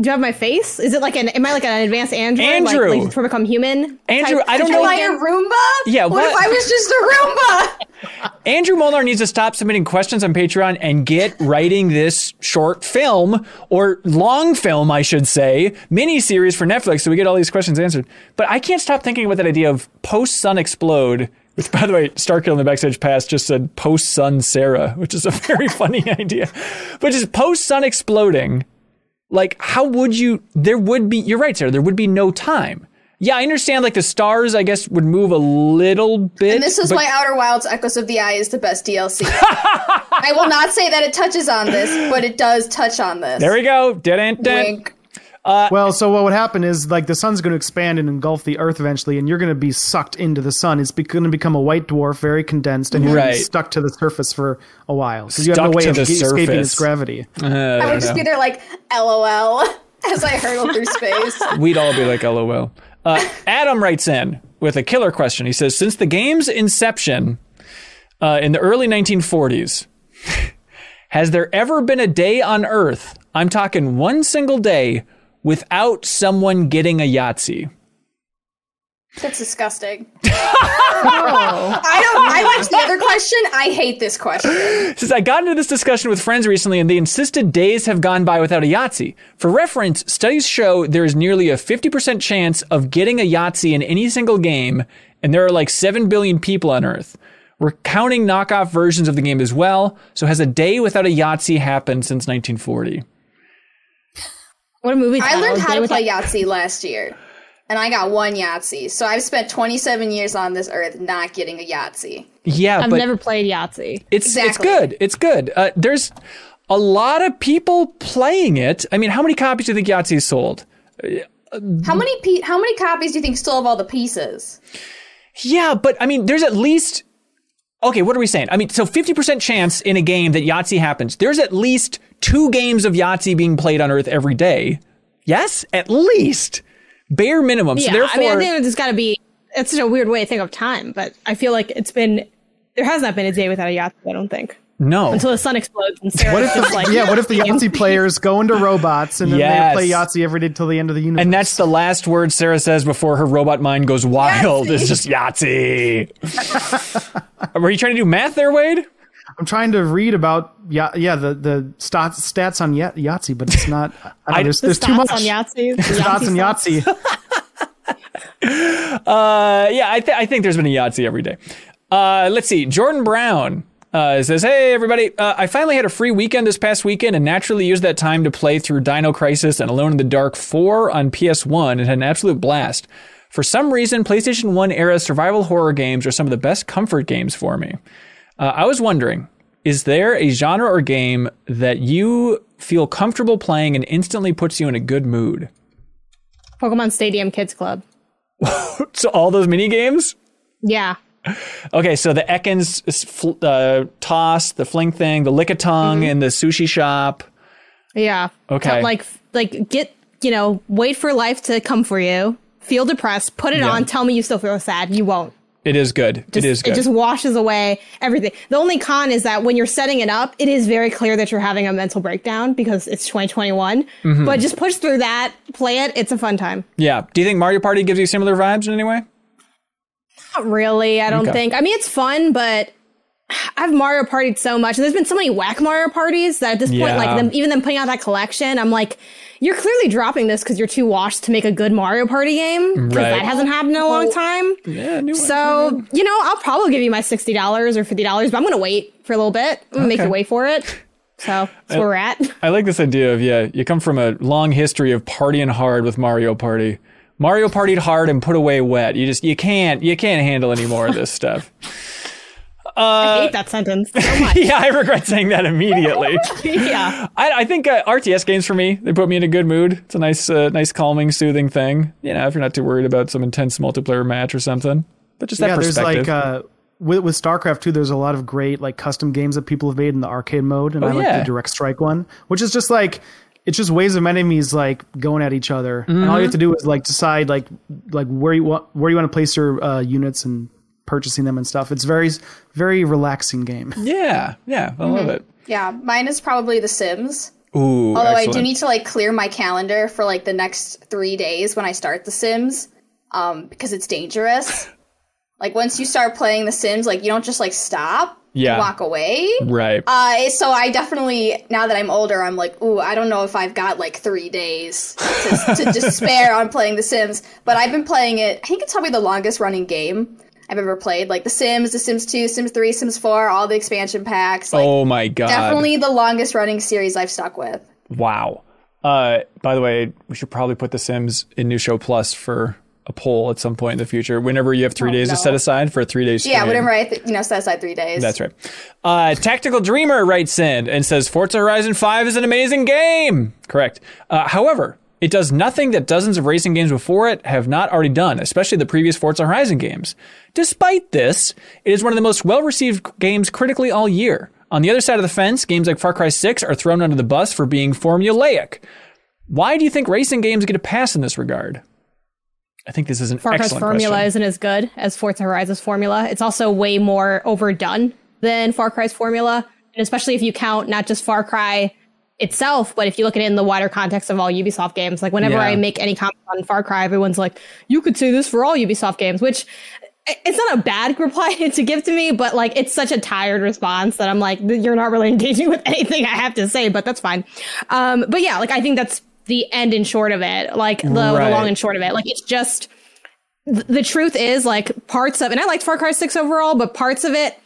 Do you have my face? Is it like an? Am I like an advanced android? Andrew! like, like to become human? Andrew, type- I don't type know- Am I thing? a Roomba? Yeah, What, what- if I was just a Roomba? Andrew Molnar needs to stop submitting questions on Patreon and get writing this short film or long film, I should say, mini series for Netflix so we get all these questions answered. But I can't stop thinking about that idea of post Sun Explode, which, by the way, Starkill in the backstage pass just said post Sun Sarah, which is a very funny idea. But just post Sun exploding, like, how would you? There would be, you're right, Sarah, there would be no time. Yeah, I understand, like, the stars, I guess, would move a little bit. And this is but- why Outer Wilds Echoes of the Eye is the best DLC. I will not say that it touches on this, but it does touch on this. There we go. Didn't. Wink. Well, so what would happen is like the sun's going to expand and engulf the Earth eventually, and you're going to be sucked into the sun. It's going to become a white dwarf, very condensed, and you're Right. stuck to the surface for a while because you have no way to of the escaping surface. its gravity. I would just be there like, LOL, as I hurtle through space. We'd all be like, LOL. Uh, Adam writes in with a killer question. He says, Since the game's inception uh, in the early 1940s, has there ever been a day on Earth, I'm talking one single day, without someone getting a Yahtzee? That's disgusting. Oh. I don't. I liked the other question. I hate this question. Since I got into this discussion with friends recently and they insisted days have gone by without a Yahtzee. For reference, studies show there is nearly a 50% chance of getting a Yahtzee in any single game, and there are like 7 billion people on Earth. We're counting knockoff versions of the game as well, so has a day without a Yahtzee happened since 1940? What a movie! I learned how to Without- play Yahtzee last year, and I got one Yahtzee. So I've spent 27 years on this earth not getting a Yahtzee. Yeah, I've never played Yahtzee. it's it's good. It's good. Uh, there's a lot of people playing it. I mean, how many copies do you think Yahtzee sold? How many pe- How many copies do you think still have all the pieces? Yeah, but I mean, there's at least. Okay, what are we saying? I mean, so 50% chance in a game that Yahtzee happens. There's at least two games of Yahtzee being played on Earth every day. Yes? At least. Bare minimum. So Yeah, therefore. I mean, I think there's got to be. It's such a weird way to think of time, but I feel like it's been. There has not been a day without a Yahtzee. I don't think no. until the sun explodes and Sarah's What if the, like yeah? What if the Yahtzee players go into robots and then Yes. they play Yahtzee every day till the end of the universe? and that's the last word Sarah says before her robot mind goes wild. It's just Yahtzee. Were you trying to do math there, Wade? I'm trying to read about yeah yeah the the stats stats on Yah- Yahtzee, but it's not. I don't know, there's the there's too much on Yahtzee. the stats on. Yahtzee. Uh, yeah, I, th- I think there's been a Yahtzee every day. Uh, let's see. Jordan Brown uh, says, "Hey everybody, uh, I finally had a free weekend this past weekend, and naturally used that time to play through Dino Crisis and Alone in the Dark 4 on PS1, and had an absolute blast. For some reason, PlayStation 1 era survival horror games are some of the best comfort games for me. Uh, I was wondering." Is there a genre or game that you feel comfortable playing and instantly puts you in a good mood? Pokemon Stadium Kids Club. So all those mini games? Yeah, Okay, so the Ekans uh, toss, the fling thing, the Lickitung in the sushi shop. yeah. Okay. Like, like get you know, wait for life to come for you. Feel depressed. Put it Yeah. on. Tell me you still feel sad. You won't. It is good. Just, it is good. It just washes away everything. The only con is that when you're setting it up, it is very clear that you're having a mental breakdown because it's 2021. Mm-hmm. But just push through that, play it. It's a fun time. yeah. Do you think Mario Party gives you similar vibes in any way? Not really. I don't Okay. think. I mean, it's fun, but I've Mario Partied so much, and there's been so many whack Mario parties that at this point, Yeah. like them, even them putting out that collection, I'm like, you're clearly dropping this because you're too washed to make a good Mario Party game because Right. that hasn't happened in a long time. Yeah, new So you know, I'll probably give you my sixty dollars or fifty dollars, but I'm gonna wait for a little bit. I'm gonna make you wait for it. So that's where we're at. I like this idea of yeah, you come from a long history of partying hard with Mario Party. Mario partied hard and put away wet. You just you can't you can't handle any more of this stuff. I hate that sentence so much. yeah, I regret saying that immediately. yeah. I, I think uh, RTS games for me they put me in a good mood. It's a nice uh, nice calming, soothing thing. You know, if you're not too worried about some intense multiplayer match or something, but just that yeah, there's like uh, with with StarCraft too. There's a lot of great like custom games that people have made in the arcade mode, and I like Oh, yeah. the Direct Strike one, which is just like it's just waves of enemies like going at each other, and all you have to do is like decide like like where you want where you want to place your uh, units and purchasing them and stuff. It's very very relaxing game. yeah, yeah, I love it. Yeah, mine is probably The Sims. Ooh, Although I do need to like clear my calendar for like the next three days when I start The Sims, um, because it's dangerous. like once you start playing The Sims, like you don't just like stop, Yeah. walk away. right. Uh, so I definitely now that I'm older, I'm like, ooh, I don't know if I've got like three days to, to despair on playing The Sims. But I've been playing it. I think it's probably the longest running game I've ever played. Like The Sims, The Sims Two, Sims Three, Sims Four, all the expansion packs. Like, oh my god! definitely the longest running series I've stuck with. Wow. Uh, by the way, we should probably put The Sims in New Show Plus for a poll at some point in the future. Whenever you have three days to Oh, set aside for a three days. Yeah, whenever I th- you know set aside three days. That's right. Uh, Tactical Dreamer writes in and says Forza Horizon 5 is an amazing game. Correct. Uh, however, it does nothing that dozens of racing games before it have not already done, especially the previous Forza Horizon games. Despite this, it is one of the most well received games critically all year. On the other side of the fence, games like Far Cry 6 are thrown under the bus for being formulaic. Why do you think racing games get a pass in this regard? I think this is an Far Cry's excellent formula question. isn't as good as Forza Horizon's formula. It's also way more overdone than Far Cry's formula, and especially if you count not just Far Cry itself, but if you look at it in the wider context of all Ubisoft games. Like whenever Yeah. I make any comment on Far Cry, everyone's like, "You could say this for all Ubisoft games," which it's not a bad reply to give to me, but like it's such a tired response that I'm like, you're not really engaging with anything I have to say, but that's fine. Um, but yeah, like I think that's the end and short of it, like the, right. the long and short of it. Like it's just th- the truth is like parts of, and I liked Far Cry 6 overall, but parts of it,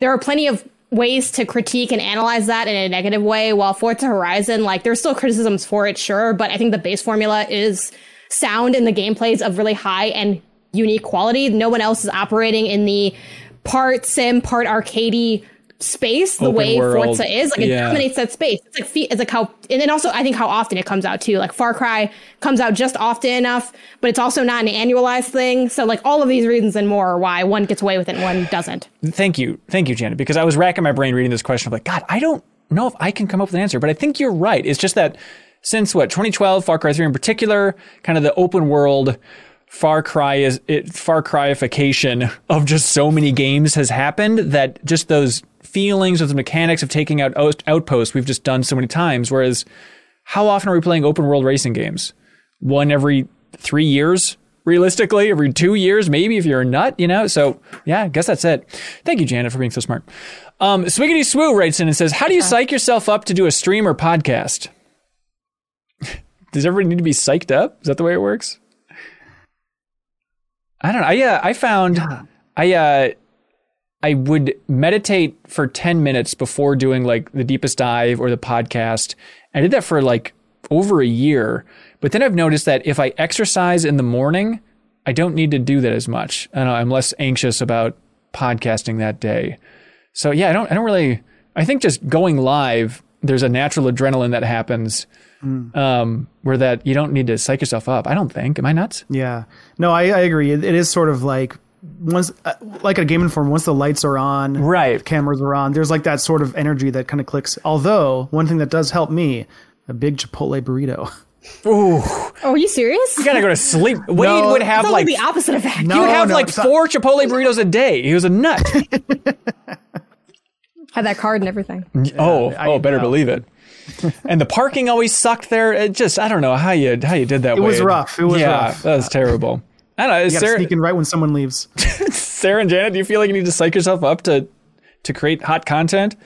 there are plenty of ways to critique and analyze that in a negative way. While Forza Horizon, like there's still criticisms for it, sure, but I think the base formula is sound and the gameplays of really high and unique quality. No one else is operating in the part sim, part arcadey space the Open way world. Forza is. Like it yeah. dominates that space. It's like feet. it's like how and then also I think how often it comes out too. Like Far Cry comes out just often enough, but it's also not an annualized thing. So like all of these reasons and more are why one gets away with it and one doesn't. Thank you. Thank you, Janet, because I was racking my brain reading this question. I'm like, God, I don't know if I can come up with an answer, but I think you're right. It's just that since what 2012, Far Cry 3 in particular, kind of the open world Far Cry is it Far Cryification of just so many games has happened that just those feelings of the mechanics of taking out outposts we've just done so many times. Whereas, how often are we playing open world racing games? One every three years, realistically, every two years, maybe if you're a nut, you know? So, yeah, I guess that's it. Thank you, Janet, for being so smart. Um, Swiggity Swoo writes in and says, How do you psych yourself up to do a stream or podcast? Does everybody need to be psyched up? Is that the way it works? I don't know. I uh, I found yeah. I uh, I would meditate for 10 minutes before doing like the deepest dive or the podcast. I did that for like over a year. But then I've noticed that if I exercise in the morning, I don't need to do that as much. I know, I'm less anxious about podcasting that day. So yeah, I don't I don't really I think just going live, there's a natural adrenaline that happens Mm. Um, where that you don't need to psych yourself up. I don't think. Am I nuts? Yeah. No, I, I agree. It, it is sort of like once, uh, like a Game Informer, once the lights are on, right, cameras are on. There's like that sort of energy that kind of clicks. Although one thing that does help me, a big Chipotle burrito. Ooh. Oh, are you serious? You gotta go to sleep. Wade no, would have like the opposite effect. No, he would have no, like four Chipotle burritos a day. He was a nut. Had that card and everything. Oh, I, oh, better know. believe it. and the parking always sucked there. It just I don't know how you how you did that. It was rough. It was yeah, rough. that was terrible. I don't know. You Sarah, sneak in right when someone leaves. Sarah and Janet, do you feel like you need to psych yourself up to to create hot content?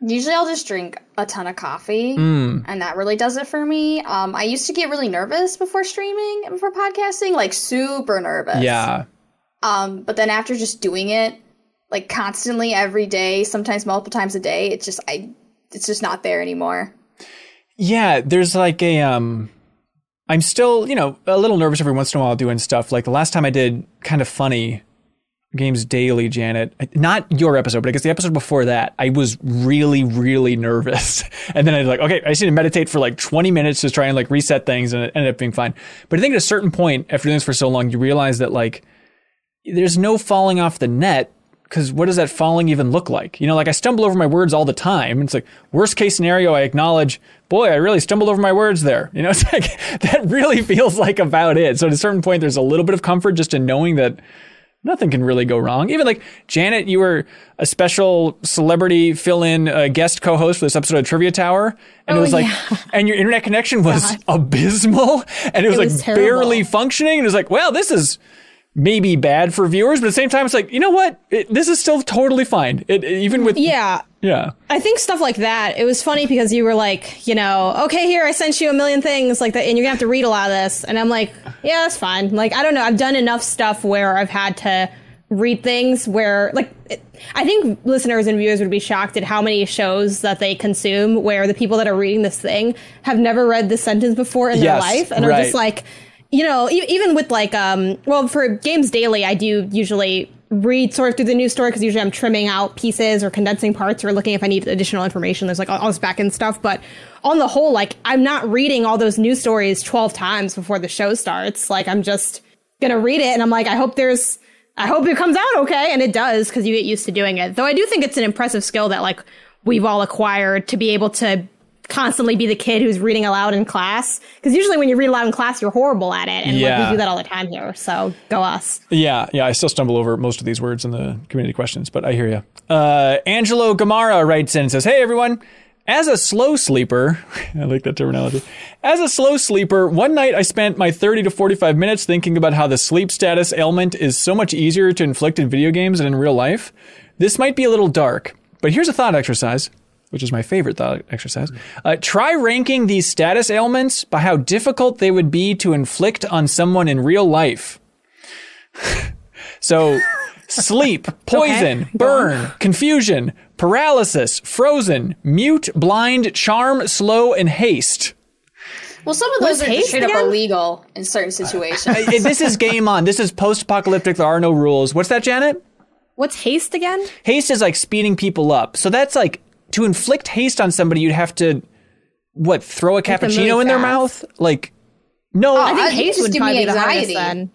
Usually, I'll just drink a ton of coffee, mm. and that really does it for me. Um, I used to get really nervous before streaming and before podcasting, like super nervous. Yeah. Um, but then after just doing it, like constantly every day, sometimes multiple times a day, it's just I, it's just not there anymore. Yeah, there's like a um I'm still, you know, a little nervous every once in a while doing stuff. Like the last time I did kind of funny games daily, Janet. Not your episode, but I guess the episode before that, I was really, really nervous. And then I was like, okay, I just need to meditate for like 20 minutes to try and like reset things and it ended up being fine. But I think at a certain point, after doing this for so long, you realize that like there's no falling off the net because what does that falling even look like? You know, like I stumble over my words all the time. It's like worst case scenario, I acknowledge, boy, I really stumbled over my words there. You know, it's like that really feels like about it. So at a certain point, there's a little bit of comfort just in knowing that nothing can really go wrong. Even like Janet, you were a special celebrity fill-in uh, guest co-host for this episode of Trivia Tower, and oh, it was like, yeah. and your internet connection was God. abysmal, and it was, it was like terrible. barely functioning, and it was like, well, this is maybe bad for viewers, but at the same time, it's like, you know what? It, this is still totally fine. It, even with. Yeah. Yeah. I think stuff like that, it was funny because you were like, you know, okay, here, I sent you a million things like that, and you're gonna have to read a lot of this. And I'm like, yeah, that's fine. Like, I don't know. I've done enough stuff where I've had to read things where, like, it, I think listeners and viewers would be shocked at how many shows that they consume where the people that are reading this thing have never read this sentence before in yes, their life and right. are just like, you know, e- even with like, um, well, for games daily, I do usually read sort of through the news story because usually I'm trimming out pieces or condensing parts or looking if I need additional information. There's like all, all this back end stuff, but on the whole, like I'm not reading all those news stories 12 times before the show starts. Like I'm just gonna read it and I'm like, I hope there's, I hope it comes out okay. And it does because you get used to doing it. Though I do think it's an impressive skill that like we've all acquired to be able to constantly be the kid who's reading aloud in class. Because usually when you read aloud in class, you're horrible at it. And yeah. like, we do that all the time here. So go us. Yeah. Yeah. I still stumble over most of these words in the community questions, but I hear you. Uh, Angelo Gamara writes in and says, Hey, everyone. As a slow sleeper, I like that terminology. As a slow sleeper, one night I spent my 30 to 45 minutes thinking about how the sleep status ailment is so much easier to inflict in video games than in real life. This might be a little dark, but here's a thought exercise, which is my favorite thought exercise. Uh, try ranking these status ailments by how difficult they would be to inflict on someone in real life. so, sleep, poison, Okay, burn, confusion, paralysis, frozen, mute, blind, charm, slow, and haste. Well, some of those is are haste straight up illegal in certain situations. Uh, this is game on. This is post-apocalyptic. There are no rules. What's that, Janet? What's haste again? Haste is like speeding people up. So that's like to inflict haste on somebody, you'd have to what throw a cappuccino in their fast. mouth? Like no, oh, I think I- haste just would give probably be the hardest anxiety. then.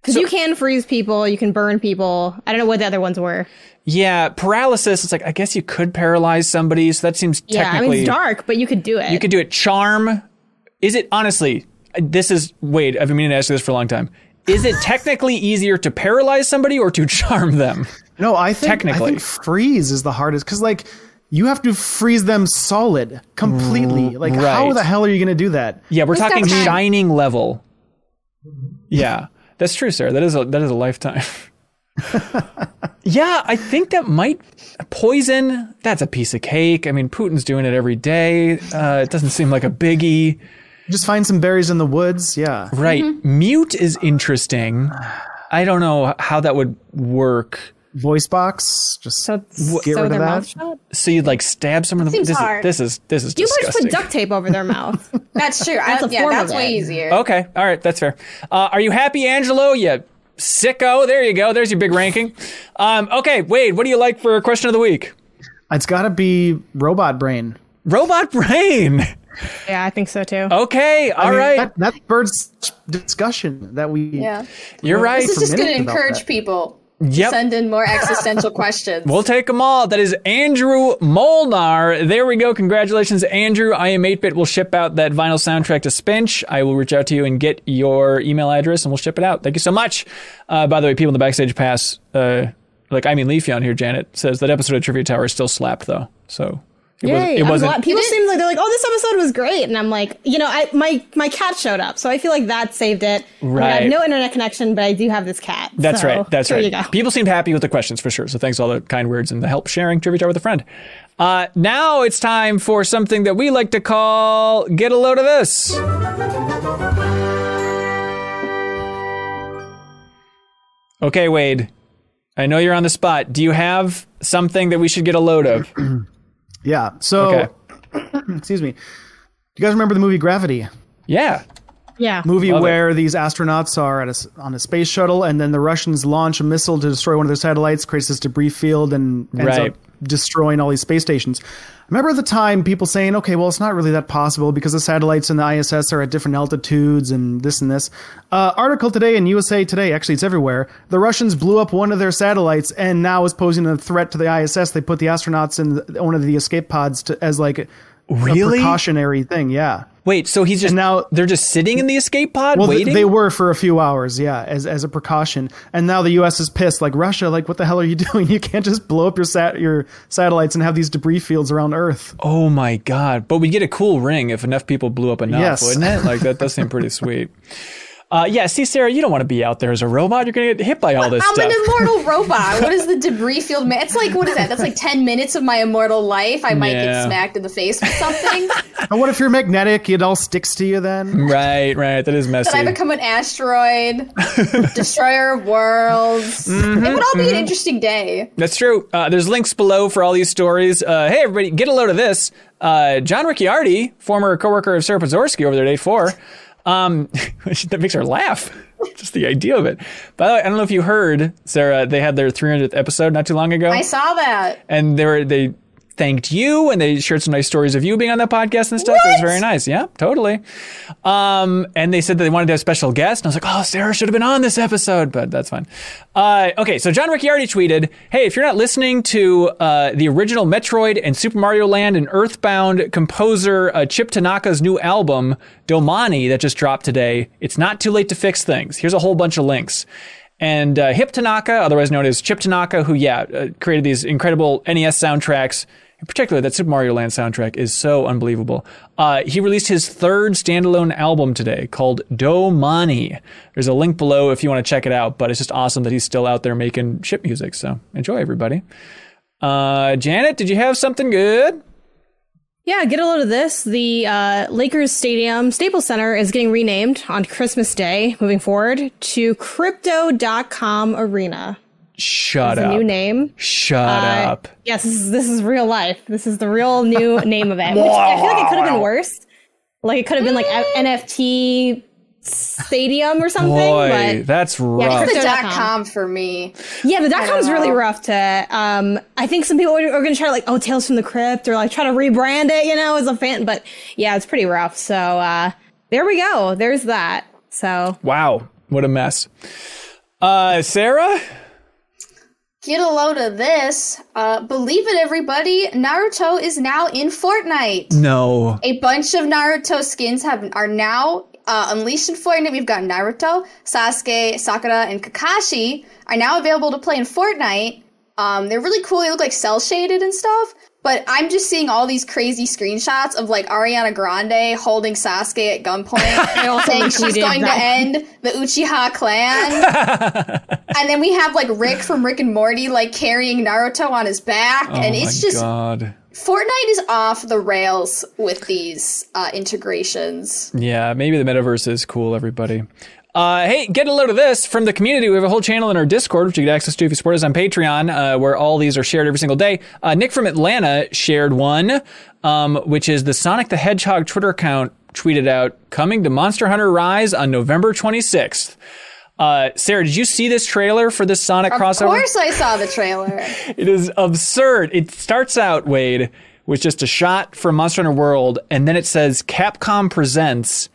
Because you can freeze people, you can burn people. I don't know what the other ones were. yeah, paralysis. It's like I guess you could paralyze somebody. So that seems Yeah, I mean it's dark, but you could do it. you could do it. Charm. Is it honestly? This is Wade. I've been meaning to ask you this for a long time. Is it technically easier to paralyze somebody or to charm them? No, I think Technically. I think freeze is the hardest because like you have to freeze them solid completely. Like how the hell are you going to do that? Yeah, we're Who's talking shining level. Yeah, that's true, sir. That is a that is a lifetime. yeah, I think that might poison. That's a piece of cake. I mean, Putin's doing it every day. Uh, it doesn't seem like a biggie, Just find some berries in the woods. Yeah. right? Mute is interesting. I don't know how that would work. Voice box. Just so get sew rid of their that. shut. So you'd like stab someone. in the- Seems this, hard. Is, this is this is You could just disgusting. put duct tape over their mouth. That's true. That's I, a yeah, form that's of way it. easier. Okay, all right, that's fair. Uh, are you happy, Angelo? You sicko. There you go. There's your big ranking. Um, okay, Wade, what do you like for question of the week? It's got to be robot brain. Robot brain. yeah, I think so too. Okay, all I mean, right. That, that birds discussion that we. Yeah. You're right. This is just going to encourage that. people to Yep. send in more existential questions. We'll take them all. That is Andrew Molnar. There we go. Congratulations, Andrew. iam8bit. We'll ship out that vinyl soundtrack to Spinch. I will reach out to you and get your email address and we'll ship it out. Thank you so much. Uh, by the way, people in the backstage pass, uh, like I mean Leafy on here, Janet, says that episode of Trivia Tower is still slapped though. So it, was, Yay, it I'm wasn't. glad- People It is- seem like they're like, "Oh, this episode was great," and I'm like, you know, I my my cat showed up, so I feel like that saved it. I mean, I Right. have no internet connection, but I do have this cat. That's so right. That's here right. You go. People seemed happy with the questions for sure. So thanks for all the kind words and the help sharing Trivia Tower with a friend. Uh, now it's time for something that we like to call Get a Load of This. Okay, Wade. I know you're on the spot. Do you have something that we should get a load of? Yeah. So, Okay. excuse me. Do you guys remember the movie Gravity? Yeah. Yeah. movie Love it. where these astronauts are at a s on a space shuttle, and then the Russians launch a missile to destroy one of their satellites, creates this debris field, and ends Right. up destroying all these space stations. I remember the time people saying, "Okay, well, it's not really that possible because the satellites in the ISS are at different altitudes and this and this." Uh, article today in USA Today, actually, it's everywhere. The Russians blew up one of their satellites and now is posing a threat to the ISS. They put the astronauts in one of the escape pods to, as like Really? precautionary thing. Yeah. Wait, so he's just And now- they're just sitting in the escape pod Well, waiting? they were for a few hours, yeah, as as a precaution. And now the U.S. is pissed. Like Russia, like what the hell are you doing? You can't just blow up your sat your satellites and have these debris fields around Earth. Oh my god! But we'd get a cool ring if enough people blew up enough, Yes. wouldn't it? Like that does seem pretty sweet. Uh, yeah, see, Sarah, you don't want to be out there as a robot. You're gonna get hit by all this stuff. I'm stuff. an immortal robot. What is the debris field? Ma- it's like what is that? That's like ten minutes of my immortal life. I might Yeah. get smacked in the face with something. And what if you're magnetic? It all sticks to you then. right, right. That is messy. Then I become an asteroid, destroyer of worlds. Mm-hmm, it would all be an interesting day. That's true. Uh, there's links below for all these stories. Uh, hey, everybody, get a load of this. Uh, John Ricciardi, former coworker of Sarah Podzorski over there at 8-4, um, that makes her laugh. Just the idea of it. By the way, I don't know if you heard, Sarah, they had their 300th episode not too long ago. I saw that. and they were they thanked you and they shared some nice stories of you being on that podcast and stuff. It was very nice. Yeah, totally. Um, and they said that they wanted to have a special guest. And I was like, oh, Sarah should have been on this episode, but that's fine. Uh, okay, so John Ricciardi tweeted, hey, if you're not listening to uh, the original Metroid and Super Mario Land and Earthbound composer uh, Chip Tanaka's new album, Domani, that just dropped today, it's not too late to fix things. Here's a whole bunch of links. And uh, Hip Tanaka, otherwise known as Chip Tanaka, who, yeah, uh, created these incredible NES soundtracks. in particular, that Super Mario Land soundtrack is so unbelievable. Uh, he released his third standalone album today called Domani. There's a link below if you want to check it out, but it's just awesome that he's still out there making chip music. So enjoy, everybody. Uh, Janet, did you have something good? Yeah, get a load of this. The uh, Lakers Stadium Staples Center is getting renamed on Christmas Day moving forward to Crypto.com Arena. Shut up. a new name. Shut Uh, up. Yes, this is, this is real life. This is the real new name of it. Which I feel like it could have been worse. Like it could have been like a- NFT Stadium or something. Boy, but that's rough. The Crypto.com. dot com for me. yeah, the dot com is really rough to. Um, I think some people are, are going to try to like, oh, Tales from the Crypt, or like try to rebrand it, you know, as a fan. But yeah, it's pretty rough. So uh, there we go. There's that. So Wow, what a mess. Uh, Sarah? Get a load of this. Uh, believe it, everybody. Naruto is now in Fortnite. No. A bunch of Naruto skins have are now uh, unleashed in Fortnite. We've got Naruto, Sasuke, Sakura, and Kakashi are now available to play in Fortnite. Um, they're really cool. They look like cell shaded and stuff. But I'm just seeing all these crazy screenshots of like Ariana Grande holding Sasuke at gunpoint, saying she's going to end the Uchiha clan. and then we have like Rick from Rick and Morty like carrying Naruto on his back, and oh it's my just God. Fortnite is off the rails with these uh, integrations. Yeah, maybe the metaverse is cool, everybody. Uh, hey, get a load of this from the community. We have a whole channel in our Discord, which you get access to if you support us on Patreon, uh, where all these are shared every single day. Uh, Nick from Atlanta shared one, um, which is the Sonic the Hedgehog Twitter account tweeted out, coming to Monster Hunter Rise on November 26th. Uh, Sarah, did you see this trailer for this Sonic Of crossover? Of course, I saw the trailer. It is absurd. It starts out, Wade, with just a shot from Monster Hunter World, and then it says Capcom presents.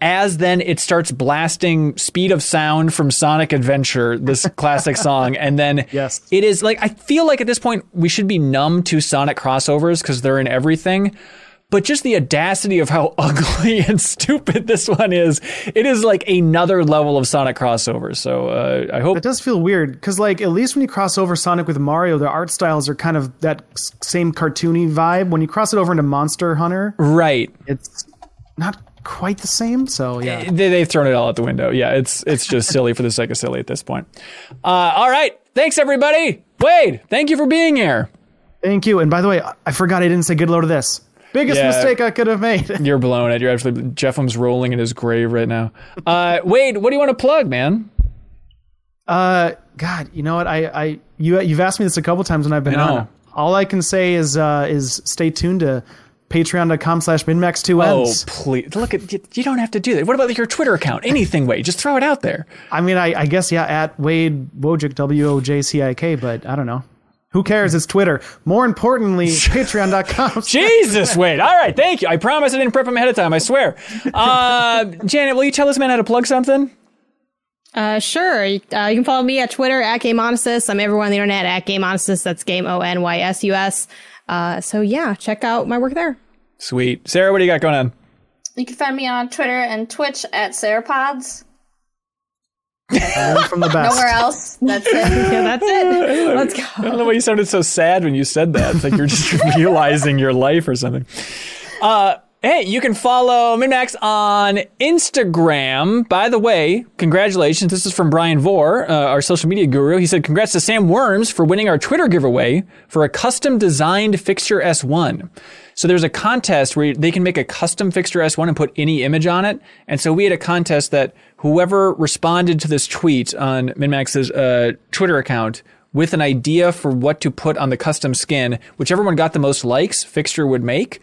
As then it starts blasting Speed of Sound from Sonic Adventure, this classic song. And then Yes. it is like, I feel like at this point we should be numb to Sonic crossovers because they're in everything. But just the audacity of how ugly and stupid this one is, it is like another level of Sonic crossovers. So uh, I hope It does feel weird because, like, at least when you cross over Sonic with Mario, the art styles are kind of that same cartoony vibe. When you cross it over into Monster Hunter, right. it's not quite the same. So yeah, they, they've thrown it all out the window. Yeah, it's it's just silly for the sake of silly at this point. Uh, all right, thanks everybody. Wade, thank you for being here. thank you. And by the way, I- forgot I didn't say good load of this. Biggest Yeah. mistake I could have made. You're blown it. You're actually Jeffum's rolling in his grave right now. Uh, Wade, what do you want to plug, man? Uh, God, you know what? I, I, you, you've asked me this a couple times when I've been on. All I can say is, uh, is stay tuned to patreon.com slash minnmax two Oh, ends. please look at you, you. Don't have to do that. What about your Twitter account? Anything, Wade. Just throw it out there. I mean, I, I guess, yeah, at Wade Wojcik, W O J C I K, but I don't know. Who cares? It's Twitter. More importantly, patreon.com. Jesus, Wade. All right, thank you. I promise I didn't prep him ahead of time. I swear. Uh, Janet, will you tell this man how to plug something? Uh, sure. Uh, you can follow me at Twitter at Game GameOnysus. I'm everywhere on the internet at Game GameOnysus. That's Game O N Y S U S. Uh, so yeah, check out my work there. Sweet, Sarah. What do you got going on? You can find me on Twitter and Twitch at Sarahpods. From the best. Nowhere else. That's it. Yeah, that's it. Let's go. I don't know why you sounded so sad when you said that. It's like you're just realizing your life or something. Uh, hey, you can follow MinnMax on Instagram. By the way, congratulations. This is from Brian Vore, uh, our social media guru. He said, Congrats to Sam Worms for winning our Twitter giveaway for a custom designed Fixture S1. So there's a contest where they can make a custom Fixture S1 and put any image on it. And so we had a contest that whoever responded to this tweet on MinnMax's uh, Twitter account with an idea for what to put on the custom skin, whichever one got the most likes, Fixture would make.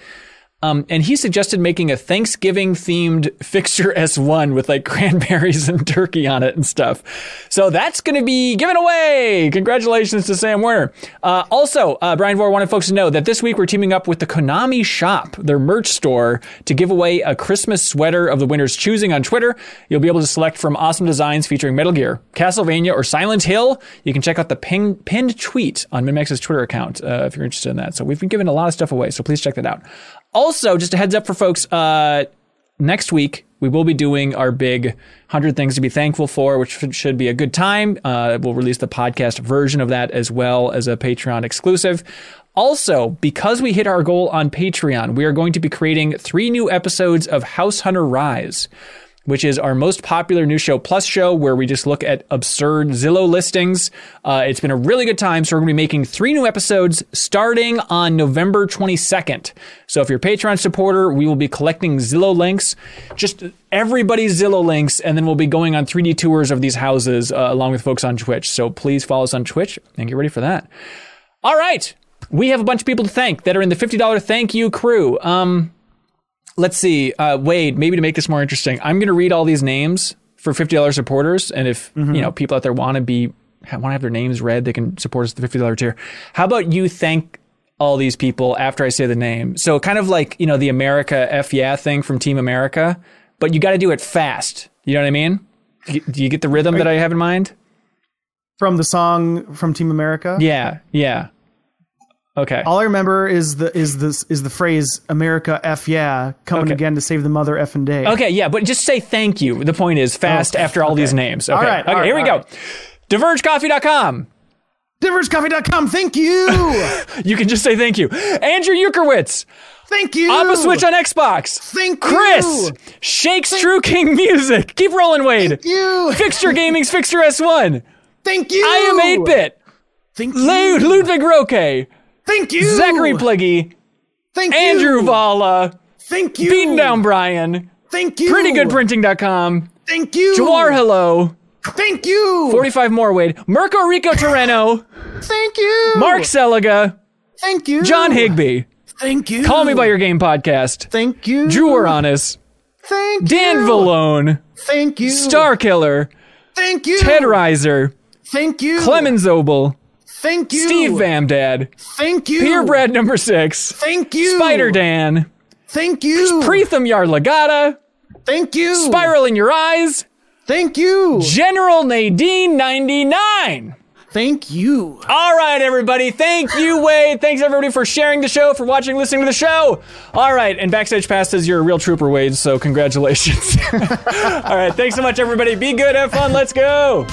Um, and he suggested making a Thanksgiving themed fixture S1 with like cranberries and turkey on it and stuff. So that's going to be given away. Congratulations to Sam Werner. Uh, also, uh, Brian Vore wanted folks to know that this week we're teaming up with the Konami Shop, their merch store, to give away a Christmas sweater of the winner's choosing on Twitter. You'll be able to select from awesome designs featuring Metal Gear, Castlevania, or Silent Hill. You can check out the pin- pinned tweet on MinnMax's Twitter account uh, if you're interested in that. So we've been giving a lot of stuff away, so please check that out. Also, just a heads up for folks, uh, next week we will be doing our big 100 things to be thankful for, which should, be a good time. Uh, we'll release the podcast version of that as well as a Patreon exclusive. Also, because we hit our goal on Patreon, we are going to be creating three new episodes of House Hunter Rise which is our most popular new show plus show where we just look at absurd Zillow listings. Uh, it's been a really good time. So we're going to be making three new episodes starting on November 22nd. So if you're a Patreon supporter, we will be collecting Zillow links, just everybody's Zillow links, and then we'll be going on 3D tours of these houses uh, along with folks on Twitch. So please follow us on Twitch and get ready for that. All right. We have a bunch of people to thank that are in the $50 thank you crew. Um, let's see, uh, Wade. Maybe to make this more interesting, I'm going to read all these names for fifty dollars supporters, and if Mm-hmm. you know people out there want to be want to have their names read, they can support us at the fifty dollar tier. How about you thank all these people after I say the name? So kind of like you know the America F yeah thing from Team America, but you got to do it fast. You know what I mean? Do you get the rhythm that I have in mind? From the song from Team America. Yeah, yeah. Okay. All I remember is the is this is the phrase "America F yeah" coming Okay. again to save the mother effing day. Okay, yeah, but just say thank you. The point is fast Okay, after all these names. Okay, All right, okay, all right, here we go. DivergeCoffee.com. Divergecoffee.com. Thank you. You can just say thank you. Andrew Eukerwitz. Thank you. Oppa Switch on Xbox. Thank Chris. you. Shakes True King Music. Keep rolling, Wade. Thank you. Fixture Gaming's Fixture S1. Thank you. I am 8 bit. Thank you. Ludwig Roque. Thank you. Zachary Pleggy. Thank you. Andrew Vala. Thank you. Beaten Down Brian. Thank you. PrettyGoodPrinting.com. Thank you. Jawar Hello. Thank you. 45 more, Wade. Mirko Rico Terreno. Thank you. Mark Seliga. Thank you. John Higby. Thank you. Call Me By Your Game podcast. Thank you. Drew Oranis. Thank you. Dan you. Vallone. Thank you. Star Killer. Thank you. Ted Reiser. Thank you. Clemens Obel. Thank you. Steve Vamdad. Thank you. Peter Brad number six. Thank you. Spider Dan. Thank you. Preetham Yarlagata. Thank you. Spiral in Your Eyes. Thank you. General Nadine 99. Thank you. All right, everybody. Thank you, Wade. Thanks, everybody, for sharing the show, for watching, listening to the show. All right. And Backstage Pass says you're a real trooper, Wade, so congratulations. All right. Thanks so much, everybody. Be good. Have fun. Let's go.